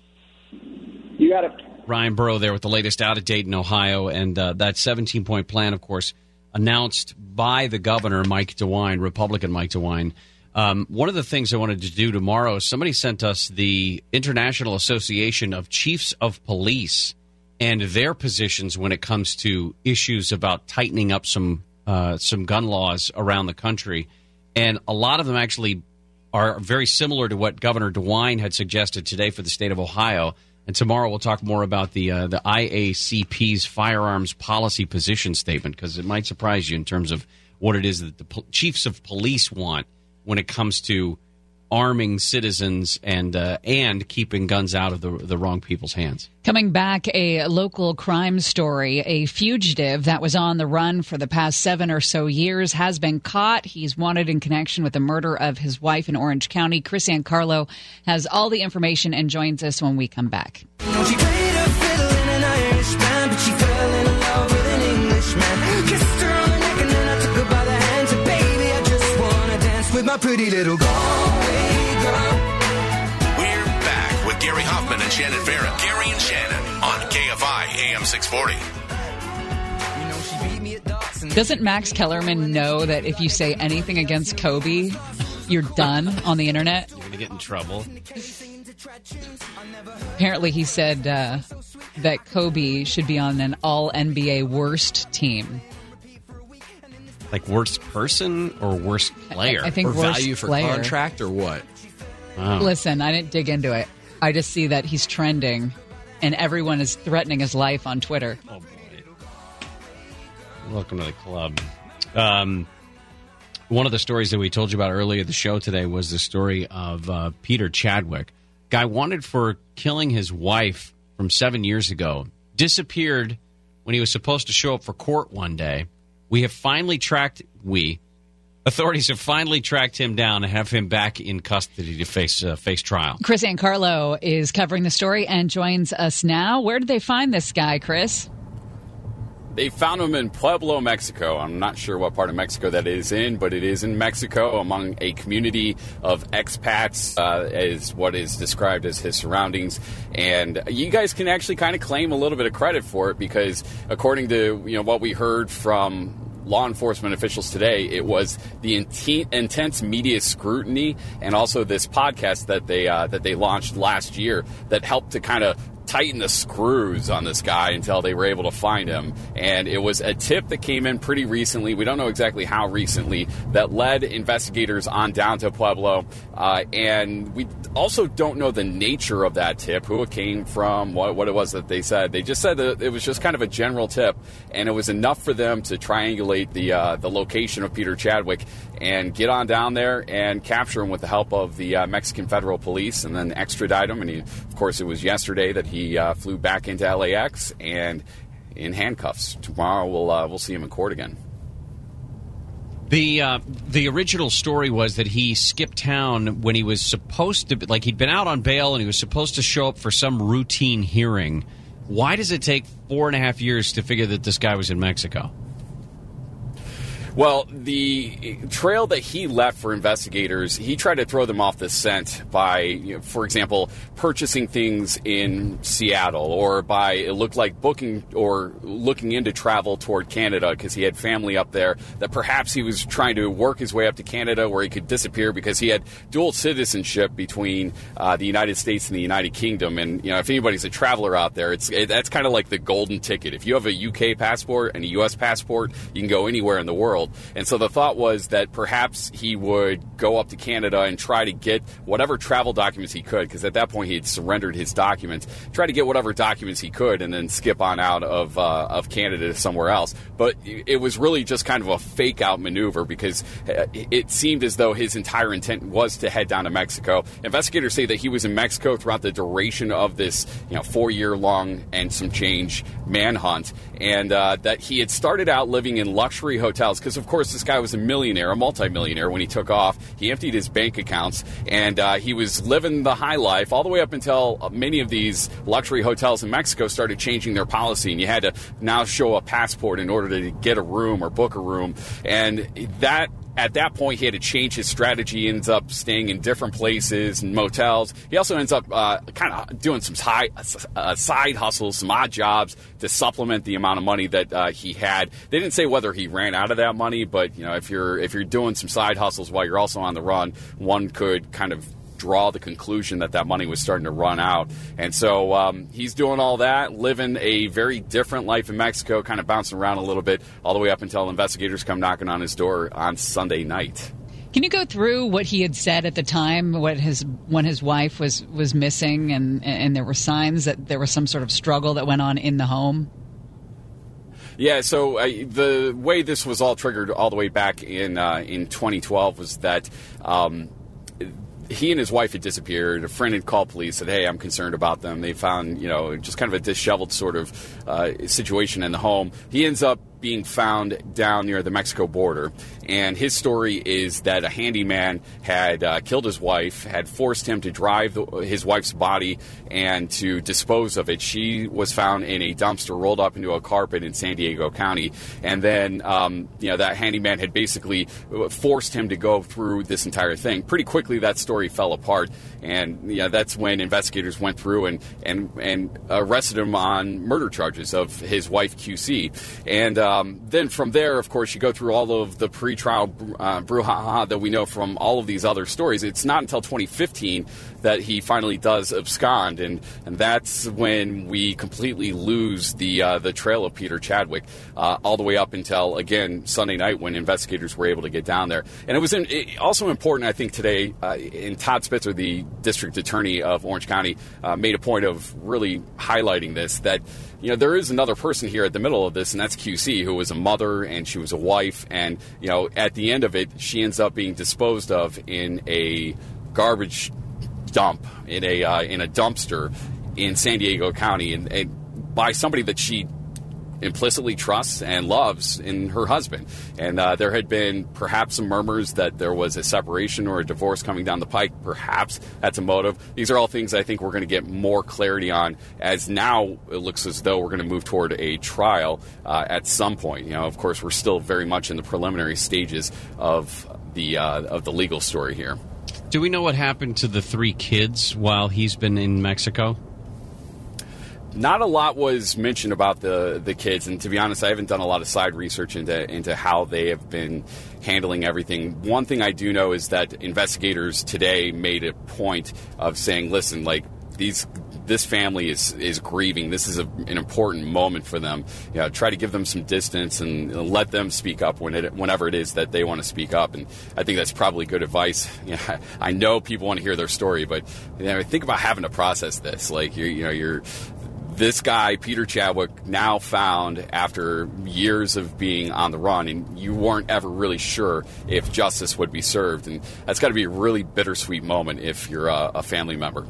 You got it. Ryan Burrow there with the latest out of Dayton, Ohio. And uh, that 17 point plan, of course, announced by the governor, Mike DeWine, Republican Mike DeWine. Um, one of the things I wanted to do tomorrow, somebody sent us the International Association of Chiefs of Police and their positions when it comes to issues about tightening up some uh, some gun laws around the country, and a lot of them actually are very similar to what Governor DeWine had suggested today for the state of Ohio. And tomorrow we'll talk more about the uh, the IACP's firearms policy position statement because it might surprise you in terms of what it is that the po- chiefs of police want when it comes to arming citizens and uh, and keeping guns out of the the wrong people's hands. Coming back, a local crime story. A fugitive that was on the run for the past seven or so years has been caught. He's wanted in connection with the murder of his wife in Orange County. Kris Ankarlo has all the information and joins us when we come back. She played a 640. Doesn't Max Kellerman know that if you say anything against Kobe, you're done on the internet? You're going to get in trouble. Apparently, he said uh, that Kobe should be on an all NBA worst team. Like worst person or worst player? I think or worst value for player. contract or what? Listen, I didn't dig into it. I just see that he's trending, and everyone is threatening his life on Twitter. Oh boy! Welcome to the club. Um, one of the stories that we told you about earlier the show today was the story of uh, Peter Chadwick, guy wanted for killing his wife from seven years ago, disappeared when he was supposed to show up for court one day. We have finally tracked we authorities have finally tracked him down and have him back in custody to face uh, face trial. Chris Carlo is covering the story and joins us now. Where did they find this guy, Kris? They found him in Pueblo, Mexico. I'm not sure what part of Mexico that is in, but it is in Mexico among a community of expats, uh, is what is described as his surroundings. And you guys can actually kind of claim a little bit of credit for it because, according to you know what we heard from law enforcement officials today, it was the inten- intense media scrutiny and also this podcast that they uh, that they launched last year that helped to kind of tighten the screws on this guy until they were able to find him. And it was a tip that came in pretty recently. We don't know exactly how recently that led investigators on down to Pueblo. Uh, and we also don't know the nature of that tip, who it came from, what, what it was that they said. They just said that it was just kind of a general tip, and it was enough for them to triangulate the uh, the location of Peter Chadwick and get on down there and capture him with the help of the uh, Mexican Federal Police, and then extradite him. And he, of course, it was yesterday that he uh, flew back into LAX and in handcuffs. Tomorrow we'll uh, we'll see him in court again. The uh, the original story was that he skipped town when he was supposed to, be, like he'd been out on bail and he was supposed to show up for some routine hearing. Why does it take four and a half years to figure that this guy was in Mexico? Well, the trail that he left for investigators, he tried to throw them off the scent by, you know, for example, purchasing things in Seattle or by, it looked like booking or looking into travel toward Canada because he had family up there. That perhaps he was trying to work his way up to Canada where he could disappear because he had dual citizenship between uh, the United States and the United Kingdom. And, you know, if anybody's a traveler out there, it's it, that's kind of like the golden ticket. If you have a UK passport and a US passport, you can go anywhere in the world. Killed. And so the thought was that perhaps he would go up to Canada and try to get whatever travel documents he could, because at that point he had surrendered his documents, try to get whatever documents he could, and then skip on out of, uh, of Canada to somewhere else. But it was really just kind of a fake out maneuver because uh, it seemed as though his entire intent was to head down to Mexico. Investigators say that he was in Mexico throughout the duration of this, you know, four year long and some change manhunt, and uh, that he had started out living in luxury hotels because, of course, this guy was a millionaire, a multimillionaire when he took off. He emptied his bank accounts and uh, he was living the high life all the way up until many of these luxury hotels in Mexico started changing their policy, and you had to now show a passport in order to get a room or book a room, and that at that point, he had to change his strategy. He ends up staying in different places and motels. He also ends up uh, kind of doing some high, uh, side hustles, some odd jobs to supplement the amount of money that uh, he had. They didn't say whether he ran out of that money, but you know, if you're if you're doing some side hustles while you're also on the run, one could kind of draw the conclusion that that money was starting to run out. And so um, he's doing all that, living a very different life in Mexico, kind of bouncing around a little bit, all the way up until investigators come knocking on his door on Sunday night. Can you go through what he had said at the time, what his when his wife was was missing, and and there were signs that there was some sort of struggle that went on in the home? Yeah, so uh, the way this was all triggered all the way back in uh, in 2012 was that um, he and his wife had disappeared. A friend had called police, said, "Hey, I'm concerned about them." They found, you know, just kind of a disheveled sort of uh, situation in the home. He ends up being found down near the Mexico border. And his story is that a handyman had uh, killed his wife, had forced him to drive the, his wife's body and to dispose of it. She was found in a dumpster rolled up into a carpet in San Diego County. And then, um, you know, that handyman had basically forced him to go through this entire thing. Pretty quickly, that story fell apart. And, yeah, that's when investigators went through and, and, and arrested him on murder charges of his wife, QC. And, uh, um, then from there, of course, you go through all of the pre-trial uh, brouhaha that we know from all of these other stories. It's not until 2015 that he finally does abscond, and, and that's when we completely lose the uh, the trail of Peter Chadwick, uh, all the way up until again Sunday night when investigators were able to get down there. And it was in, it, also important, I think, today. Uh, in Todd Spitzer, the district attorney of Orange County, uh, made a point of really highlighting this that you know, there is another person here at the middle of this, and that's QC, who was a mother and she was a wife. And, you know, at the end of it, she ends up being disposed of in a garbage dump, in a, uh, in a dumpster in San Diego County, and, and by somebody that she implicitly trusts and loves in her husband. And uh, there had been perhaps some murmurs that there was a separation or a divorce coming down the pike. Perhaps that's a motive. These are all things I think we're going to get more clarity on as now it looks as though we're going to move toward a trial uh, at some point. You know, of course, we're still very much in the preliminary stages of the uh, of the legal story here. Do we know what happened to the three kids while he's been in Mexico? Not a lot was mentioned about the the kids, and to be honest, I haven't done a lot of side research into into how they have been handling everything. One thing I do know is that investigators today made a point of saying, "Listen, like these." This family is is grieving. This is a, an important moment for them. You know, try to give them some distance and let them speak up when it, whenever it is that they want to speak up. And I think that's probably good advice. (laughs) You know, I know people want to hear their story, but you know, think about having to process this. Like you you know, you're this guy, Peter Chadwick, now found after years of being on the run, and you weren't ever really sure if justice would be served. And that's got to be a really bittersweet moment if you're a, a family member.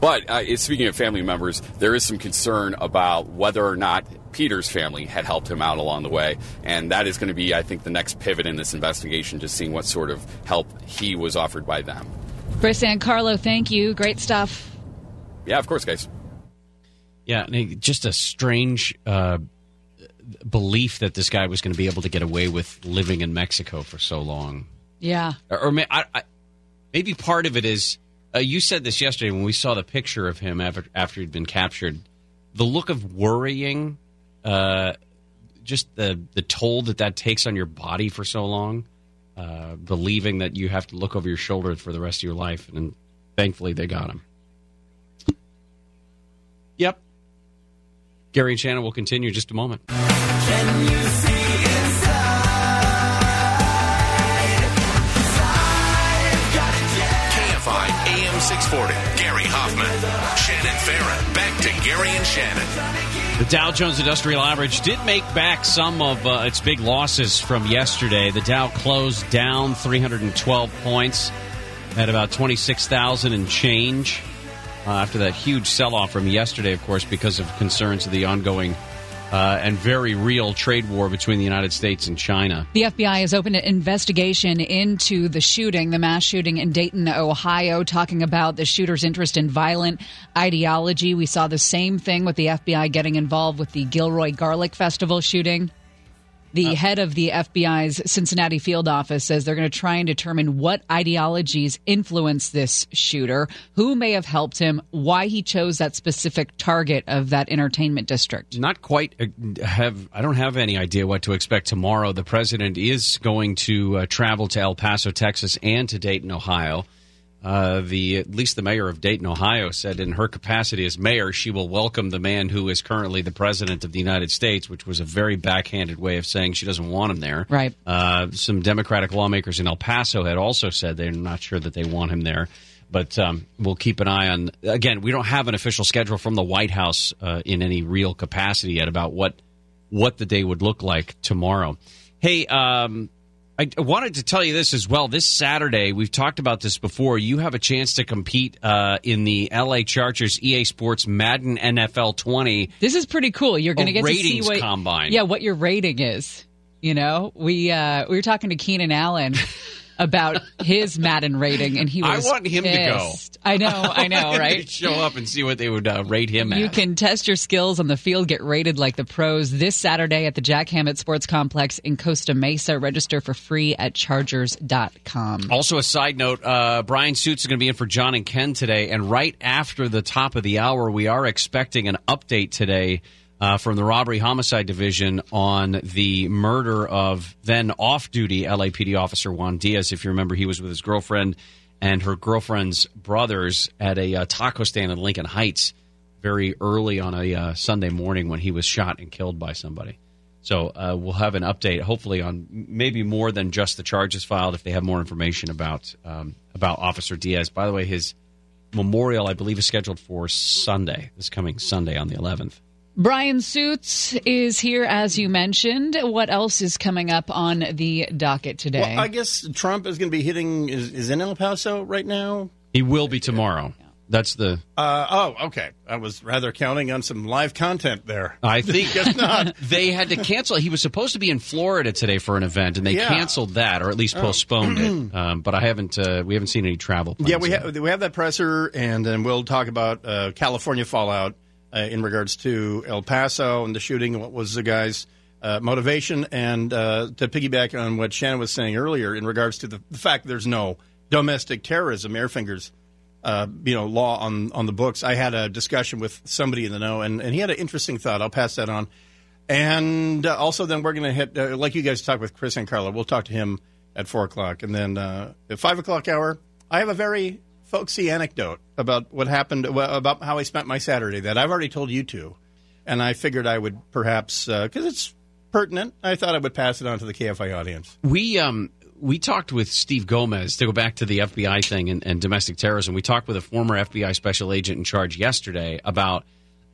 But uh, speaking of family members, there is some concern about whether or not Peter's family had helped him out along the way. And that is going to be, I think, the next pivot in this investigation, just seeing what sort of help he was offered by them. Kris Ankarlo, thank you. Great stuff. Yeah, of course, guys. Yeah, just a strange uh, belief that this guy was going to be able to get away with living in Mexico for so long. Yeah. Or, or I, I, maybe part of it is uh, you said this yesterday when we saw the picture of him after, after he'd been captured. The look of worrying, uh, just the the toll that that takes on your body for so long, uh, believing that you have to look over your shoulder for the rest of your life, and thankfully they got him. Yep. Gary and Shannon will continue in just a moment. AM 640. Gary Hoffmann, Shannon Farren. Back to Gary and Shannon. The Dow Jones Industrial Average did make back some of uh, its big losses from yesterday. The Dow closed down 312 points at about 26,000 and change uh, after that huge sell off from yesterday, of course, because of concerns of the ongoing uh, and very real trade war between the United States and China. The FBI has opened an investigation into the shooting, the mass shooting in Dayton, Ohio, talking about the shooter's interest in violent ideology. We saw the same thing with the FBI getting involved with the Gilroy Garlic Festival shooting. The head of the FBI's Cincinnati field office says they're going to try and determine what ideologies influence this shooter, who may have helped him, why he chose that specific target of that entertainment district. Not quite uh, have. I don't have any idea what to expect tomorrow. The president is going to uh, travel to El Paso, Texas, and to Dayton, Ohio. Uh, the at least the mayor of Dayton, Ohio, said in her capacity as mayor, she will welcome the man who is currently the president of the United States, which was a very backhanded way of saying she doesn't want him there. Right. Uh, some Democratic lawmakers in El Paso had also said they're not sure that they want him there. But um, we'll keep an eye on. Again, we don't have an official schedule from the White House uh, in any real capacity yet about what what the day would look like tomorrow. Hey, um, I wanted to tell you this as well. This Saturday, we've talked about this before. You have a chance to compete uh, in the LA Chargers EA Sports Madden NFL 20. This is pretty cool. You're going to get to see what combine. yeah, what your rating is. You know, we uh, we were talking to Keenan Allen (laughs) about his Madden rating, and he I was. want him to go. pissed. I know, I (laughs) know, wanted right? show up and see what they would uh, rate him You at. can test your skills on the field, get rated like the pros this Saturday at the Jack Hammett Sports Complex in Costa Mesa. Register for free at chargers.com. Also, a side note: uh, Brian Suits is going to be in for John and Ken today, and right after the top of the hour, we are expecting an update today uh, from the robbery homicide division on the murder of then off-duty LAPD officer Juan Diaz. If you remember, he was with his girlfriend and her girlfriend's brothers at a uh, taco stand in Lincoln Heights very early on a uh, Sunday morning when he was shot and killed by somebody. So uh, we'll have an update, hopefully on maybe more than just the charges filed. If they have more information about um, about Officer Diaz. By the way, his memorial, I believe, is scheduled for Sunday, this coming Sunday on the 11th. Brian Suits is here, as you mentioned. What else is coming up on the docket today? Well, I guess Trump is going to be hitting is, is in El Paso right now. He will be tomorrow. That's the. Uh, oh, okay. I was rather counting on some live content there. I (laughs) think Guess not. (laughs) they had to cancel. He was supposed to be in Florida today for an event, and they Yeah. canceled that, or at least Oh. postponed it. (clears throat) Um, but I haven't. Uh, we haven't seen any travel. Plans Yeah, we yet. have we have that presser, and then we'll talk about uh, California fallout uh, in regards to El Paso and the shooting. What was the guy's uh, motivation? And uh, to piggyback on what Shannon was saying earlier in regards to the, the fact there's no domestic terrorism, Airfingers, uh, you know, law on on the books. I had a discussion with somebody in the know, and, and he had an interesting thought. I'll pass that on. And uh, also, then we're going to hit, uh, like you guys talked with Kris Ankarlo, we'll talk to him at 4 o'clock. And then at 5 o'clock hour, I have a very folksy anecdote about what happened, about how I spent my Saturday that I've already told you two. And I figured I would perhaps, because it's pertinent, I thought I would pass it on to the KFI audience. We um we talked with Steve Gomez to go back to the FBI thing and, and domestic terrorism. We talked with a former FBI special agent in charge yesterday about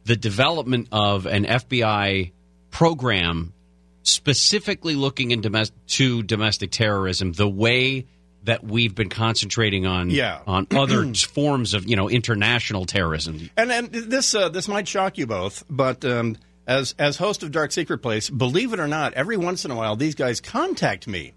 the development of an FBI program specifically looking into to domestic terrorism, the way that we've been concentrating on Yeah. on (clears throat) other forms of you know international terrorism. And and this uh, this might shock you both, but um, as as host of Dark Secret Place, believe it or not, every once in a while these guys contact me,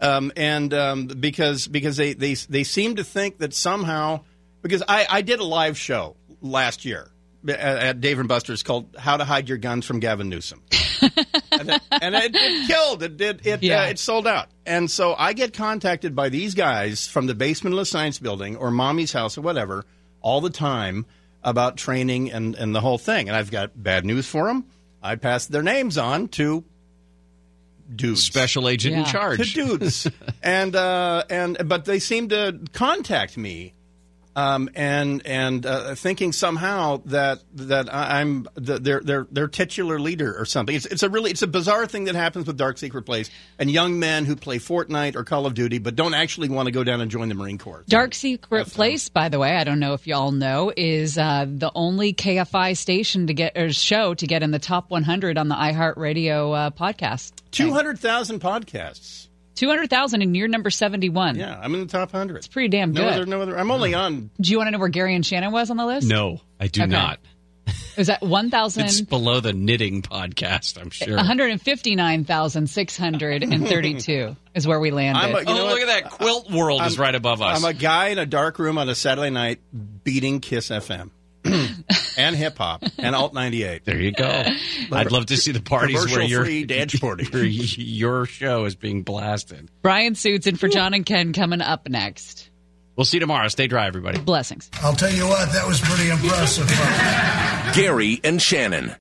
um, and um, because because they, they they seem to think that somehow because I, I did a live show last year at, at Dave and Buster's called "How to Hide Your Guns from Gavin Newsom." (laughs) and it, and it, it killed. It did. It Yeah. uh, it sold out. And so I get contacted by these guys from the basement of the science building or mommy's house or whatever all the time about training and and the whole thing. And I've got bad news for them. I passed their names on to dudes, Special agent in charge. to dudes, (laughs) and uh, and but they seem to contact me um, and and uh, thinking somehow that that I'm the, their their their titular leader or something. It's it's a really it's a bizarre thing that happens with Dark Secret Place and young men who play Fortnite or Call of Duty but don't actually want to go down and join the Marine Corps. Dark Secret Place, by the way, I don't know if y'all know, is uh, the only KFI station to get or show to get in the top 100 on the iHeartRadio uh, podcast. Two hundred thousand podcasts. 200,000 and you're number 71. Yeah, I'm in the top hundred. It's pretty damn good. No good. other, no other. I'm only uh-huh. on. Do you want to know where Gary and Shannon was on the list? No, I do Okay. not. (laughs) Is that 1,000? It's below the knitting podcast, I'm sure. 159,632 is where we landed. I'm a- you oh, know oh, what? look at that. Quilt World is I'm- right above us. I'm a guy in a dark room on a Saturday night beating Kiss FM (clears throat) and hip hop and Alt 98. There you go. I'd love to see the parties where your dance (laughs) party. your, your show is being blasted. Brian Suits in for John and Ken coming up next. We'll see you tomorrow. Stay dry, everybody. Blessings. I'll tell you what, that was pretty impressive. Gary and Shannon.